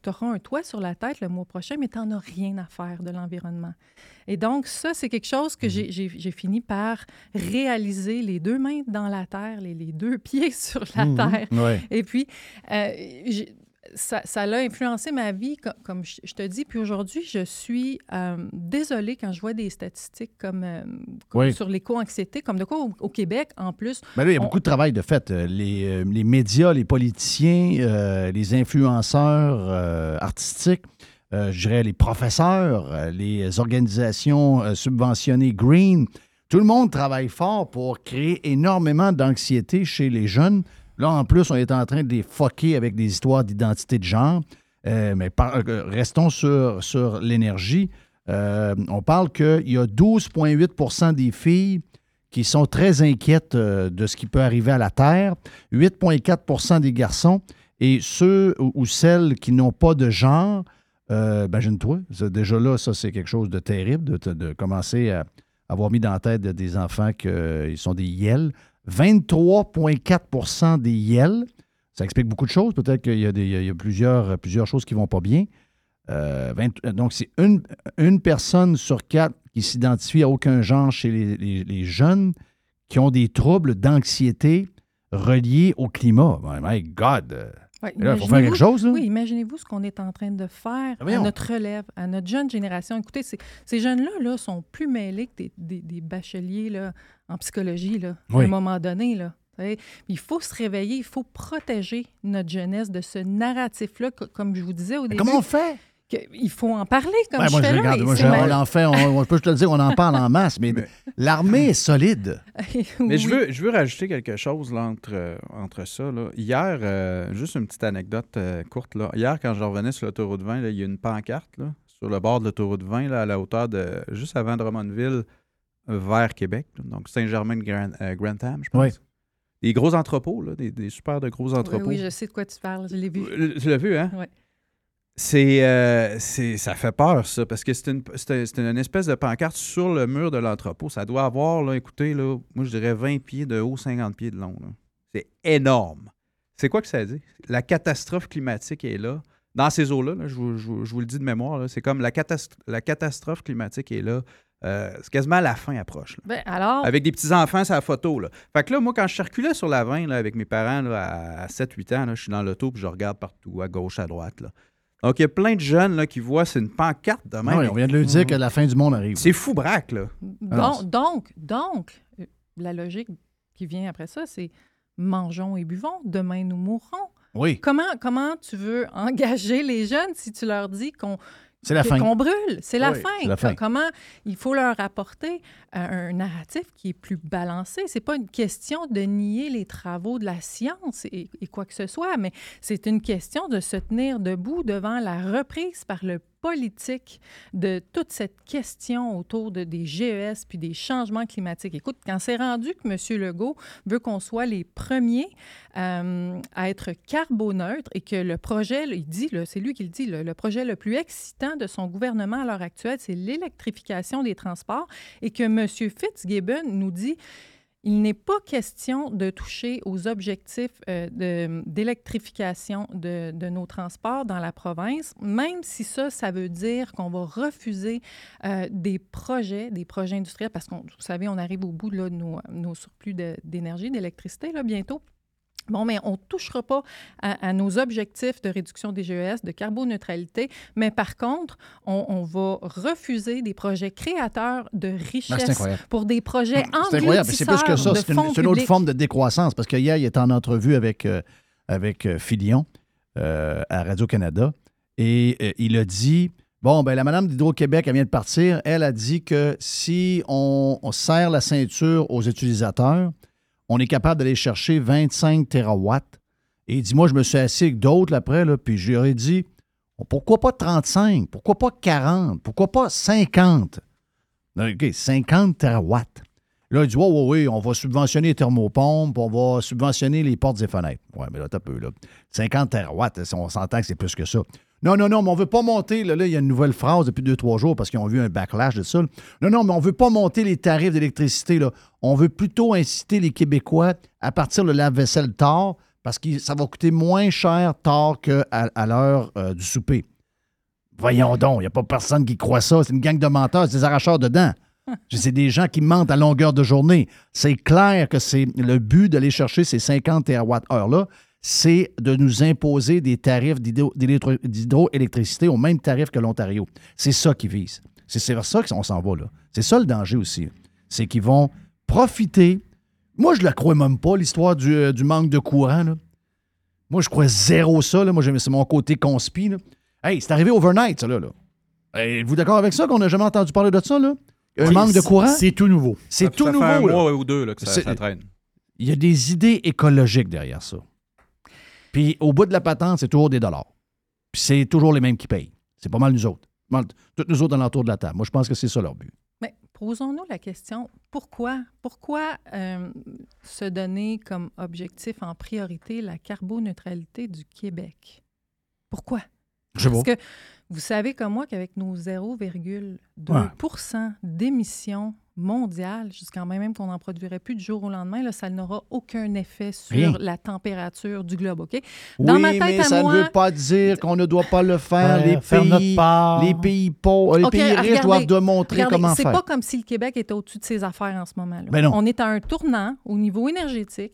tu auras un toit sur la tête le mois prochain, mais tu n'en as rien à faire de l'environnement. Et donc, ça, c'est quelque chose que j'ai- j'ai fini par réaliser les deux mains dans la terre, les, les deux pieds sur la Mhm. terre. Ouais. Et puis, euh, ça, ça l'a influencé ma vie, co- comme, je, je te dis. Puis aujourd'hui, je suis euh, désolée quand je vois des statistiques comme, euh, comme Oui. sur l'éco-anxiété, comme de quoi au, au Québec, en plus. Ben là, il y a on- beaucoup de travail de fait. Euh, Les, euh, les médias, les politiciens, euh, les influenceurs artistiques, je dirais les professeurs, les organisations subventionnées green, tout le monde travaille fort pour créer énormément d'anxiété chez les jeunes. Là, en plus, on est en train de les foquer avec des histoires d'identité de genre. Euh, mais euh, restons sur, l'énergie. Euh, on parle qu'il y a 12,8% des filles qui sont très inquiètes de ce qui peut arriver à la Terre, 8,4% des garçons, et ceux ou, celles qui n'ont pas de genre, imagine-toi, déjà là, ça c'est quelque chose de terrible, de, commencer à avoir mis dans la tête de- des enfants qu'ils sont des yels. 23,4% des yels. Ça explique beaucoup de choses. Peut-être qu'il y a, des- il y a- il y a plusieurs, plusieurs choses qui ne vont pas bien. Euh, 20 donc, c'est une, une personne sur quatre qui s'identifie à aucun genre chez les, les- les jeunes qui ont des troubles d'anxiété reliés au climat. My God! euh, Ouais, là, il faut faire quelque chose. Là. Oui, imaginez-vous ce qu'on est en train de faire à notre relève, à notre jeune génération. Écoutez, ces, ces jeunes-là là, sont plus mêlés que des, des- des bacheliers là, en psychologie là, à un moment donné. Là. Il faut se réveiller, il faut protéger notre jeunesse de ce narratif-là, co- comme je vous disais au début. comment on fait? il faut en parler comme je moi, fais je regarde. Moi, je- on en fait, on, on peut te le dire, on en parle en masse, mais, l'armée est solide. Mais je, veux, je veux rajouter quelque chose là, entre, euh, entre ça. là. Hier, euh, juste une petite anecdote euh, courte. Là. Hier, quand je revenais sur l'autoroute 20, là, il y a une pancarte là, sur le bord de l'autoroute 20, là, à la hauteur de juste avant Drummondville, vers Québec. donc Saint-Germain-Grantham, je pense. Oui. Des gros entrepôts, là, des, des super de gros Oui, entrepôts. oui, je sais de quoi tu parles, je l'ai vu. Euh, Tu l'as vu, hein? C'est, euh, c'est, ça fait peur, ça, parce que c'est une, c'est, c'est une espèce de pancarte sur le mur de l'entrepôt. Ça doit avoir, là, écoutez, là, moi, je dirais 20 pieds de haut, 50 pieds de long. là. C'est énorme. C'est quoi que ça dit? La catastrophe climatique est là. Dans ces eaux-là, là, je, vous, je vous- je vous le dis de mémoire, là, c'est comme la, catast- la catastrophe climatique est là. Euh, c'est quasiment la fin approche. là. Ben, alors, Avec des petits-enfants, c'est la photo. Là. Fait que là, moi, quand je circulais sur la 20 là, avec mes parents là, à 7-8 ans, là, je suis dans l'auto puis je regarde partout, à gauche, à droite. Là. Donc, il y a plein de jeunes là, qui voient, c'est une pancarte de même. Oui, on vient de lui dire que la fin du monde arrive. C'est fou braque, là. Donc, donc, donc, euh, la logique qui vient après ça, c'est mangeons et buvons, demain nous mourrons. Oui. Comment, comment tu veux engager les jeunes si tu leur dis qu'on C'est la fin. qu'on brûle? C'est la, Oui, la fin. Co- Comment il faut leur apporter euh, un narratif qui est plus balancé? C'est pas une question de nier les travaux de la science et, et quoi que ce soit, mais c'est une question de se tenir debout devant la reprise par le politique de toute cette question autour de, des GES puis des changements climatiques. Écoute, quand c'est rendu que M. Legault veut qu'on soit les premiers euh, à être carboneutre et que le projet, il dit, c'est lui qui le dit, là, le projet le plus excitant de son gouvernement à l'heure actuelle, c'est l'électrification des transports et que M. Fitzgibbon nous dit il n'est pas question de toucher aux objectifs euh, d'électrification de, nos transports dans la province, même si ça, ça veut dire qu'on va refuser euh, des projets, des projets industriels, parce qu'on, vous savez, on arrive au bout de nos, nos surplus d'énergie, d'électricité, là, bientôt. Bon, mais on ne touchera pas à, à nos objectifs de réduction des GES, de carboneutralité, mais par contre, on, on va refuser des projets créateurs de Ben, richesse pour des projets C'est incroyable, c'est plus que ça. C'est une, autre forme de décroissance. Parce que hier, il était en entrevue avec, euh, avec euh, Filion euh, à Radio-Canada et euh, il a dit Bon, ben la madame d'Hydro-Québec, elle vient de partir. Elle a dit que si on, on serre la ceinture aux utilisateurs, on est capable d'aller chercher 25 terawatts. Et il dit Moi, je me suis assis avec d'autres après, là, puis ai dit Pourquoi pas 35 Pourquoi pas 40 Pourquoi pas 50 OK, 50 terawatts. Là, il dit, oui, oui, oui, on va subventionner les thermopompes, on va subventionner les portes et fenêtres. Oui, mais là, t'as peu, là. 50 terawatts, on s'entend que c'est plus que ça. Non, non, non, mais on ne veut pas monter. Là, il y a une nouvelle phrase depuis deux, trois jours parce qu'ils ont vu un backlash de ça. Non, non, mais on ne veut pas monter les tarifs d'électricité. On veut plutôt inciter les Québécois à partir le lave-vaisselle tard parce que ça va coûter moins cher tard qu'à l'heure euh, du souper. Voyons donc, il n'y a pas personne qui croit ça. C'est une gang de menteurs, c'est des arracheurs dedans. C'est des gens qui mentent à longueur de journée. C'est clair que c'est le but d'aller chercher ces 50 TWh-là, c'est de nous imposer des tarifs d'hydroélectricité au même tarif que l'Ontario. C'est ça qu'ils visent. C'est vers ça qu'on s'en va, là. C'est ça le danger aussi. C'est qu'ils vont profiter. Moi, je la crois même pas, l'histoire du, euh, du manque de courant, là. Moi, je crois zéro ça, là. Moi, c'est mon côté conspi, là. Hey, c'est arrivé overnight, ça, là. là. Êtes-vous d'accord avec ça qu'on n'a jamais entendu parler de ça, là? Un Oui, manque de courant? C'est tout nouveau. C'est tout ça fait nouveau. un là. mois ou deux là, que ça traîne. Il y a des idées écologiques derrière ça. Puis au bout de la patente, c'est toujours des dollars. Puis c'est toujours les mêmes qui payent. C'est pas mal nous autres. Toutes nous autres dans l'entour de la table. Moi, je pense que c'est ça leur but. Mais posons-nous la question, pourquoi, pourquoi euh, se donner comme objectif en priorité la carboneutralité du Québec? Pourquoi? Je Parce que vous savez comme moi qu'avec nos 0,2% d'émissions mondiales, jusqu'à même, même qu'on n'en produirait plus du jour au lendemain, là, ça n'aura aucun effet sur Rien. la température du globe, OK? Dans oui, ma tête mais à ça moi, ne veut pas dire qu'on ne doit pas le faire. Euh, les, faire notre pays, part. les pays pauvres, les pays riches regardez, doivent démontrer regardez, comment C'est faire. pas comme si le Québec était au-dessus de ses affaires en ce moment. là Ben non. On est à un tournant au niveau énergétique.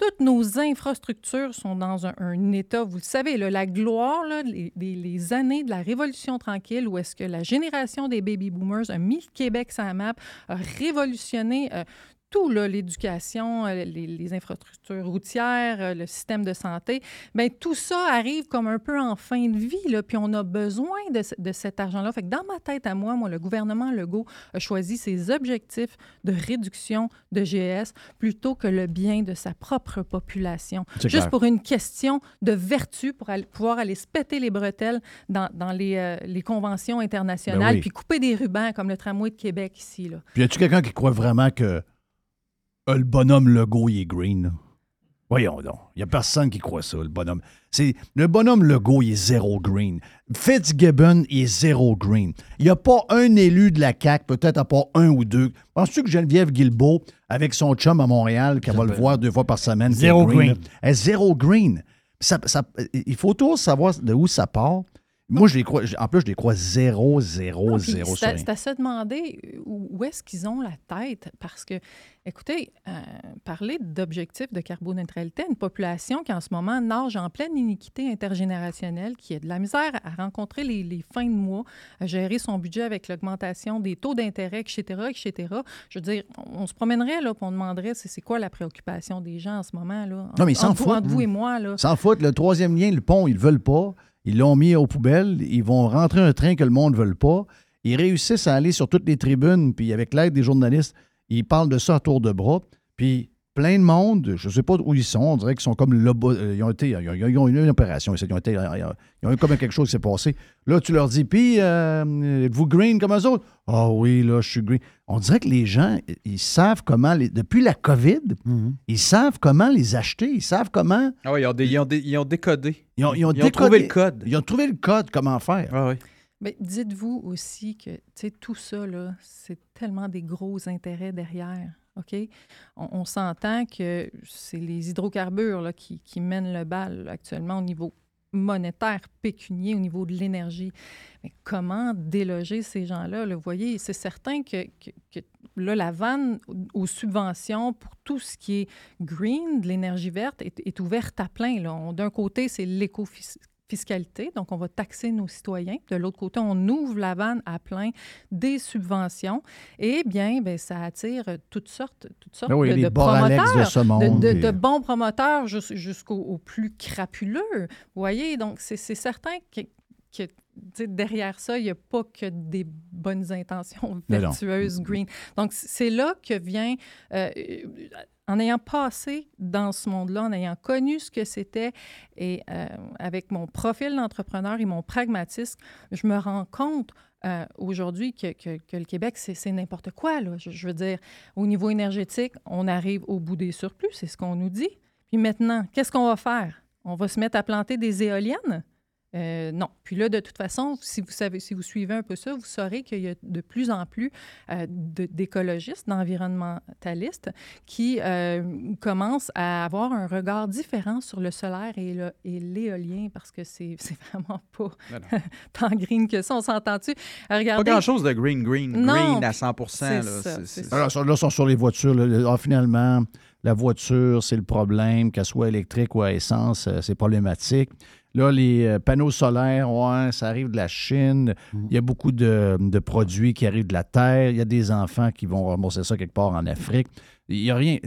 Toutes nos infrastructures sont dans un, état, vous le savez, la gloire, là, les années de la Révolution tranquille, où est-ce que la génération des baby boomers a mis le Québec sur la map, a révolutionné euh, tout, l'éducation, euh, les, les infrastructures routières, euh, le système de santé, bien, tout ça arrive comme un peu en fin de vie, là, puis on a besoin de, de cet argent-là. Fait que dans ma tête à moi, moi, le gouvernement Legault a choisi ses objectifs de réduction de GS plutôt que le bien de sa propre population. Juste clair. pour une question de vertu, pour aller- pouvoir aller se péter les bretelles dans, dans les, euh, les conventions internationales, Ben oui. puis couper des rubans comme le tramway de Québec ici. Là. Puis y a-tu quelqu'un qui croit vraiment que le bonhomme Legault, il est green? là? Voyons donc. Il n'y a personne qui croit ça, le bonhomme. C'est, le bonhomme Legault, il est zéro green. Fitzgibbon, il est zéro green. Il n'y a pas un élu de la CAQ, peut-être à part un ou deux. Penses-tu que Geneviève Guilbeault, avec son chum à Montréal, qu'elle va le voir deux fois par semaine, Zéro green. là, elle est zéro green. Puis ça- ça- il faut toujours savoir de où ça part. Moi, je les crois, en plus, je les crois zéro, zéro, puis zéro c'est sur c'est à se demander où, est-ce qu'ils ont la tête. Parce que, écoutez, euh, parler d'objectifs de carboneutralité à une population qui en ce moment nage en pleine iniquité intergénérationnelle, qui a de la misère à rencontrer les, les fins de mois, à gérer son budget avec l'augmentation des taux d'intérêt, etc., etc. Je veux dire, on, on se promènerait, là, puis on demanderait c'est c'est quoi la préoccupation des gens en ce moment, là? Non, mais ils s'en entre, vous- foutent. entre vous et moi, là. S'en foutent. Le troisième lien, le pont, ils ne veulent pas. Ils l'ont mis aux poubelles. Ils vont rentrer un train que le monde ne veut pas. Ils réussissent à aller sur toutes les tribunes, puis avec l'aide des journalistes, ils parlent de ça à tour de bras. Puis plein de monde, je ne sais pas où ils sont, on dirait qu'ils sont comme là ils ont été, ils ont, ils ont eu une opération, ils ont, été, ils ont eu comme quelque chose qui s'est passé. Là, tu leur dis, puis, euh, êtes-vous green comme eux autres? Ah oui, là, je suis green. On dirait que les gens, ils savent comment, les- depuis la COVID, ils savent comment les acheter, ils savent comment... Ah oui, ils ont, dé- ils ont dé- ils ont décodé. Ils ont, ils ont trouvé décodé- le code. Ils ont trouvé le code, comment faire. Ah oui. Mais dites-vous aussi que tu sais, tout ça, là, c'est tellement des gros intérêts derrière. OK? On, s'entend que c'est les hydrocarbures là, qui, mènent le bal actuellement au niveau monétaire, pécunier au niveau de l'énergie. Mais comment déloger ces gens-là? Là, vous voyez, c'est certain que, là, la vanne aux subventions pour tout ce qui est green, de l'énergie verte, est, est ouverte à plein. D'un côté, c'est donc on va taxer nos citoyens. De l'autre côté, on ouvre la vanne à plein des subventions. Et bien, ben, ça attire toutes sortes, toutes sortes Ben oui, de, promoteurs, ce monde, de, puis- de bons promoteurs jus- jusqu'aux aux plus crapuleux. Vous voyez, donc c'est certain que, derrière ça, il n'y a pas que des bonnes intentions vertueuses, green. Donc, c'est là que vient, euh, en ayant passé dans ce monde-là, en ayant connu ce que c'était, et euh, avec mon profil d'entrepreneur et mon pragmatisme, je me rends compte euh, aujourd'hui que, le Québec, c'est n'importe quoi. Je veux dire, au niveau énergétique, on arrive au bout des surplus, c'est ce qu'on nous dit. Puis maintenant, qu'est-ce qu'on va faire? On va se mettre à planter des éoliennes? Euh, non. Puis là, de toute façon, si vous savez, si vous suivez un peu ça, vous saurez qu'il y a de plus en plus euh, de- d'écologistes, d'environnementalistes qui euh, commencent à avoir un regard différent sur le solaire et l'éolien parce que c'est vraiment pas Ben tant green que ça. On s'entend-tu? Pas Regardez. grand-chose de green, green, Non, green à 100 c'est là. ça, Alors, là, ils sont sur les voitures. là. Ah, finalement, la voiture, c'est le problème, qu'elle soit électrique ou à essence, c'est problématique. Là, les euh, panneaux solaires, ouais, ça arrive de la Chine. Il y a beaucoup de, de produits qui arrivent de la Terre. Il y a des enfants qui vont rembourser ça quelque part en Afrique. Il n'y a rien.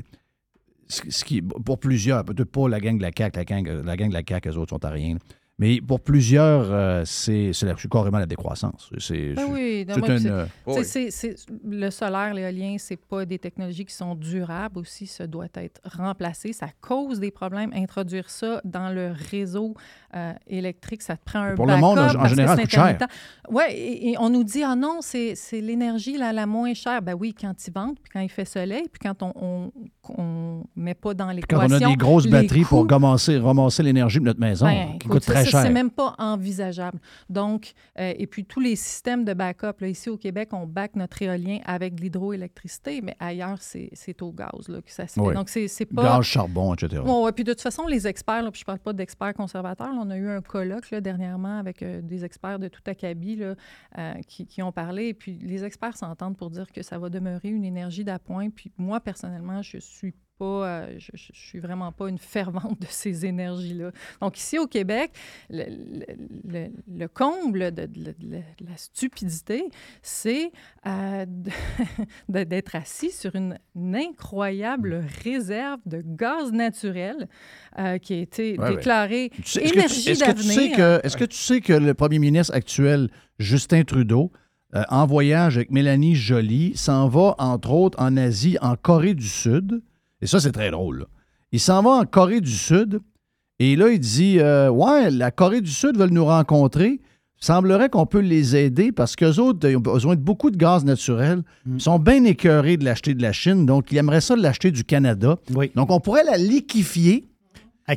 Ce, qui, pour plusieurs, peut-être pas la gang de la CAQ, la gang, la gang de la CAQ, eux autres sont à rien. Mais pour plusieurs, euh, c'est c'est la- c'est carrément la décroissance. C'est Ben oui, c'est non, moi, une, c'est- euh, c'est- le solaire, l'éolien, c'est pas des technologies qui sont durables aussi. Ça doit être remplacé. Ça cause des problèmes. Introduire ça dans le réseau euh, électrique, ça te prend un Pour le monde, en- en général, c'est cher. Oui, et, et on nous dit, ah non, c'est l'énergie la, la moins chère. Ben oui, quand il vente, puis quand il fait soleil, puis quand on on, met pas dans Quand l'équation. on a des grosses batteries pour coûts, ramasser, l'énergie de notre maison, ben, qui coûte très ça, cher. C'est même pas envisageable. Donc, euh, et puis tous les systèmes de backup, là, ici au Québec, on back notre éolien avec de l'hydroélectricité, mais ailleurs, c'est au gaz là, que ça se fait. Oui. Donc, c'est pas. Gaz, charbon, etc. Bon, ouais, puis de toute façon, les experts, là, puis je parle pas d'experts conservateurs, là, on a eu un colloque là, dernièrement avec euh, des experts de tout acabit là, euh, qui, qui ont parlé, et puis les experts s'entendent pour dire que ça va demeurer une énergie d'appoint, puis moi, personnellement, je suis pas, euh, je, je- suis vraiment pas une fervente de ces énergies-là. Donc ici au Québec, le, le- le- le comble de, de- de- de la stupidité, c'est euh, d'être assis sur une, une incroyable réserve de gaz naturel euh, qui a été Ouais, ouais. déclarée tu- énergie est-ce que d'avenir. que, est-ce que tu sais que le premier ministre actuel, Justin Trudeau, euh, en voyage avec Mélanie Joly, s'en va, entre autres, en Asie, en Corée du Sud. Et ça, c'est très drôle. là. Il s'en va en Corée du Sud. Et là, il dit euh, Ouais, la Corée du Sud veulent nous rencontrer. Semblerait qu'on peut les aider parce qu'eux autres, ils ont besoin de beaucoup de gaz naturel. Ils sont bien écœurés de l'acheter de la Chine, donc ils aimeraient ça de l'acheter du Canada. Donc, on pourrait la liquéfier. À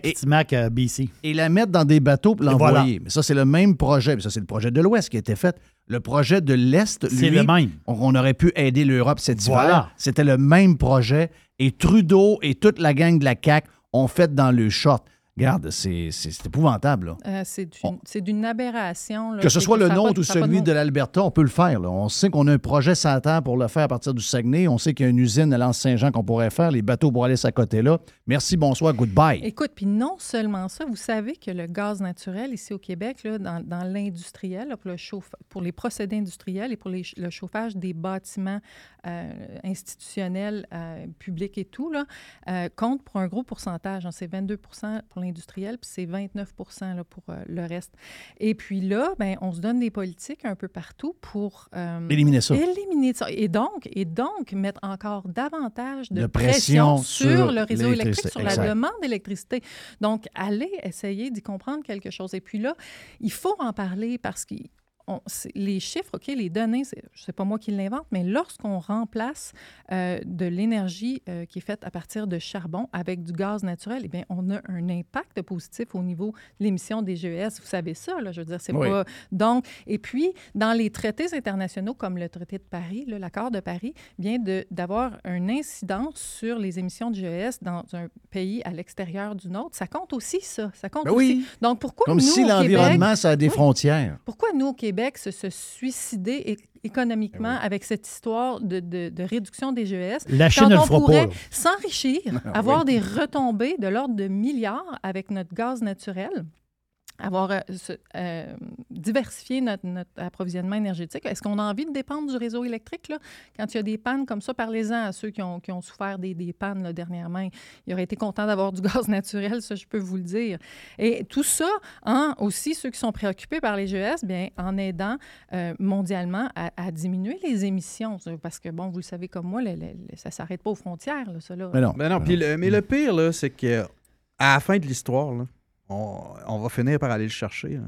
euh, BC. Et la mettre dans des bateaux pour l'envoyer. voilà. Mais ça, c'est le même projet. Mais ça, c'est le projet de l'Ouest qui a été fait. Le projet de l'Est, C'est lui, le même. On, on aurait pu aider l'Europe cet Voilà. hiver. C'était le même projet. Et Trudeau et toute la gang de la CAQ ont fait dans le short. Regarde, c'est épouvantable. Euh, c'est d'une aberration. là. Que ce soit le nôtre ou de celui de l'Alberta, on peut le faire. là. On sait qu'on a un projet terre pour le faire à partir du Saguenay. On sait qu'il y a une usine à l'Anse-Saint-Jean qu'on pourrait faire. Les bateaux pourraient aller à côté là. Merci, bonsoir, goodbye. Écoute, puis non seulement ça, vous savez que le gaz naturel ici au Québec, là, dans, dans l'industriel, pour, le chauffe- pour les procédés industriels et pour les- le chauffage des bâtiments euh, institutionnels, euh, publics et tout, là, euh, compte pour un gros pourcentage. hein. C'est 22 pour l'industriel, puis c'est 29 là, pour le reste. Et puis là, ben, on se donne des politiques un peu partout pour... Éliminer ça. Éliminer ça. Et donc, et donc mettre encore davantage de, De pression, pression sur, le réseau électrique, sur la demande d'électricité. Donc, allez essayer d'y comprendre quelque chose. Et puis là, il faut en parler parce qu'il on- les chiffres, OK, les données, c'est pas moi qui l'invente, mais lorsqu'on remplace euh, de l'énergie euh, qui est faite à partir de charbon avec du gaz naturel, eh bien, on a un impact positif au niveau de l'émission des GES. Vous savez ça, là, je veux dire, c'est Oui. pas... Donc, et puis, dans les traités internationaux comme le traité de Paris, l'accord de Paris, vient de- d'avoir une incidence sur les émissions de GES dans un pays à l'extérieur du nôtre. Ça compte aussi, ça. Ça compte Ben aussi. oui. Donc, pourquoi Comme nous, si l'environnement, ça a des Oui. frontières. pourquoi nous, au Québec, se, se suicider économiquement avec cette histoire de, de- de réduction des GES? La Chine quand le on pourrait s'enrichir, Ah avoir oui. des retombées de l'ordre de milliards avec notre gaz naturel? Avoir euh, euh, diversifié notre, notre approvisionnement énergétique. Est-ce qu'on a envie de dépendre du réseau électrique? Là? Quand il y a des pannes comme ça, parlez-en à ceux qui ont, qui ont souffert des, des pannes là, dernièrement. Ils auraient été contents d'avoir du gaz naturel, ça, je peux vous le dire. Et tout ça, en aussi ceux qui sont préoccupés par les GES, bien, en aidant euh, mondialement à, à diminuer les émissions. Parce que, bon, vous le savez comme moi, le- le- le- ça ne s'arrête pas aux frontières, là, ça. Là. Ben non, puis le- mais le pire, là, c'est que à la fin de l'histoire, on, on va finir par aller le chercher.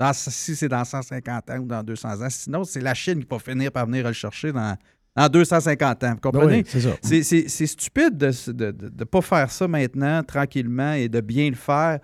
Dans- si c'est dans 150 ans ou dans 200 ans. Sinon, c'est la Chine qui va finir par venir le chercher dans, dans 250 ans. Vous comprenez? oui, c'est stupide de ne de, de- de pas faire ça maintenant, tranquillement, et de bien le faire,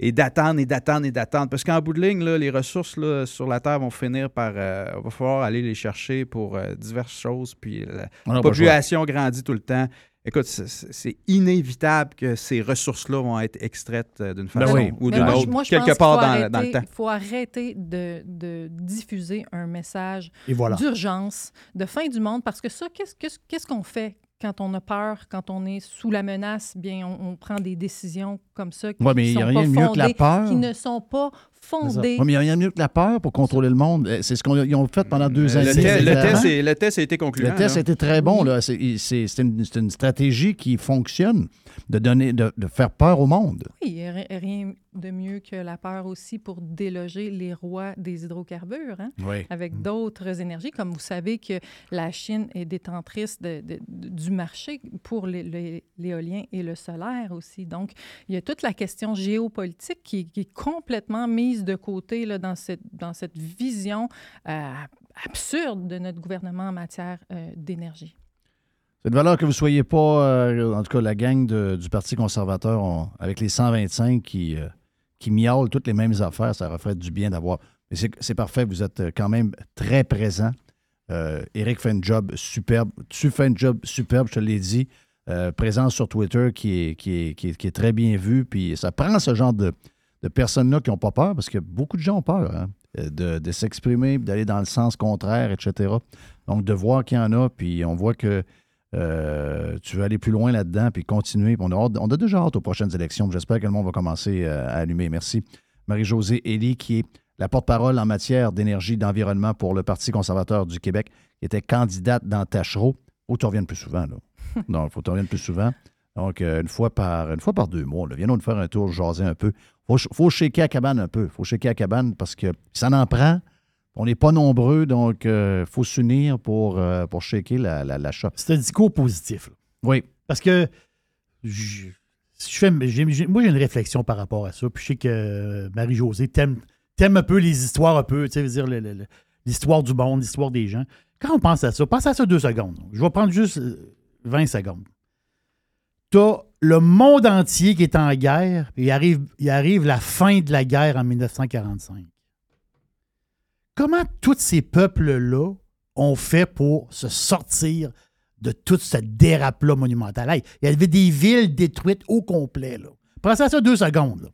et d'attendre, et d'attendre, et d'attendre. Parce qu'en bout de ligne, là, les ressources là, sur la Terre vont finir par... euh, va falloir aller les chercher pour euh, diverses choses, puis la pas le population grandit tout le temps. Écoute, c'est- inévitable que ces ressources-là vont être extraites euh, d'une Ben façon oui. ou d'une autre, moi, quelque part dans, arrêter- dans le temps. Il faut arrêter de, de diffuser un message voilà. d'urgence, de fin du monde, parce que ça, qu'est-ce qu'on fait quand on a peur, quand on est sous la menace? Bien, on, on prend des décisions comme ça qui Ouais, mais qui il y a sont rien pas mieux que la fondées, peur. qui ne sont pas mais il n'y a rien de mieux que la peur pour contrôler le monde. C'est ce qu'ils ont fait pendant deux Le, années. te- le test, est- le test a été concluant. Le test là. a été très bon. là. C'est c'est- c'est une, une stratégie qui fonctionne de, donner, de, de faire peur au monde. Oui, il n'y a ri- rien de mieux que la peur aussi pour déloger les rois des hydrocarbures hein, Oui. avec d'autres énergies. Comme vous savez que la Chine est détentrice de- de- de- du marché pour l'éolien et le solaire aussi. Donc, il y a toute la question géopolitique qui, qui est complètement mise de côté dans, cette, dans cette vision euh, absurde de notre gouvernement en matière euh, d'énergie. C'est de valeur que vous ne soyez pas, euh, en tout cas, la gang du Parti conservateur, on- avec les 125 qui, qui miaulent toutes les mêmes affaires, ça fait du bien d'avoir. Mais c'est- parfait, vous êtes quand même très présent. Eric fait un job superbe. Tu fais un job superbe, je te l'ai dit. Euh, présence sur Twitter qui est, qui, est, qui, est, très bien vue. Puis ça prend ce genre de, de personnes-là qui n'ont pas peur, parce que beaucoup de gens ont peur hein, de, de s'exprimer, d'aller dans le sens contraire, etc. Donc, de voir qu'il y en a, puis on voit que euh, tu veux aller plus loin là-dedans, puis continuer. Puis On a, on a déjà hâte aux prochaines élections. J'espère que le monde va commencer euh, à allumer. Merci. Marie-Josée Elie, qui est la porte-parole en matière d'énergie et d'environnement pour le Parti conservateur du Québec, qui était candidate dans Tachereau. Que tu reviennes plus souvent, là. Non, il faut que tu reviennes plus souvent. Donc, euh, une, fois par, une fois par deux mois, là. viens nous faire un tour, jaser un peu. Il faut, faut shaker à cabane un peu. Il faut shaker à cabane parce que ça en prend. On n'est pas nombreux, donc il faut s'unir pour, euh, pour shaker la, la, la shop. C'est un discours positif. là. Oui. Parce que je, je fais, moi, j'ai une réflexion par rapport à ça. Puis je sais que euh, Marie-Josée t'aime un peu les histoires, un peu, tu sais, l'histoire du monde, l'histoire des gens. Quand on pense à ça, pense à ça deux secondes. Je vais prendre juste euh, 20 secondes. T'as le monde entier qui est en guerre, puis il arrive, il arrive la fin de la guerre en 1945. Comment tous ces peuples-là ont fait pour se sortir de tout ce dérape-là monumental? Hey, il y avait des villes détruites au complet. Là. Pensez à ça deux secondes. là.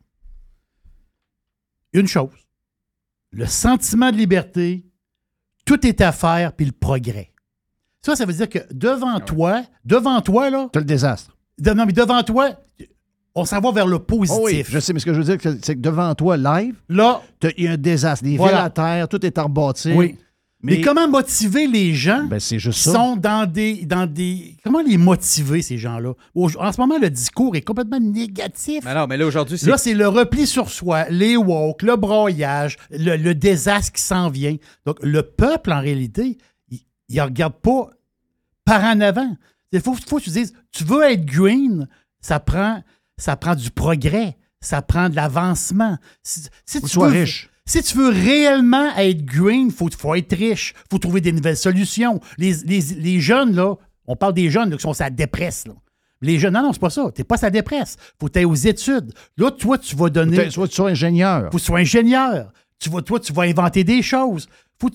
Une chose, le sentiment de liberté, tout est à faire, puis le progrès. Ça, ça veut dire que devant toi, devant toi, là. Tu le désastre. Non, mais devant toi, on s'en va vers le positif. Oh oui, je sais, mais ce que je veux dire, c'est que devant toi, live, là, il y a un désastre. Les Voilà. villes à terre, tout est à rebâtir. Oui. Mais, comment motiver les gens Ben, c'est juste qui ça. sont dans des, dans des. Comment les motiver, ces gens-là? En ce moment, le discours est complètement négatif. Mais non, mais là, aujourd'hui, c'est. Là, c'est le repli sur soi, les woke, le broyage, le, le désastre qui s'en vient. Donc, le peuple, en réalité, il ne regarde pas par en avant. Il faut, faut que tu dises, tu veux être green, ça prend, ça prend du progrès, ça prend de l'avancement. Si, tu sois veux- riche. Si tu veux réellement être green, il faut, faut être riche. faut trouver des nouvelles solutions. Les, les- les jeunes, là, on parle des jeunes là, qui sont à dépresse. Là. Les jeunes, non, non, c'est pas ça. T'es pas à dépresse. Faut que aux études. Là, toi, tu vas donner. Que tu sois ingénieur. Faut que tu sois ingénieur. Tu vas, toi, tu vas inventer des choses. Faut,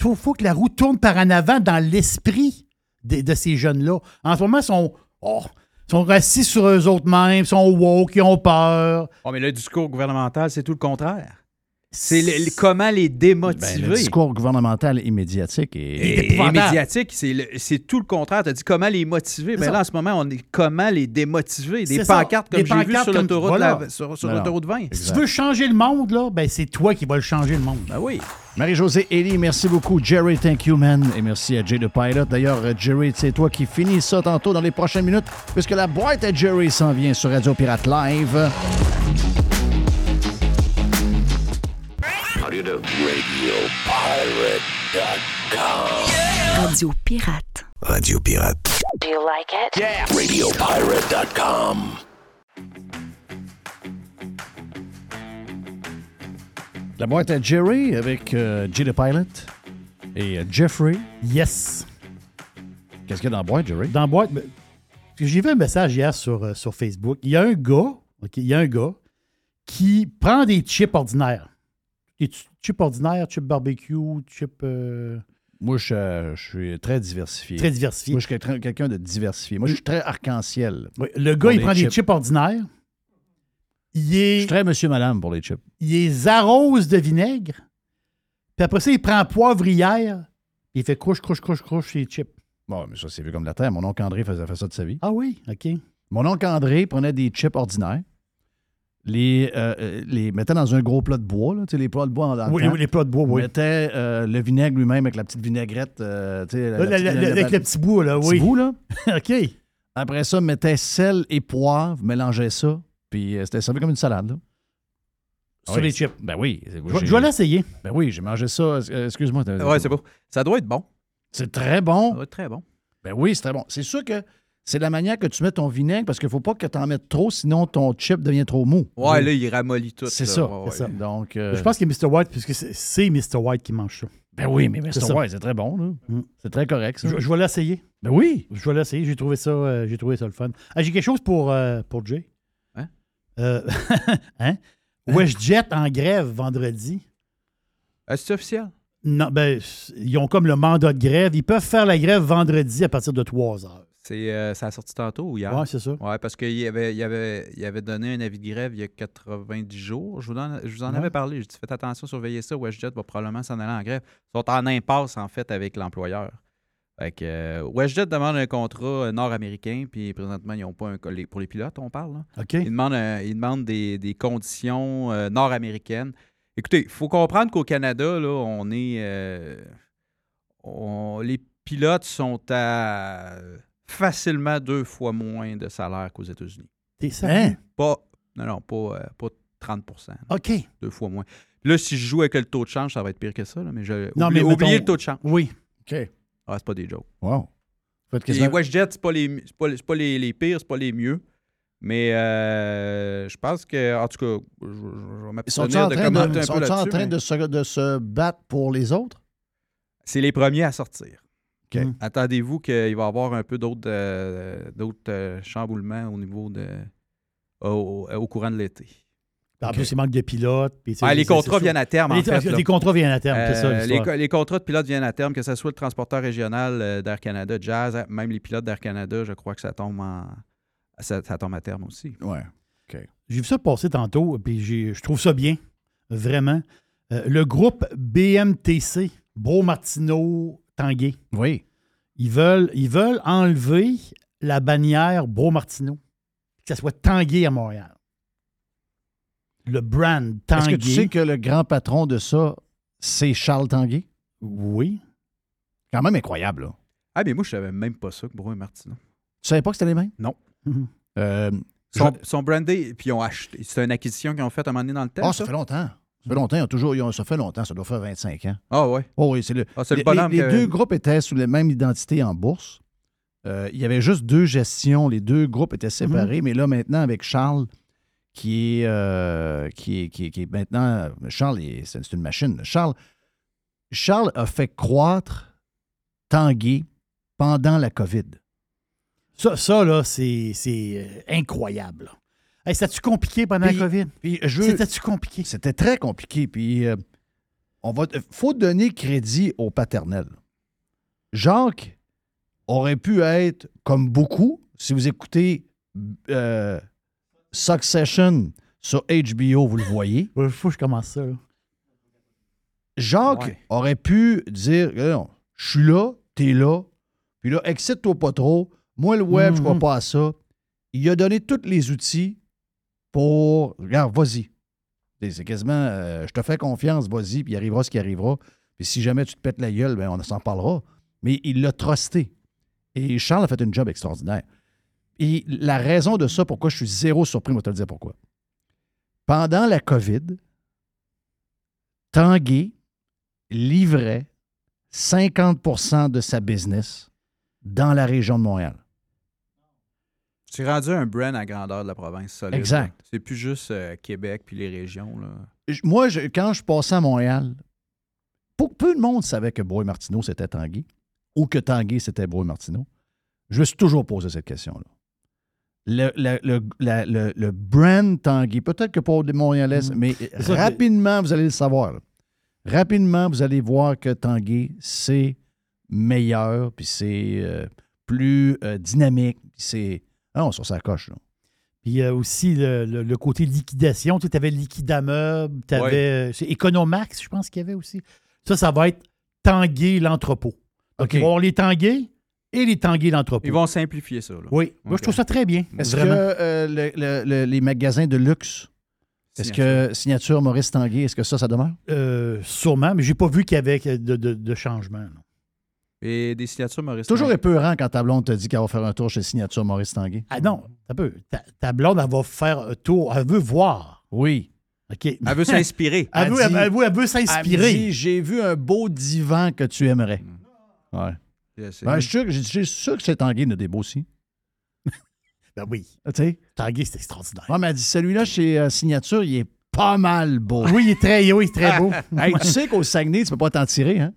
faut, faut que la roue tourne par en avant dans l'esprit de, ces jeunes-là. En ce moment, ils sont, oh, sont assis sur eux autres mêmes, sont woke, ils ont peur. Oh, mais le discours gouvernemental, c'est tout le contraire. C'est le- le- comment les démotiver. Ben, le discours gouvernemental et médiatique est, Et, et médiatique, c'est tout le contraire. Tu as dit comment les motiver. Mais ça. là, en ce moment, on est comment les démotiver? Des ça. pancartes comme Des j'ai vu pancartes sur l'autoroute voilà. sur, sur Non, non. l'autoroute 20. Si tu veux changer le monde, là, ben, c'est toi qui vas le changer le monde. Ben oui. Marie-Josée Elie, merci beaucoup. Jerry, thank you, man. Et merci à Jay the Pilot. D'ailleurs, euh, Jerry, c'est toi qui finis ça tantôt dans les prochaines minutes, puisque la boîte à Jerry s'en vient sur Radio Pirate Live. You do? RadioPirate.com. Radio Pirate. Radio Pirate. Do you like it? Yeah. RadioPirate.com. La boîte à Jerry avec euh, Jay the Pilot et euh, Jeffrey. Yes. Qu'est-ce qu'il y a dans la boîte, Jerry? Dans la boîte, ben, parce que j'ai vu un message hier sur, euh, sur Facebook. Il y a un gars, OK, il y a un gars qui prend des chips ordinaires. Des ch- chips ordinaires, chips barbecue, chips. euh, Moi, je, je suis très diversifié. Très diversifié. Moi, je suis quelqu'un de diversifié. Moi, je suis très arc-en-ciel. Oui, le gars, il prend des chips. ordinaires. Il Je est. suis très monsieur-madame pour les chips. il les arrose de vinaigre, puis après ça, il prend poivrière, puis il fait crouche, crouche, crouche, crouche les chips. Bon, mais ça, c'est vu comme de la terre. Mon oncle André faisait fait ça de sa vie. Ah oui, OK. Mon oncle André prenait des chips ordinaires, les, euh, euh, les mettait dans un gros plat de bois, là, tu sais, les plats de bois en Oui, oui, les plats de bois, oui. mettait euh, le vinaigre lui-même avec la petite vinaigrette. euh, la- la- avec le petit bout, là, petit oui. bout, là. OK. Après ça, mettait sel et poivre, mélangeait ça, puis euh, c'était servi comme une salade. Là. Sur Oui, les chips. Ben oui. Je vais- je vais l'essayer. Ben oui, j'ai mangé ça. Excuse-moi. Ouais, c'est beau. Ça doit être bon. C'est très bon. Ça doit être très bon. Ben oui, c'est très bon. C'est sûr que c'est la manière que tu mets ton vinaigre parce qu'il ne faut pas que tu en mettes trop, sinon ton chip devient trop mou. Ouais, là, il ramollit tout. C'est ça. Ouais, ça. Donc, euh, Je pense qu'il y a Mr. White, puisque c'est- Mr. White qui mange ça. ben oui, mais C'est Mr. White, c'est très bon. là. Mm. C'est très correct. Ça. Je, je vais l'essayer. Ben oui. Je vais l'essayer. J'ai trouvé ça, euh, j'ai trouvé ça le fun. Ah, j'ai quelque chose pour, euh, pour Jay. Hein? Euh, hein? WestJet en grève vendredi. Est-ce que c'est officiel? Non, ben, ils ont comme le mandat de grève. Ils peuvent faire la grève vendredi à partir de 3 heures. C'est euh, ça a sorti tantôt ou hier? Ouais, c'est ça. Ouais, parce qu'il avait, il avait, il avait donné un avis de grève il y a 90 jours. Je vous, en- je vous en Ouais. avais parlé. J'ai dit faites attention, surveillez ça. WestJet va probablement s'en aller en grève. Ils sont en impasse, en fait, avec l'employeur. Fait que, euh, WestJet demande un contrat euh, nord-américain, puis présentement, ils n'ont pas un. les- Pour les pilotes, on parle. là. OK. Ils demandent, un- ils demandent des, des conditions euh, nord-américaines. Écoutez, il faut comprendre qu'au Canada, là, on est. on- les pilotes sont à facilement deux fois moins de salaire qu'aux États-Unis. T'es sérieux? Hein? Pas. Non, non, pas, euh, pas 30% OK. Deux fois moins. Là, si je joue avec le taux de change, ça va être pire que ça. là, mais je, Non, mais oubliez le taux de change. Oui. OK. Ah, c'est pas des jokes. Wow. Les WestJet, c'est pas les, c'est pas, c'est pas les, les pires, c'est pas les mieux. Mais euh, je pense que, en tout cas, je, je- je vais Ils sont m'abstenir en de train, commenter de, un sont peu en là-dessus. train mais de, se, de se battre pour les autres? C'est les premiers à sortir. Mm. Attendez-vous qu'il va y avoir un peu d'autres euh, euh, chamboulements au niveau de. au, au- courant de l'été. En plus, il manque de pilotes. puis Ah, les contrats viennent à terme, en les, fait, là. les contrats viennent à terme, c'est ça. Euh, les, contrats de pilotes viennent à terme, que ce soit le transporteur régional euh, d'Air Canada, Jazz, euh, même les pilotes d'Air Canada, je crois que ça tombe en ça, ça tombe à terme aussi. Ouais. J'ai vu ça passer tantôt, puis je trouve ça bien, vraiment. Euh, le groupe BMTC, Beau Martineau Tanguay, Oui. ils veulent, ils veulent enlever la bannière Beau Martineau, que ça soit Tanguay à Montréal. Le brand Est-ce Tanguay. que tu sais que le grand patron de ça, c'est Charles Tanguay? Oui. Quand même incroyable, là. Ah, mais moi, je savais même pas ça que Bro et Martineau. Tu savais pas que c'était les mêmes? Non. Euh, Ils sont, je- sont brandés, puis ils ont acheté. C'est une acquisition qu'ils ont faite à un moment donné dans le temps. Ah, ça? fait longtemps. Ça fait longtemps. Ils ont toujours, ils ont- ça fait longtemps. Ça doit faire 25 ans. Ah, ouais. Oh oui, c'est le. Ah, c'est le les- bonhomme les, les que- deux groupes étaient sous la même identité en bourse. Euh, il y avait juste deux gestions. Les deux groupes étaient séparés. Mais là, maintenant, avec Charles, qui est, euh, qui est, qui est, qui est maintenant. Charles, est- c'est une machine. Charles, Charles a fait croître Tanguay pendant la COVID. Ça, ça là, c'est c'est, euh, incroyable. Hey, C'était-tu compliqué pendant Puis- la COVID? C'était-tu compliqué? C'était très compliqué. Puis, euh, on va, faut donner crédit au paternel. Jacques aurait pu être, comme beaucoup, si vous écoutez euh, Succession sur HBO, vous le voyez. Il faut que je commence ça. là. Jacques Ouais. aurait pu dire Eh non, Je suis là, t'es là, puis là, excite-toi pas trop. Moi, le web, je crois Mhm. pas à ça. Il a donné tous les outils pour. Regarde, vas-y. C'est quasiment. euh, je te fais confiance, vas-y, puis il arrivera ce qui arrivera. Puis si jamais tu te pètes la gueule, ben, on s'en parlera. Mais il l'a trusté. Et Charles a fait un job extraordinaire. Et la raison de ça, pourquoi je suis zéro surpris, moi, te le dire pourquoi. Pendant la COVID, Tanguay livrait 50% de sa business dans la région de Montréal. C'est rendu un brand à grandeur de la province, solide. Exact. C'est plus juste euh, Québec puis les régions. Là. Je- Moi, je- quand je passais à Montréal, pour peu de monde savait que Brouille Martineau, c'était Tanguay, ou que Tanguay, c'était Brouille Martineau. Je me suis toujours posé cette question-là. Le, le, le, la- le- le brand Tanguay, peut-être que pour des Montréalais, mais Mm. ça, rapidement, vous allez le savoir. là. Rapidement, vous allez voir que Tanguay, c'est meilleur, puis c'est euh, plus euh, dynamique, puis c'est... Ah non, sur sa coche, là. Puis il y a aussi le, le- le côté liquidation. Tu avais Liquidameuble, tu Ouais. avais Economax, je pense qu'il y avait aussi. Ça, ça va être Tanguay l'entrepôt. Donc, OK. ils vont avoir les Tanguay et les Tanguay l'entrepôt. Ils vont simplifier ça. Là. Oui, moi, je trouve ça très bien. Est-ce Vraiment. que euh, le- le- le- les magasins de luxe, est-ce que signature Maurice Tanguay, est-ce que ça, ça demeure? Euh, sûrement, mais j'ai pas vu qu'il y avait de, de- de changement. non. Et des signatures Maurice Toujours Tanguay. épeurant quand ta blonde te dit qu'elle va faire un tour chez signature Maurice Tanguay. Ah non, un peu. Ta, ta blonde, elle va faire un tour. Elle veut voir. Oui. OK. Elle veut s'inspirer. Elle, Elle elle veut- elle veut s'inspirer. dit, J'ai vu un beau divan que tu aimerais. Ouais. Yeah, c'est- Ben, je suis sûr que- je suis sûr que c'est Tanguay il y en a des beaux aussi. Ben oui. Tu sais? Tanguay, c'est extraordinaire. Ouais, mais elle dit celui-là chez euh, Signature, il est pas mal beau. Oui, il est très, oui, il est très beau. Hey, tu sais qu'au Saguenay, tu peux pas t'en tirer, hein?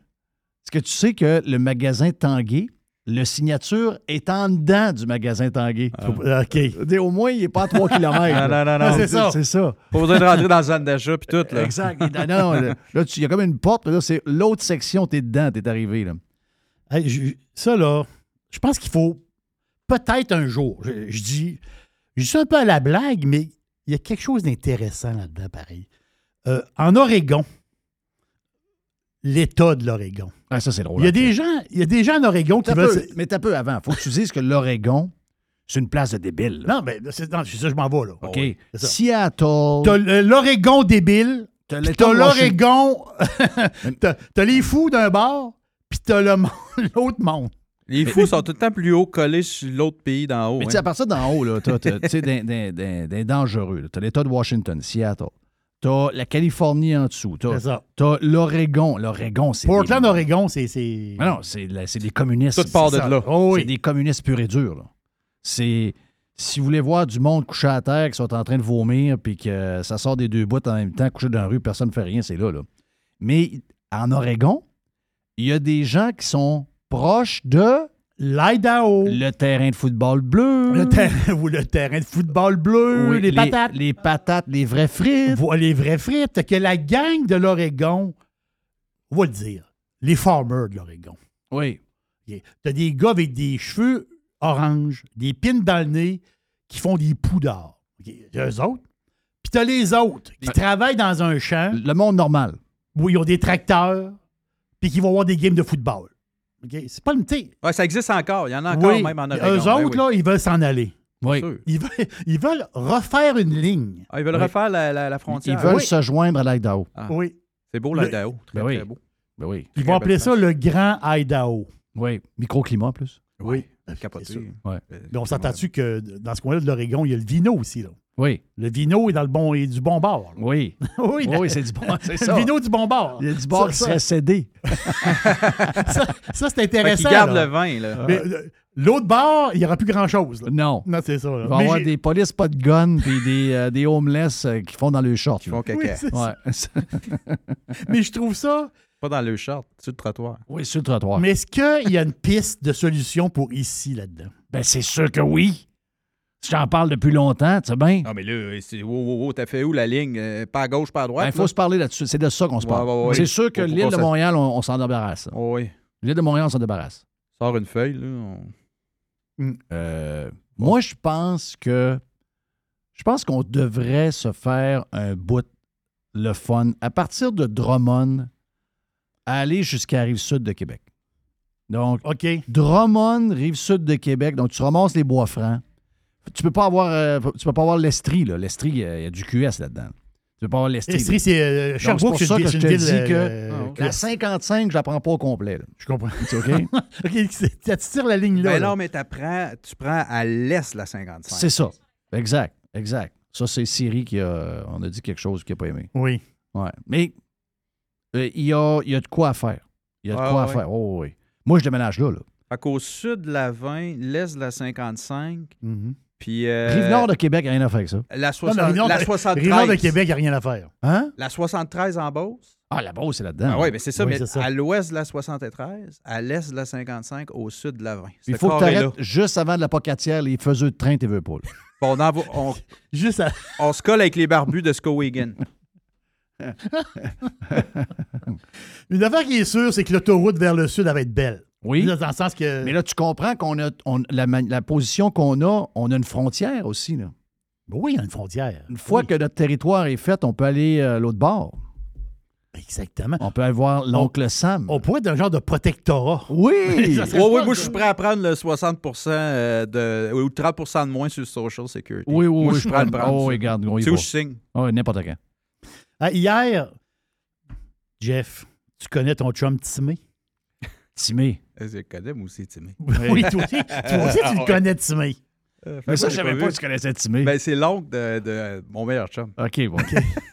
Est-ce que tu sais que le magasin Tanguay, le signature est en dedans du magasin Tanguay? OK. Je veux dire, Au moins, il n'est pas à 3 km. Non, non, non, non. c'est ça. C'est ça. Pas besoin de rentrer dans la zone d'achat puis tout. Là. Exact. Non, non, là, il y a comme une porte, puis là, c'est l'autre section, tu es dedans, tu es arrivé. Là. Hey, je- ça, là, je pense qu'il faut peut-être un jour. Je, je dis, je dis ça un peu à la blague, mais il y a quelque chose d'intéressant là-dedans, pareil. Euh, en Oregon, l'État de l'Oregon. Ah, ça, c'est drôle. Il y a des gens, il y a des gens en Oregon qui veulent. peu, mais t'as peu avant. faut que tu dises que l'Oregon, c'est une place de débile. là. Non, mais c'est ça, je m'en vais, là. OK. ça. Seattle. T'as l'Oregon débile, T'as l'Oregon, t'as les fous d'un bord, puis t'as le monde- l'autre monde. Les fous sont tout le temps plus haut collés sur l'autre pays d'en haut. Mais hein. tu sais, à partir d'en haut, là, t'as, t'as, tu sais, des, dangereux. là. T'as l'État de Washington, Seattle. T'as la Californie en dessous. T'as, C'est ça. t'as l'Oregon. L'Oregon, c'est. Portland, des... Oregon, c'est. c'est- Mais non, c'est, la- c'est des communistes. Tout part C'est de ça. là. Oh C'est des communistes purs et durs. là. C'est. Si vous voulez voir du monde couché à terre qui sont en train de vomir puis que ça sort des deux bouts en même temps, couché dans la rue, personne ne fait rien, c'est là, là. Mais en Oregon, il y a des gens qui sont proches de L'Idaho. le terrain de football bleu. Le ou le terrain de football bleu, Oui, les patates. Les patates, les vraies frites. Les vraies frites. Que la gang de l'Oregon, on va le dire, les farmers de l'Oregon. Oui. T'as des gars avec des cheveux orange, des pins dans le nez, qui font des poux d'or. OK. T'as eux autres. Puis t'as les autres qui travaillent dans un champ Le monde normal. où ils ont des tracteurs, puis qui vont avoir des games de football. OK. C'est pas thé. Ouais, ça existe encore. Il y en a encore Oui. même en Oregon. Eux Ben autres, oui. là, ils veulent s'en aller. Oui. Sûr. Ils veulent, ils veulent refaire une ligne. Ah, ils veulent Oui. refaire la, la- la Ils frontière. veulent Oui. se joindre à l'Idaho. Ah. Oui. C'est beau, Le- l'Idaho. Très, Ben oui. très beau. Ben oui. Ils Très vont appeler ça le Grand Idaho. Oui. Microclimat, plus. Oui. Capoté. C'est sûr. Ouais. Mais on s'entend-tu que dans ce coin-là de l'Oregon, il y a le vino aussi. Là? Oui. Le vino est dans le bon est du bon bord. là. Oui. oui, Oui, c'est du bon. C'est ça. Le vino du bon bord. Il y a du bord Ça, qui ça- serait cédé. ça, ça, c'est intéressant. qu'ils gardent là. le vin, là. Mais euh, l'autre bord, il n'y aura plus grand-chose. Non. Non, c'est ça. là. Il va y avoir des polices pas de gun puis des, euh, des homeless euh, qui font dans le short. Ils font caca. Oui. Ouais. Mais je trouve ça. Pas dans le short, sur le trottoir. oui, sur le trottoir. Mais est-ce qu'il y a une piste de solution pour ici, là-dedans? Ben, c'est sûr que oui. Si j'en parle depuis longtemps, tu sais bien. Non, mais là, c'est. Wow, wow, wow, t'as fait où la ligne? Euh, Pas à gauche, pas à droite? Il faut là? se parler là-dessus. C'est de ça qu'on se parle. ouais, ouais. C'est sûr que Faut- faut l'île de Montréal, on, on s'en débarrasse. Oh, oui. L'île de Montréal, on s'en débarrasse. Sors une feuille, là. on- Euh, Moi, je pense que je pense qu'on devrait se faire un bout le fun à partir de Drummond aller jusqu'à Rive-Sud de Québec. Donc, OK. Drummond, Rive-Sud de Québec, donc tu ramasses les bois francs. Tu peux pas avoir euh, tu peux pas avoir l'Estrie, là. L'Estrie, euh, il y a du QS là-dedans. Tu peux pas avoir l'Estrie. Estrie, c'est euh, Sherbrooke, c'est pour ça que je te dis que euh, la 55, je la prends pas au complet. là. Je comprends. C'est OK? OK, c'est- tu tires la ligne là. Ben là. non, mais t'apprends- tu prends à l'est la 55. C'est ça. Exact. Exact. Ça, c'est Siri qui a. On a dit quelque chose qu'il n'a pas aimé. Oui. Ouais. Mais il, y a, il y a de quoi à faire. Il y a de Ouais, quoi à faire. Oh, oui. Moi, je déménage là. là. Fait qu'au sud de la 20, l'est de la 55, Mhm. puis. euh, Rive-Nord de Québec, rien à faire avec ça. La, Non, soixante- non, Rive-Nord la de- 73. Rive-Nord de Québec, il n'y a rien à faire. Hein? La 73 en Beauce. Ah, la Beauce, c'est là-dedans. Ah oui, mais c'est ça, Oui, mais c'est ça. à l'ouest de la 73, à l'est de la 55, au sud de la 20. Il faut que tu arrêtes juste avant de la pocatière les faiseux de train, tu veux pas. là. Bon, on, on- Juste à- on se colle avec les barbus de Skowhegan. Une affaire qui est sûre, c'est que l'autoroute vers le sud, elle va être belle. Oui. Dans le sens que. Mais là, tu comprends qu'on a on- la, position qu'on a, on a une frontière aussi. Là. Oui, il y a une frontière. Une fois Oui. que notre territoire est fait, on peut aller euh, l'autre bord. Exactement. On peut aller voir l'oncle Sam. On pourrait être un genre de protectorat. Oui! Oui, oui, moi, je suis prêt à prendre le 60 euh, de, ou 30% de moins sur Social Security. Oui, oui, Moi, oui. je suis prêt à le prendre. Oh, regarde, C'est où je signe? Oui, n'importe quand. Ah, hier, Jeff, tu connais ton chum Timé? Timé. Euh, Je le connais, moi aussi, Timmy. Oui, toi aussi, toi aussi, tu le connais, Timé. Mais ça, je savais pas que tu connaissais Timé. Ben, c'est l'oncle de, de mon meilleur chum. OK, bon.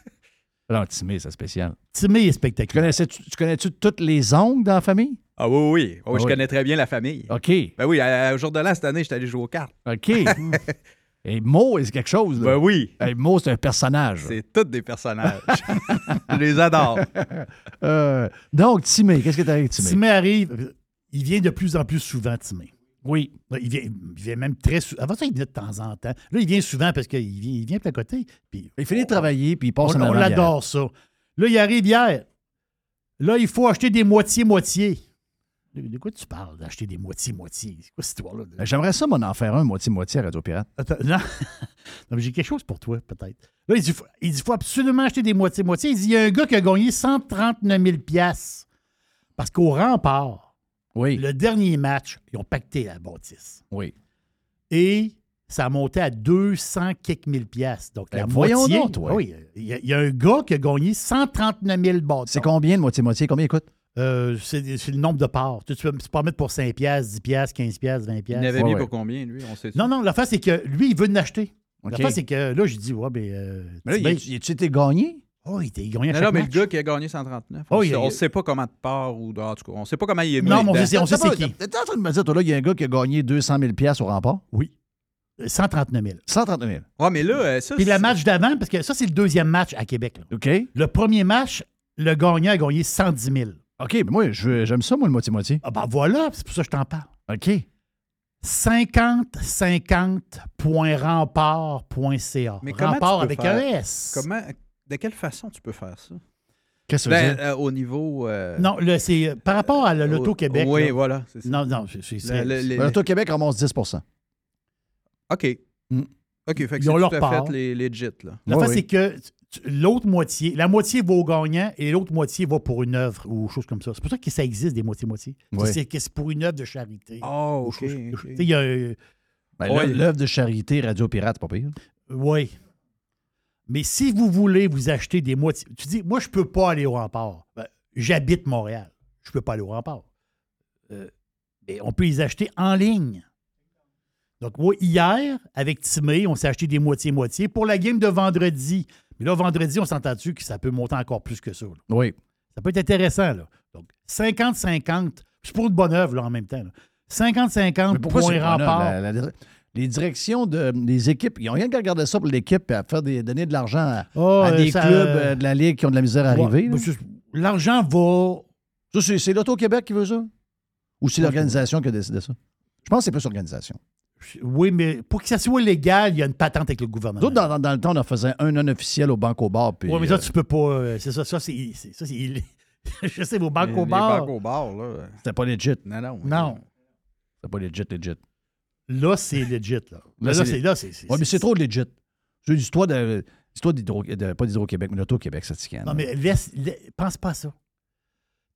non, Timé, c'est spécial. Timé est Tu spectaculaire. connaissais, tu, tu connais-tu toutes les ongles dans la famille? Ah oui, oui, oui. Ah je oui. connais très bien la famille. OK, Ben oui, à- au jour de l'an, cette année, j'étais allé jouer aux cartes. OK. Et Mo, c'est quelque chose. Là. Ben oui. Hey, Mo, c'est un personnage. C'est tous des personnages. je les adore. Euh, donc, Timé, qu'est-ce que tu as avec Timé? Timé arrive, il vient de plus en plus souvent, Timé. Oui. Il vient, il vient même très souvent. Avant ça, il venait de temps en temps. Là, il vient souvent parce qu'il vient, il vient de à côté. Puis Il finit de travailler, puis il passe on on l'adore, ça. Là, il arrive hier. Là, il faut acheter des moitiés-moitiés. De, quoi tu parles, d'acheter des moitiés-moitiés? C'est quoi cette histoire-là? Ben, J'aimerais ça, m'en en faire un moitié-moitié à Radio Pirate. Attends, non. Non, mais j'ai quelque chose pour toi, peut-être. Là, il dit, faut- il dit, faut absolument acheter des moitiés-moitiés. Il dit, il y a un gars qui a gagné 139 000 Parce qu'au rempart, Oui. le dernier match, ils ont pacté la bâtisse. Oui. Et ça a monté à 200 quelques mille piastres. Donc, la Ben, voyons moitié. donc, toi. Oui, il y, a- il y a un gars qui a gagné 139 000 bâtons. C'est combien de moitié-moitié? Combien il coûte? Euh, c'est le nombre de parts. Tu, tu peux pas mettre pour 5 piastres, 10 piastres, 15 piastres, 20 Il piastres. n'avait Ouais, mis ouais. pour combien, lui? On sait Non, non, la face, c'est que lui, il veut en acheter. OK. La face, c'est que là, je dis, ouais, ben. euh, Mais là, tu- il a-tu été gagné? oh, il était il gagnait à Non, chaque non, mais match. le gars qui a gagné 139, Oh, on il- il- ne sait pas comment de part ou de, en tout cas, on sait pas comment il est mis. Non, mais on sait- on sait c'est qui. T'es en train de me dire, toi, là, il y a un gars qui a gagné 200 000 au rempart? Oui. Euh, 139 000. 139 000. Ouais, mais là, euh, ça, Puis le match d'avant, parce que ça, c'est le deuxième match à Québec. là. OK? Le premier match, le gagnant a gagné 110 000. OK, mais moi, j'aime ça, moi, le moitié-moitié. Ah ben voilà, c'est pour ça que je t'en parle. OK. 5050.rempart.ca. Mais comment Rempart tu peux avec faire? un S. Comment, de quelle façon tu peux faire ça? Qu'est-ce que ça veut Ben, dire? euh, au niveau. euh, Non, le- c'est euh, par rapport à le- l'Auto-Québec. Oui, là. voilà. ça. Non, non, c'est- les- L'Auto-Québec ramasse 10% OK. Mm. OK, fait que Ils c'est ont tout leur à part. fait les legit, là. La oui. c'est que l'autre moitié, la moitié va au gagnant et l'autre moitié va pour une œuvre ou chose comme ça. C'est pour ça que ça existe des moitiés-moitiés. Ouais. C'est que c'est pour une œuvre de charité. Oh, Ou OK. il y a un- Ben, Ouais. L'œuvre de charité Radio Pirate, c'est pas pire. Oui. Mais si vous voulez vous acheter des moitiés. Tu dis, moi, je peux pas aller au rempart. Ben, J'habite Montréal. Je peux pas aller au rempart. Euh, Et on peut les acheter en ligne. Donc, moi, hier, avec Timé, on s'est acheté des moitiés-moitiés pour la game de vendredi. Mais là, vendredi, on s'entend-tu que ça peut monter encore plus que ça? là? Oui. Ça peut être intéressant, là. Donc, 50-50. C'est pour une bonne œuvre, là, en même temps. là. 50-50 Mais pourquoi c'est là, rempart. la- la- les directions de, des équipes, ils n'ont rien qu'à regarder ça pour l'équipe et à faire des, donner de l'argent à, Oh, à euh, des ça- clubs euh, de la Ligue qui ont de la misère à Ouais, arriver. là. mais c'est- L'argent va. Ça, c'est, c'est l'Auto-Québec qui veut ça? Ou c'est l'organisation qui a décidé ça? Je pense que c'est plus l'organisation. Oui, mais pour que ça soit légal, il y a une patente avec le gouvernement. Nous, autres, dans, dans- dans le temps, on en faisait un non officiel au Banco Bar. Puis, Oui, mais ça, euh, tu peux pas. euh, c'est ça, ça, c'est. Ça, c'est. Je sais, vos banques Les- au les bar. banques au bar, là. c'était pas legit. Non, non. Non. C'était pas legit, legit. Là, c'est legit. Là, Là, là, c'est- Oui, mais c'est trop legit. C'est l'histoire de. L'histoire d'Hydro, de, pas d'Hydro-Québec, mais d'Auto-Québec, ça ticane. Non, mais laisse, la- pense pas à ça.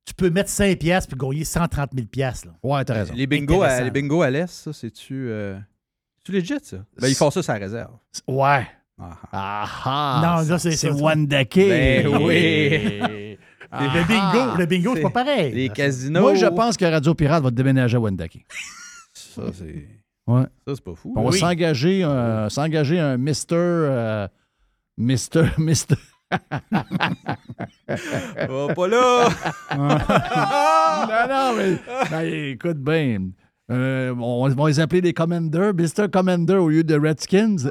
Tu peux mettre 5 piastres puis gagner 130 000 piastres. Là. Ouais, t'as raison. Les bingos, à, les bingos à l'Est, ça, c'est-tu. Euh... C'est legit, ça? Ben, ils font ça sur la réserve. Ouais. Ah, Ah ah! Non, là, c'est-. Wandake. Ben oui. Ah. Le bingo, le bingo, c'est pas pareil. Les casinos. Moi, je pense que Radio Pirate va déménager à Wendake. Ça, c'est. Ouais. Ça, c'est pas fou. On va s'engager, un- s'engager un Mr. euh, Mr. Mr. Oh, pas là! non, non, mais ben, écoute bien. Euh, on va les appeler des Commanders, Mr. Commander au lieu de Redskins.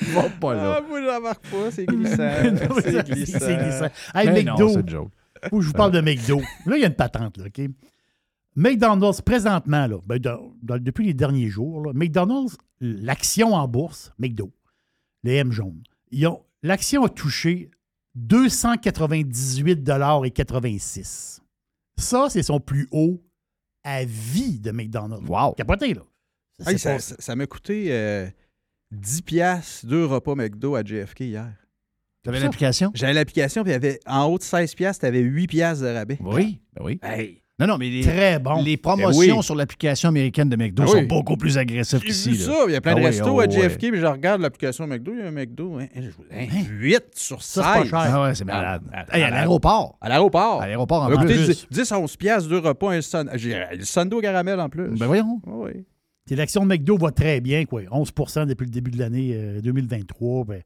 Va pas là. Ah, moi, j'embarque pas, c'est glissant. C'est glissant. c'est glissant. Hey, Mais non, McDo. joke. Que je vous parle de McDo. Là, il y a une patente, là, OK? McDonald's, présentement, là, ben, dans- dans- depuis les derniers jours, là, McDonald's, l'action en bourse, McDo, les M jaunes, ils ont- l'action a touché 298,86 Ça, c'est son plus haut à vie de McDonald's. Wow. Capoté, là. Ça Hey, m'a coûté euh, 10 piastres, deux repas McDo à JFK hier. T'avais l'application? J'avais l'application, puis il y avait, en haut de 16 piastres, t'avais 8 piastres de rabais. Oui, ben oui. Hey! Non, non, mais les, Très bon. les promotions Ben oui. sur l'application américaine de McDo Ah sont beaucoup plus agressives J'ai qu'ici. vu là. ça, il y a plein de Ah oui, restos oh, à. JFK, puis je regarde l'application McDo, il y a un McDo. Hein, je- hein, 8 sur 16. Ça, c'est pas cher. Ah ouais, c'est malade. Hey, à l'aéroport. À l'aéroport. À l'aéroport, en coûté plus. 10, 10 à 11 piastres, deux repas, un sun... j'ai le au caramel en plus. Ben voyons. Ah oui. L'action de McDo va très bien, quoi. 11% depuis le début de l'année euh, 2023. Ben,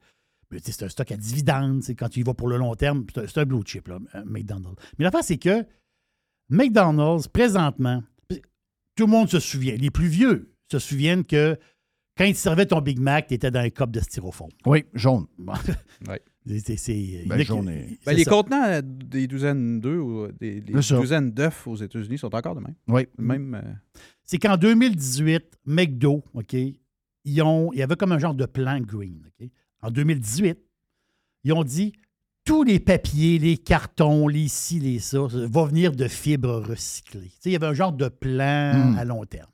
ben, t'sais, c'est un stock à dividendes. Quand tu y vas pour le long terme, c'est un- c'est un blue chip, là, euh, McDonald's. Mais l'affaire, c'est que McDonald's, présentement, tout le monde se souvient, les plus vieux se souviennent que quand ils te servaient ton Big Mac, tu étais dans un cup de styrofoam. Oui, jaune. Bon. Ouais. C'est- Ben, Ben, les ça. contenants des douzaines d'œufs ou des, douzaines d'œufs aux États-Unis sont encore de même. Oui. Même. euh, c'est qu'en 2018, McDo, OK, ils ont, il y avait comme un genre de plan green. OK? En 2018, ils ont dit tous les papiers, les cartons, les ci, les ça, va venir de fibres recyclées. Il y avait un genre de plan Hmm. à long terme.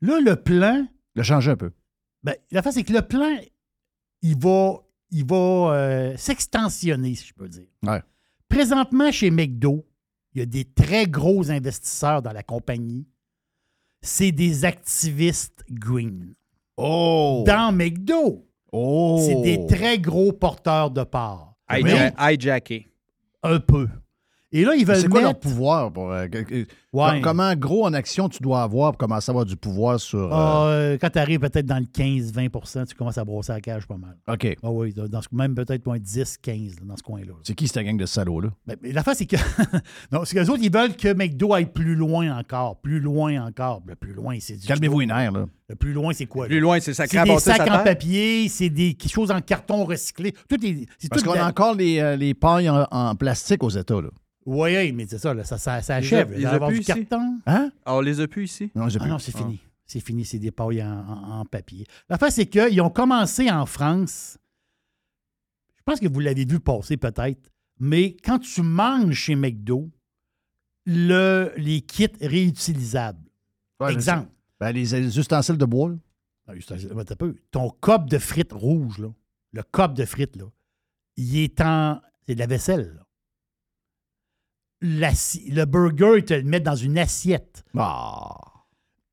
Là, le plan, Il a changé un peu. ben, la face, c'est que le plan, il va, il va euh, s'extensionner, si je peux dire. Ouais. Présentement, chez McDo, il y a des très gros investisseurs dans la compagnie. C'est des activistes green. Oh! Dans McDo, Oh! c'est des très gros porteurs de parts. Hija- hijacké. Un peu. Et là, ils veulent C'est quoi leur mettre... pouvoir? Pour, euh, Ouais. Comment gros en action tu dois avoir pour commencer à avoir du pouvoir sur. euh, Ah, euh, quand tu arrives peut-être dans le 15-20% tu commences à brosser la cage pas mal. OK. Ah oui, dans ce, même peut-être moins 10-15 dans ce coin-là. C'est qui cette gang de salauds-là? Ben, mais l'affaire, c'est que. non, c'est qu'eux autres, ils veulent que McDo aille plus loin encore. Plus loin encore. Le plus loin, c'est du. Calmez-vous une air, là. Le plus loin, c'est quoi? Plus là? loin, c'est sacré C'est des sacs en papier, c'est des choses en carton recyclé. Tout est. c'est Parce tout qu'on a la- encore les, euh, les pailles en, en plastique aux États, là. Oui, mais c'est ça, là, ça, ça, ça achève. a- y a carton. Hein? Ah, on les a plus ici? Non, j'ai Ah plus. non, c'est fini. C'est fini, c'est des pailles en, en- en papier. L'affaire, c'est qu'ils ont commencé en France. Je pense que vous l'avez vu passer peut-être, mais quand tu manges chez McDo, le, les kits réutilisables. Ouais, Exemple. Ben, les, les ustensiles de bois, là. Ah, un peu. Ton cop de frites rouge, là, le cop de frites, là, il est en. C'est de la vaisselle. là. Le burger, ils te le mettent dans une assiette. Ah!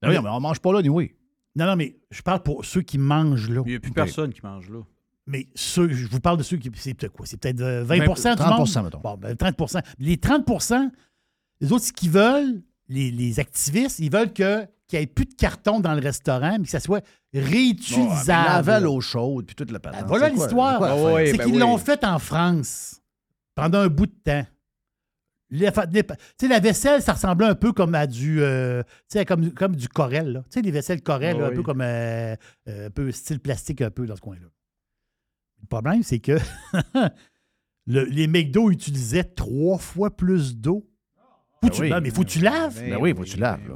Ben oui, mais on mange pas là, oui. Non, non, mais je parle pour ceux qui mangent là. Il n'y a plus personne qui mange là. Mais ceux, je vous parle de ceux qui. C'est peut-être quoi? C'est peut-être euh, 20, 20, du 30 monde? mettons. Bon, ben, 30 Les 30% les autres, ce qu'ils veulent, les, les activistes, ils veulent que, qu'il n'y ait plus de carton dans le restaurant, mais que ça soit réutilisable. Laver à l'eau chaude, puis toute la patente. Ben, voilà C'est quoi- l'histoire. c'est Ah oui, ben qu'ils oui. l'ont fait en France pendant un bout de temps. Les fa- les pa- Tu sais, la vaisselle, ça ressemblait un peu comme à du. euh, tu sais, comme, comme du Corel. là. Tu sais, les vaisselles Corel, Ah un oui. peu comme. euh, euh, un peu style plastique, un peu dans ce coin-là. Le problème, c'est que le- les McDo utilisaient trois fois plus d'eau. Oui. non, mais faut que tu laves. Ben oui, faut que tu laves. là.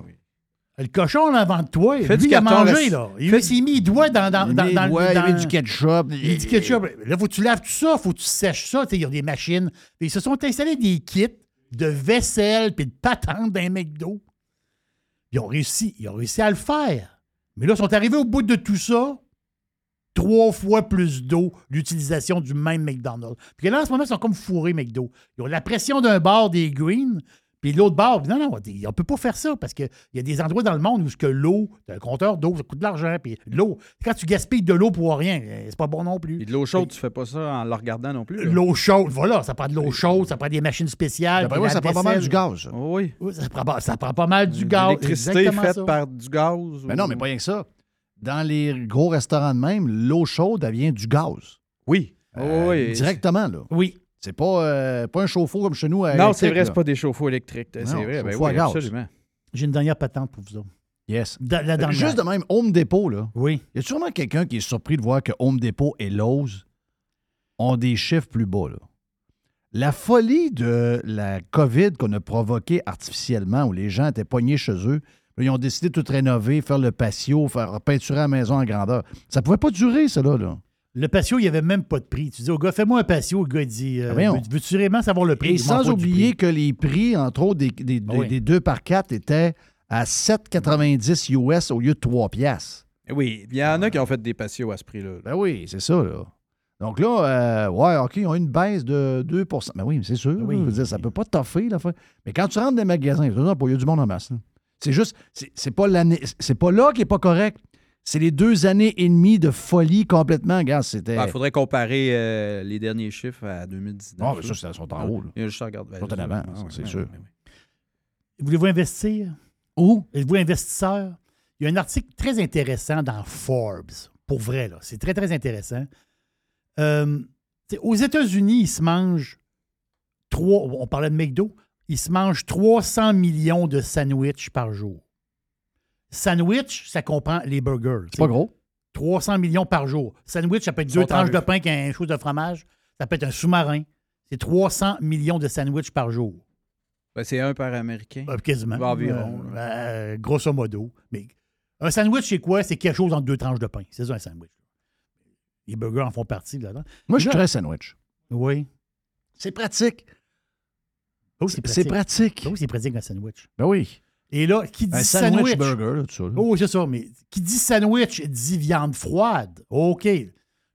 Le cochon, là, avant de toi, Fais lui, du il a mangé, là. Il s'est mis les doigts dans, dans, dans, dans, doigts, il dans- met du ketchup. il dit ketchup. Là, faut que tu laves tout ça, faut que tu sèches ça. Tu sais, Il y a des machines. Ils se sont installés des kits de vaisselle puis de patente d'un McDo. Ils ont réussi, ils ont réussi à le faire. Mais là, ils sont arrivés au bout de tout ça. Trois fois plus d'eau, l'utilisation du même McDonald's. Puis là, en ce moment, ils sont comme fourrés, McDo. Ils ont la pression d'un bar des Greens, puis l'autre bar, non, non, on ne peut pas faire ça parce qu'il y a des endroits dans le monde où ce que l'eau, t'as un compteur d'eau, ça coûte de l'argent. Puis l'eau, quand tu gaspilles de l'eau pour rien, euh, c'est pas bon non plus. Puis de l'eau chaude, tu fais pas ça en le regardant non plus. là. L'eau chaude, voilà, ça prend de l'eau chaude, ça prend des machines spéciales. Moi, la ça prend pas mal du gaz. ça. Oui. Ça, prend, pas- ça prend pas mal du gaz. L'électricité faite ça. par du gaz. Mais ou- non, mais pas rien que ça. Dans les gros restaurants de même, l'eau chaude, elle vient du gaz. Oui. Euh, Oh oui. Directement, là. Oui. C'est pas, euh, pas un chauffe-eau comme chez nous. à Non, c'est vrai, c'est pas des chauffe-eau électriques. C'est Non, vrai, ben à oui, absolument. J'ai une dernière patente pour vous autres. Yes. La Euh, dernière. Juste de même, Home Depot, là. Oui. Il y a sûrement quelqu'un qui est surpris de voir que Home Depot et Lowe's ont des chiffres plus bas, là? La folie de la COVID qu'on a provoquée artificiellement, où les gens étaient poignés chez eux, là, ils ont décidé de tout rénover, faire le patio, faire peinturer la maison en grandeur. Ça pouvait pas durer, ça, là. là. Le patio, il n'y avait même pas de prix. Tu dis au gars, fais-moi un patio. Le gars, il dit, euh, Ah, veux-tu vraiment savoir le prix? Et sans oublier prix. que les prix, entre autres, des, des, Ah oui. des 2 par 4 étaient à 7,90 US au lieu de 3 piastres. Eh Oui, il y en a qui ont fait des patios à ce prix-là. Ben oui, c'est ça, là. Donc là, euh, ouais, OK, ils ont une baisse de 2% Ben oui, mais c'est sûr. Oui. là, je veux dire, ça peut pas toffer, là. Mais quand tu rentres dans les magasins, il y a du monde en masse. C'est juste, c'est pas l'année, c'est pas là qui est pas correct. C'est les deux années et demie de folie complètement. Regarde, c'était. Il faudrait comparer euh, les derniers chiffres à 2019. Ah, ben ça, ça, ils sont en haut, là. Il y a juste à regarder. Ils sont en avant, ça, c'est sûr. Voulez-vous investir? Où? Êtes-vous investisseur? Il y a un article très intéressant dans Forbes. Pour vrai, là. C'est très, très intéressant. Euh, aux États-Unis, ils se mangent trois. On parlait de McDo. Ils se mangent 300 millions de sandwichs par jour. Sandwich, ça comprend les burgers. C'est pas gros. 300 millions par jour. Sandwich, ça peut être deux tranches de pain qu'un chose de fromage. Ça peut être un sous-marin. C'est 300 millions de sandwichs par jour. Ben, c'est un par américain. Euh, quasiment. Environ. Euh, euh, grosso modo. Mais un sandwich, c'est quoi? C'est quelque chose entre deux tranches de pain. C'est ça, un sandwich. Les burgers en font partie là-dedans. Moi, je suis très sandwich. Oui. C'est pratique. Oh, c'est C'est pratique. pratique. Oh, c'est pratique, un sandwich. Ben oui. Et là, qui dit Un sandwich, sandwich? burger, là, tout ça. là. Oh, c'est ça. Mais qui dit sandwich dit viande froide. OK.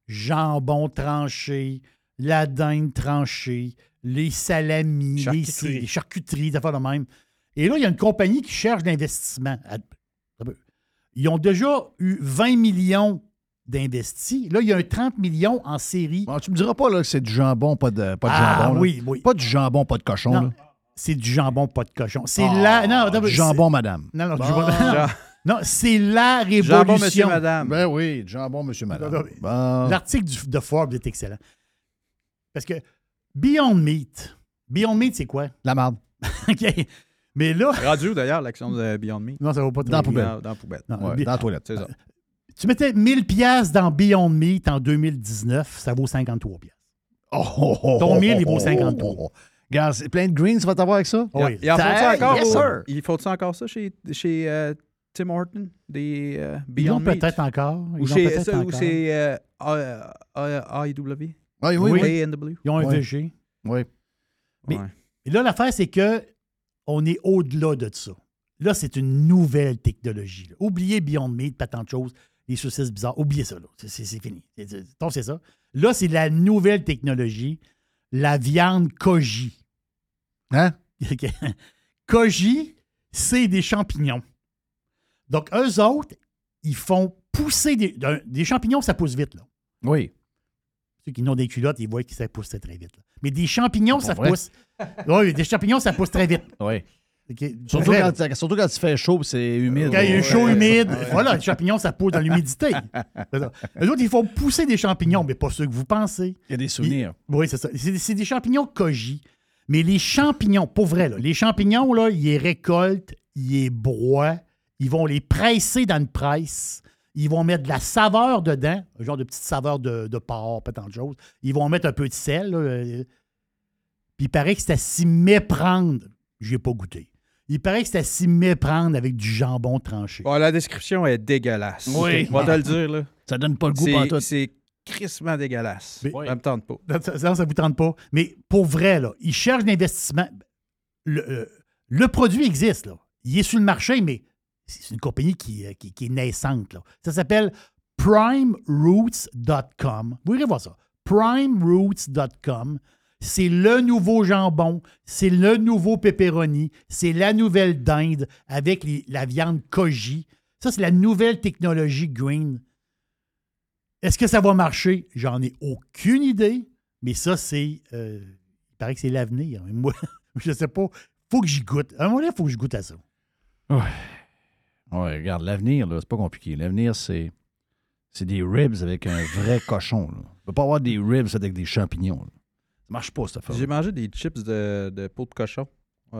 Jambon tranché, la dinde tranchée, les salamis, les, Charcuterie. les charcuteries, des affaires de même. Et là, il y a une compagnie qui cherche l'investissement. Ils ont déjà eu 20 millions d'investis. Là, il y a un 30 millions en série. Bon, tu me diras pas là, que c'est du jambon, pas de, pas de Ah, jambon. là. oui, oui. Pas du jambon, pas de cochon. Non, là. C'est du jambon, pas de cochon. C'est Ah, la. Non, c'est- jambon, madame. Non, non, du Bon. jambon- non, non, c'est la révolution. Jambon, monsieur, madame. Ben oui, jambon, monsieur, madame. Non, non, Bon. L'article de Forbes est excellent. Parce que Beyond Meat, Beyond Meat, c'est quoi? La marde. OK. Mais là, où, d'ailleurs, l'action de Beyond Meat? non, ça va pas très Dans la poubelle. Dans, dans la poubelle. Non, Ouais, Bi- dans la toilette. C'est ça. Tu mettais 1000 pièces dans Beyond Meat en 2019, ça vaut 53 pièces. Oh, oh, oh, Ton oh, mille, il oh, vaut oh, 53. Regarde, c'est plein de greens, tu vas t'avoir avec ça? Oui. Il en faut ça encore? Yes, au- sir. Il faut ça encore ça chez, chez euh, Tim Horton? Des euh, Beyond Meat? peut-être encore. Ou Ils chez, ça, ou c'est euh, AEW? Oui, oui, Oui. oui. Ils ont un Ouais. VG. Oui. Mais- Ouais. Là, l'affaire, c'est que on est au-delà de ça. Là, c'est une nouvelle technologie. là. Oubliez Beyond Meat, pas tant de choses, les saucisses bizarres. Oubliez ça. là. C'est- fini. Donc, c'est ça. Là, c'est la nouvelle technologie, la viande koji. Hein? Koji, c'est des champignons. Donc, eux autres, ils font pousser des, champignons, ça pousse vite. Là. Oui. Ceux qui n'ont des culottes, ils voient que ça pousse très vite. là. Mais des champignons, ça vrai? pousse. Oui, des champignons, ça pousse très vite. Oui. Surtout quand, surtout quand il fait chaud et c'est humide. Quand il y a Ouais. chaud, humide, voilà, les champignons, ça pousse dans l'humidité. Eux autres, ils font pousser des champignons, mais pas ceux que vous pensez. Il y a des souvenirs. Ils- oui, c'est ça. C'est c'est des champignons koji. Mais les champignons, pour vrai, là, les champignons, là, ils les récoltent, ils les broient, ils vont les presser dans une presse, ils vont mettre de la saveur dedans, un genre de petite saveur de, de porc, pas tant de choses. Ils vont mettre un peu de sel. là, euh, puis il paraît que c'est à s'y méprendre. J'ai pas goûté. Il paraît que c'est à s'y méprendre avec du jambon tranché. Bon, la description est dégueulasse. Oui. On va te le dire, là. Ça donne pas le goût. C'est crissement dégueulasse. Mais- Ça me tente pas. Ça, ça, vous tente pas. Mais pour vrai, là, ils cherchent l'investissement. Le, euh, le produit existe, là. Il est sur le marché, mais c'est une compagnie qui, euh, qui- qui est naissante. Là. Ça s'appelle primeroots.com. Vous irez voir ça. primeroots.com. C'est le nouveau jambon, c'est le nouveau pepperoni, c'est la nouvelle dinde avec les- la viande koji. Ça, c'est la nouvelle technologie green. Est-ce que ça va marcher? J'en ai aucune idée, mais ça, c'est. euh, il paraît que c'est l'avenir. Moi, je sais pas. faut que j'y goûte. À un moment donné, il faut que je goûte à ça. Ouais. Ouais, regarde, l'avenir, là, c'est pas compliqué. L'avenir, c'est. C'est des ribs avec un vrai cochon. Là. On peut pas avoir des ribs avec des champignons. là. Ça marche pas, cette affaire. J'ai mangé des chips de, de peau de cochon.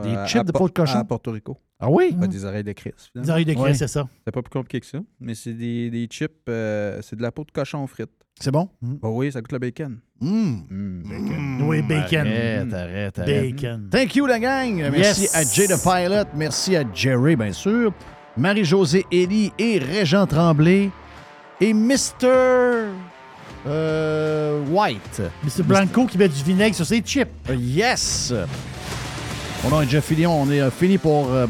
Des euh, chips à de peau de cochon? À Porto Rico. Ah oui? Pas des oreilles de Chris. finalement. Des oreilles de Chris, Ouais. c'est ça. C'est pas plus compliqué que ça. Mais c'est des, des chips, euh, c'est de la peau de cochon frite. C'est bon? Bah oui, ça goûte le bacon. Mmh. Mmh, bacon. Oui, bacon. Arrête, arrête, arrête. Bacon. Thank you, la gang. Merci Yes. à Jay the Pilot. Merci à Jerry, bien sûr. Marie-Josée Elie et Régent Tremblay. Et Mr. euh, White. Mr. Blanco qui met du vinaigre sur ses chips. Yes! Mon nom est Jeff Fillion. On est euh, fini pour euh,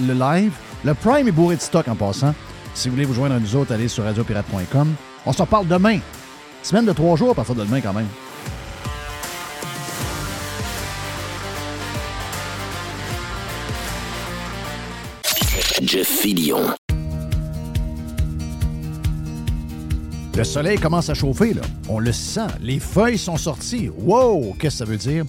le live. Le Prime est bourré de stock en passant. Si vous voulez vous joindre à nous autres, allez sur radiopirate.com. On s'en parle demain. Semaine de trois jours à partir de demain quand même. Jeff Fillion. Le soleil commence à chauffer, là. On le sent. Les feuilles sont sorties. Wow! Qu'est-ce que ça veut dire?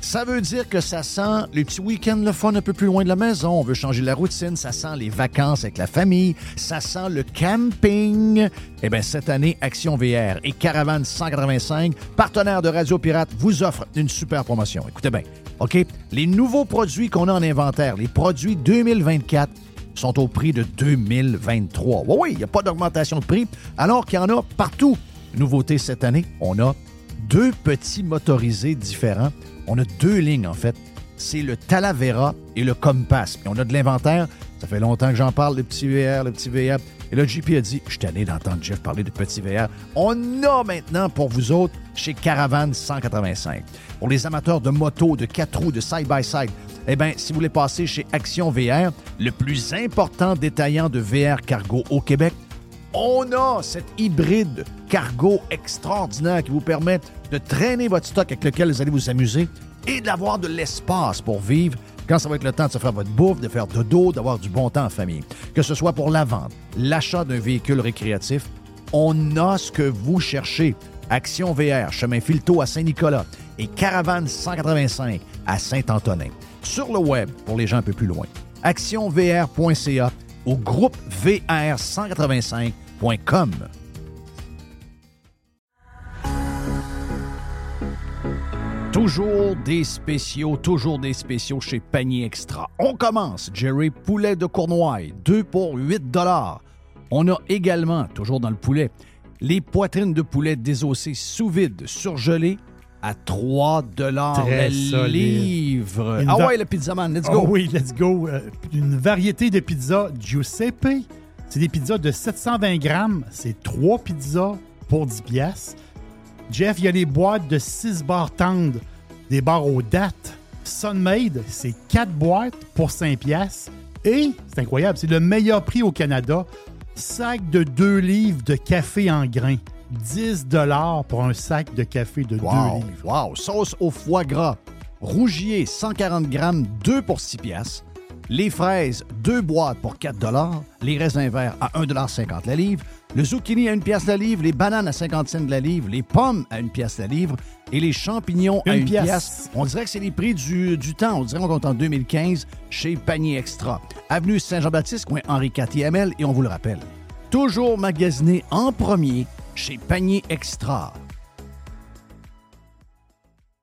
Ça veut dire que ça sent les petits week-ends le fun un peu plus loin de la maison. On veut changer la routine. Ça sent les vacances avec la famille. Ça sent le camping. Eh bien, cette année, Action VR et Caravane 185, partenaires de Radio Pirate, vous offrent une super promotion. Écoutez bien, OK? Les nouveaux produits qu'on a en inventaire, les produits 2024, sont au prix de 2023. Oui, oui, il n'y a pas d'augmentation de prix, alors qu'il y en a partout. Nouveauté cette année, on a deux petits motorisés différents. On a deux lignes, en fait. C'est le Talavera et le Compass. On a de l'inventaire. Ça fait longtemps que j'en parle, le petit VR, le petit VR. Et là, JP a dit, je suis tanné d'entendre Jeff parler de petit VR. On a maintenant pour vous autres chez Caravane 185. Pour les amateurs de moto, de quatre roues, de side-by-side, eh bien, si vous voulez passer chez Action VR, le plus important détaillant de VR cargo au Québec, on a cet hybride cargo extraordinaire qui vous permet de traîner votre stock avec lequel vous allez vous amuser et d'avoir de l'espace pour vivre quand ça va être le temps de se faire votre bouffe, de faire dodo, d'avoir du bon temps en famille. Que ce soit pour la vente, l'achat d'un véhicule récréatif, on a ce que vous cherchez. Action VR, chemin Filto à Saint-Nicolas et Caravane 185 à Saint-Antonin. Sur le web, pour les gens un peu plus loin, actionvr.ca ou groupe VR185.com. Toujours des spéciaux, toujours des spéciaux chez Panier Extra. On commence, Jerry, poulet de Cournoye, 2 pour 8 On a également, toujours dans le poulet, les poitrines de poulet désossées sous vide, surgelées, à 3 Très le livre. Ah ouais, le pizzaman, let's Ah go. oui, let's go. Euh, une variété de pizzas Giuseppe. C'est des pizzas de 720 grammes. C'est trois pizzas pour 10 piastres. Jeff, il y a les boîtes de 6 barres tendres, des barres aux dates. Sunmade, c'est 4 boîtes pour 5 piastres. Et, c'est incroyable, c'est le meilleur prix au Canada. Sac de 2 livres de café en grains. 10 pour un sac de café de 2 Wow, livres. wow. Sauce au foie gras. Rougier, 140 grammes, 2 pour 6 piastres. Les fraises, 2 boîtes pour 4 Les raisins verts à 1,50 la livre. Le zucchini à une pièce la livre, les bananes à 50 cents de la livre, les pommes à une pièce la livre et les champignons à Une une pièce. pièce. On dirait que c'est les prix du, du temps. On dirait qu'on compte en 2015 chez Panier Extra. Avenue Saint-Jean-Baptiste, coin Henri IVML, et on vous le rappelle. Toujours magasiné en premier chez Panier Extra.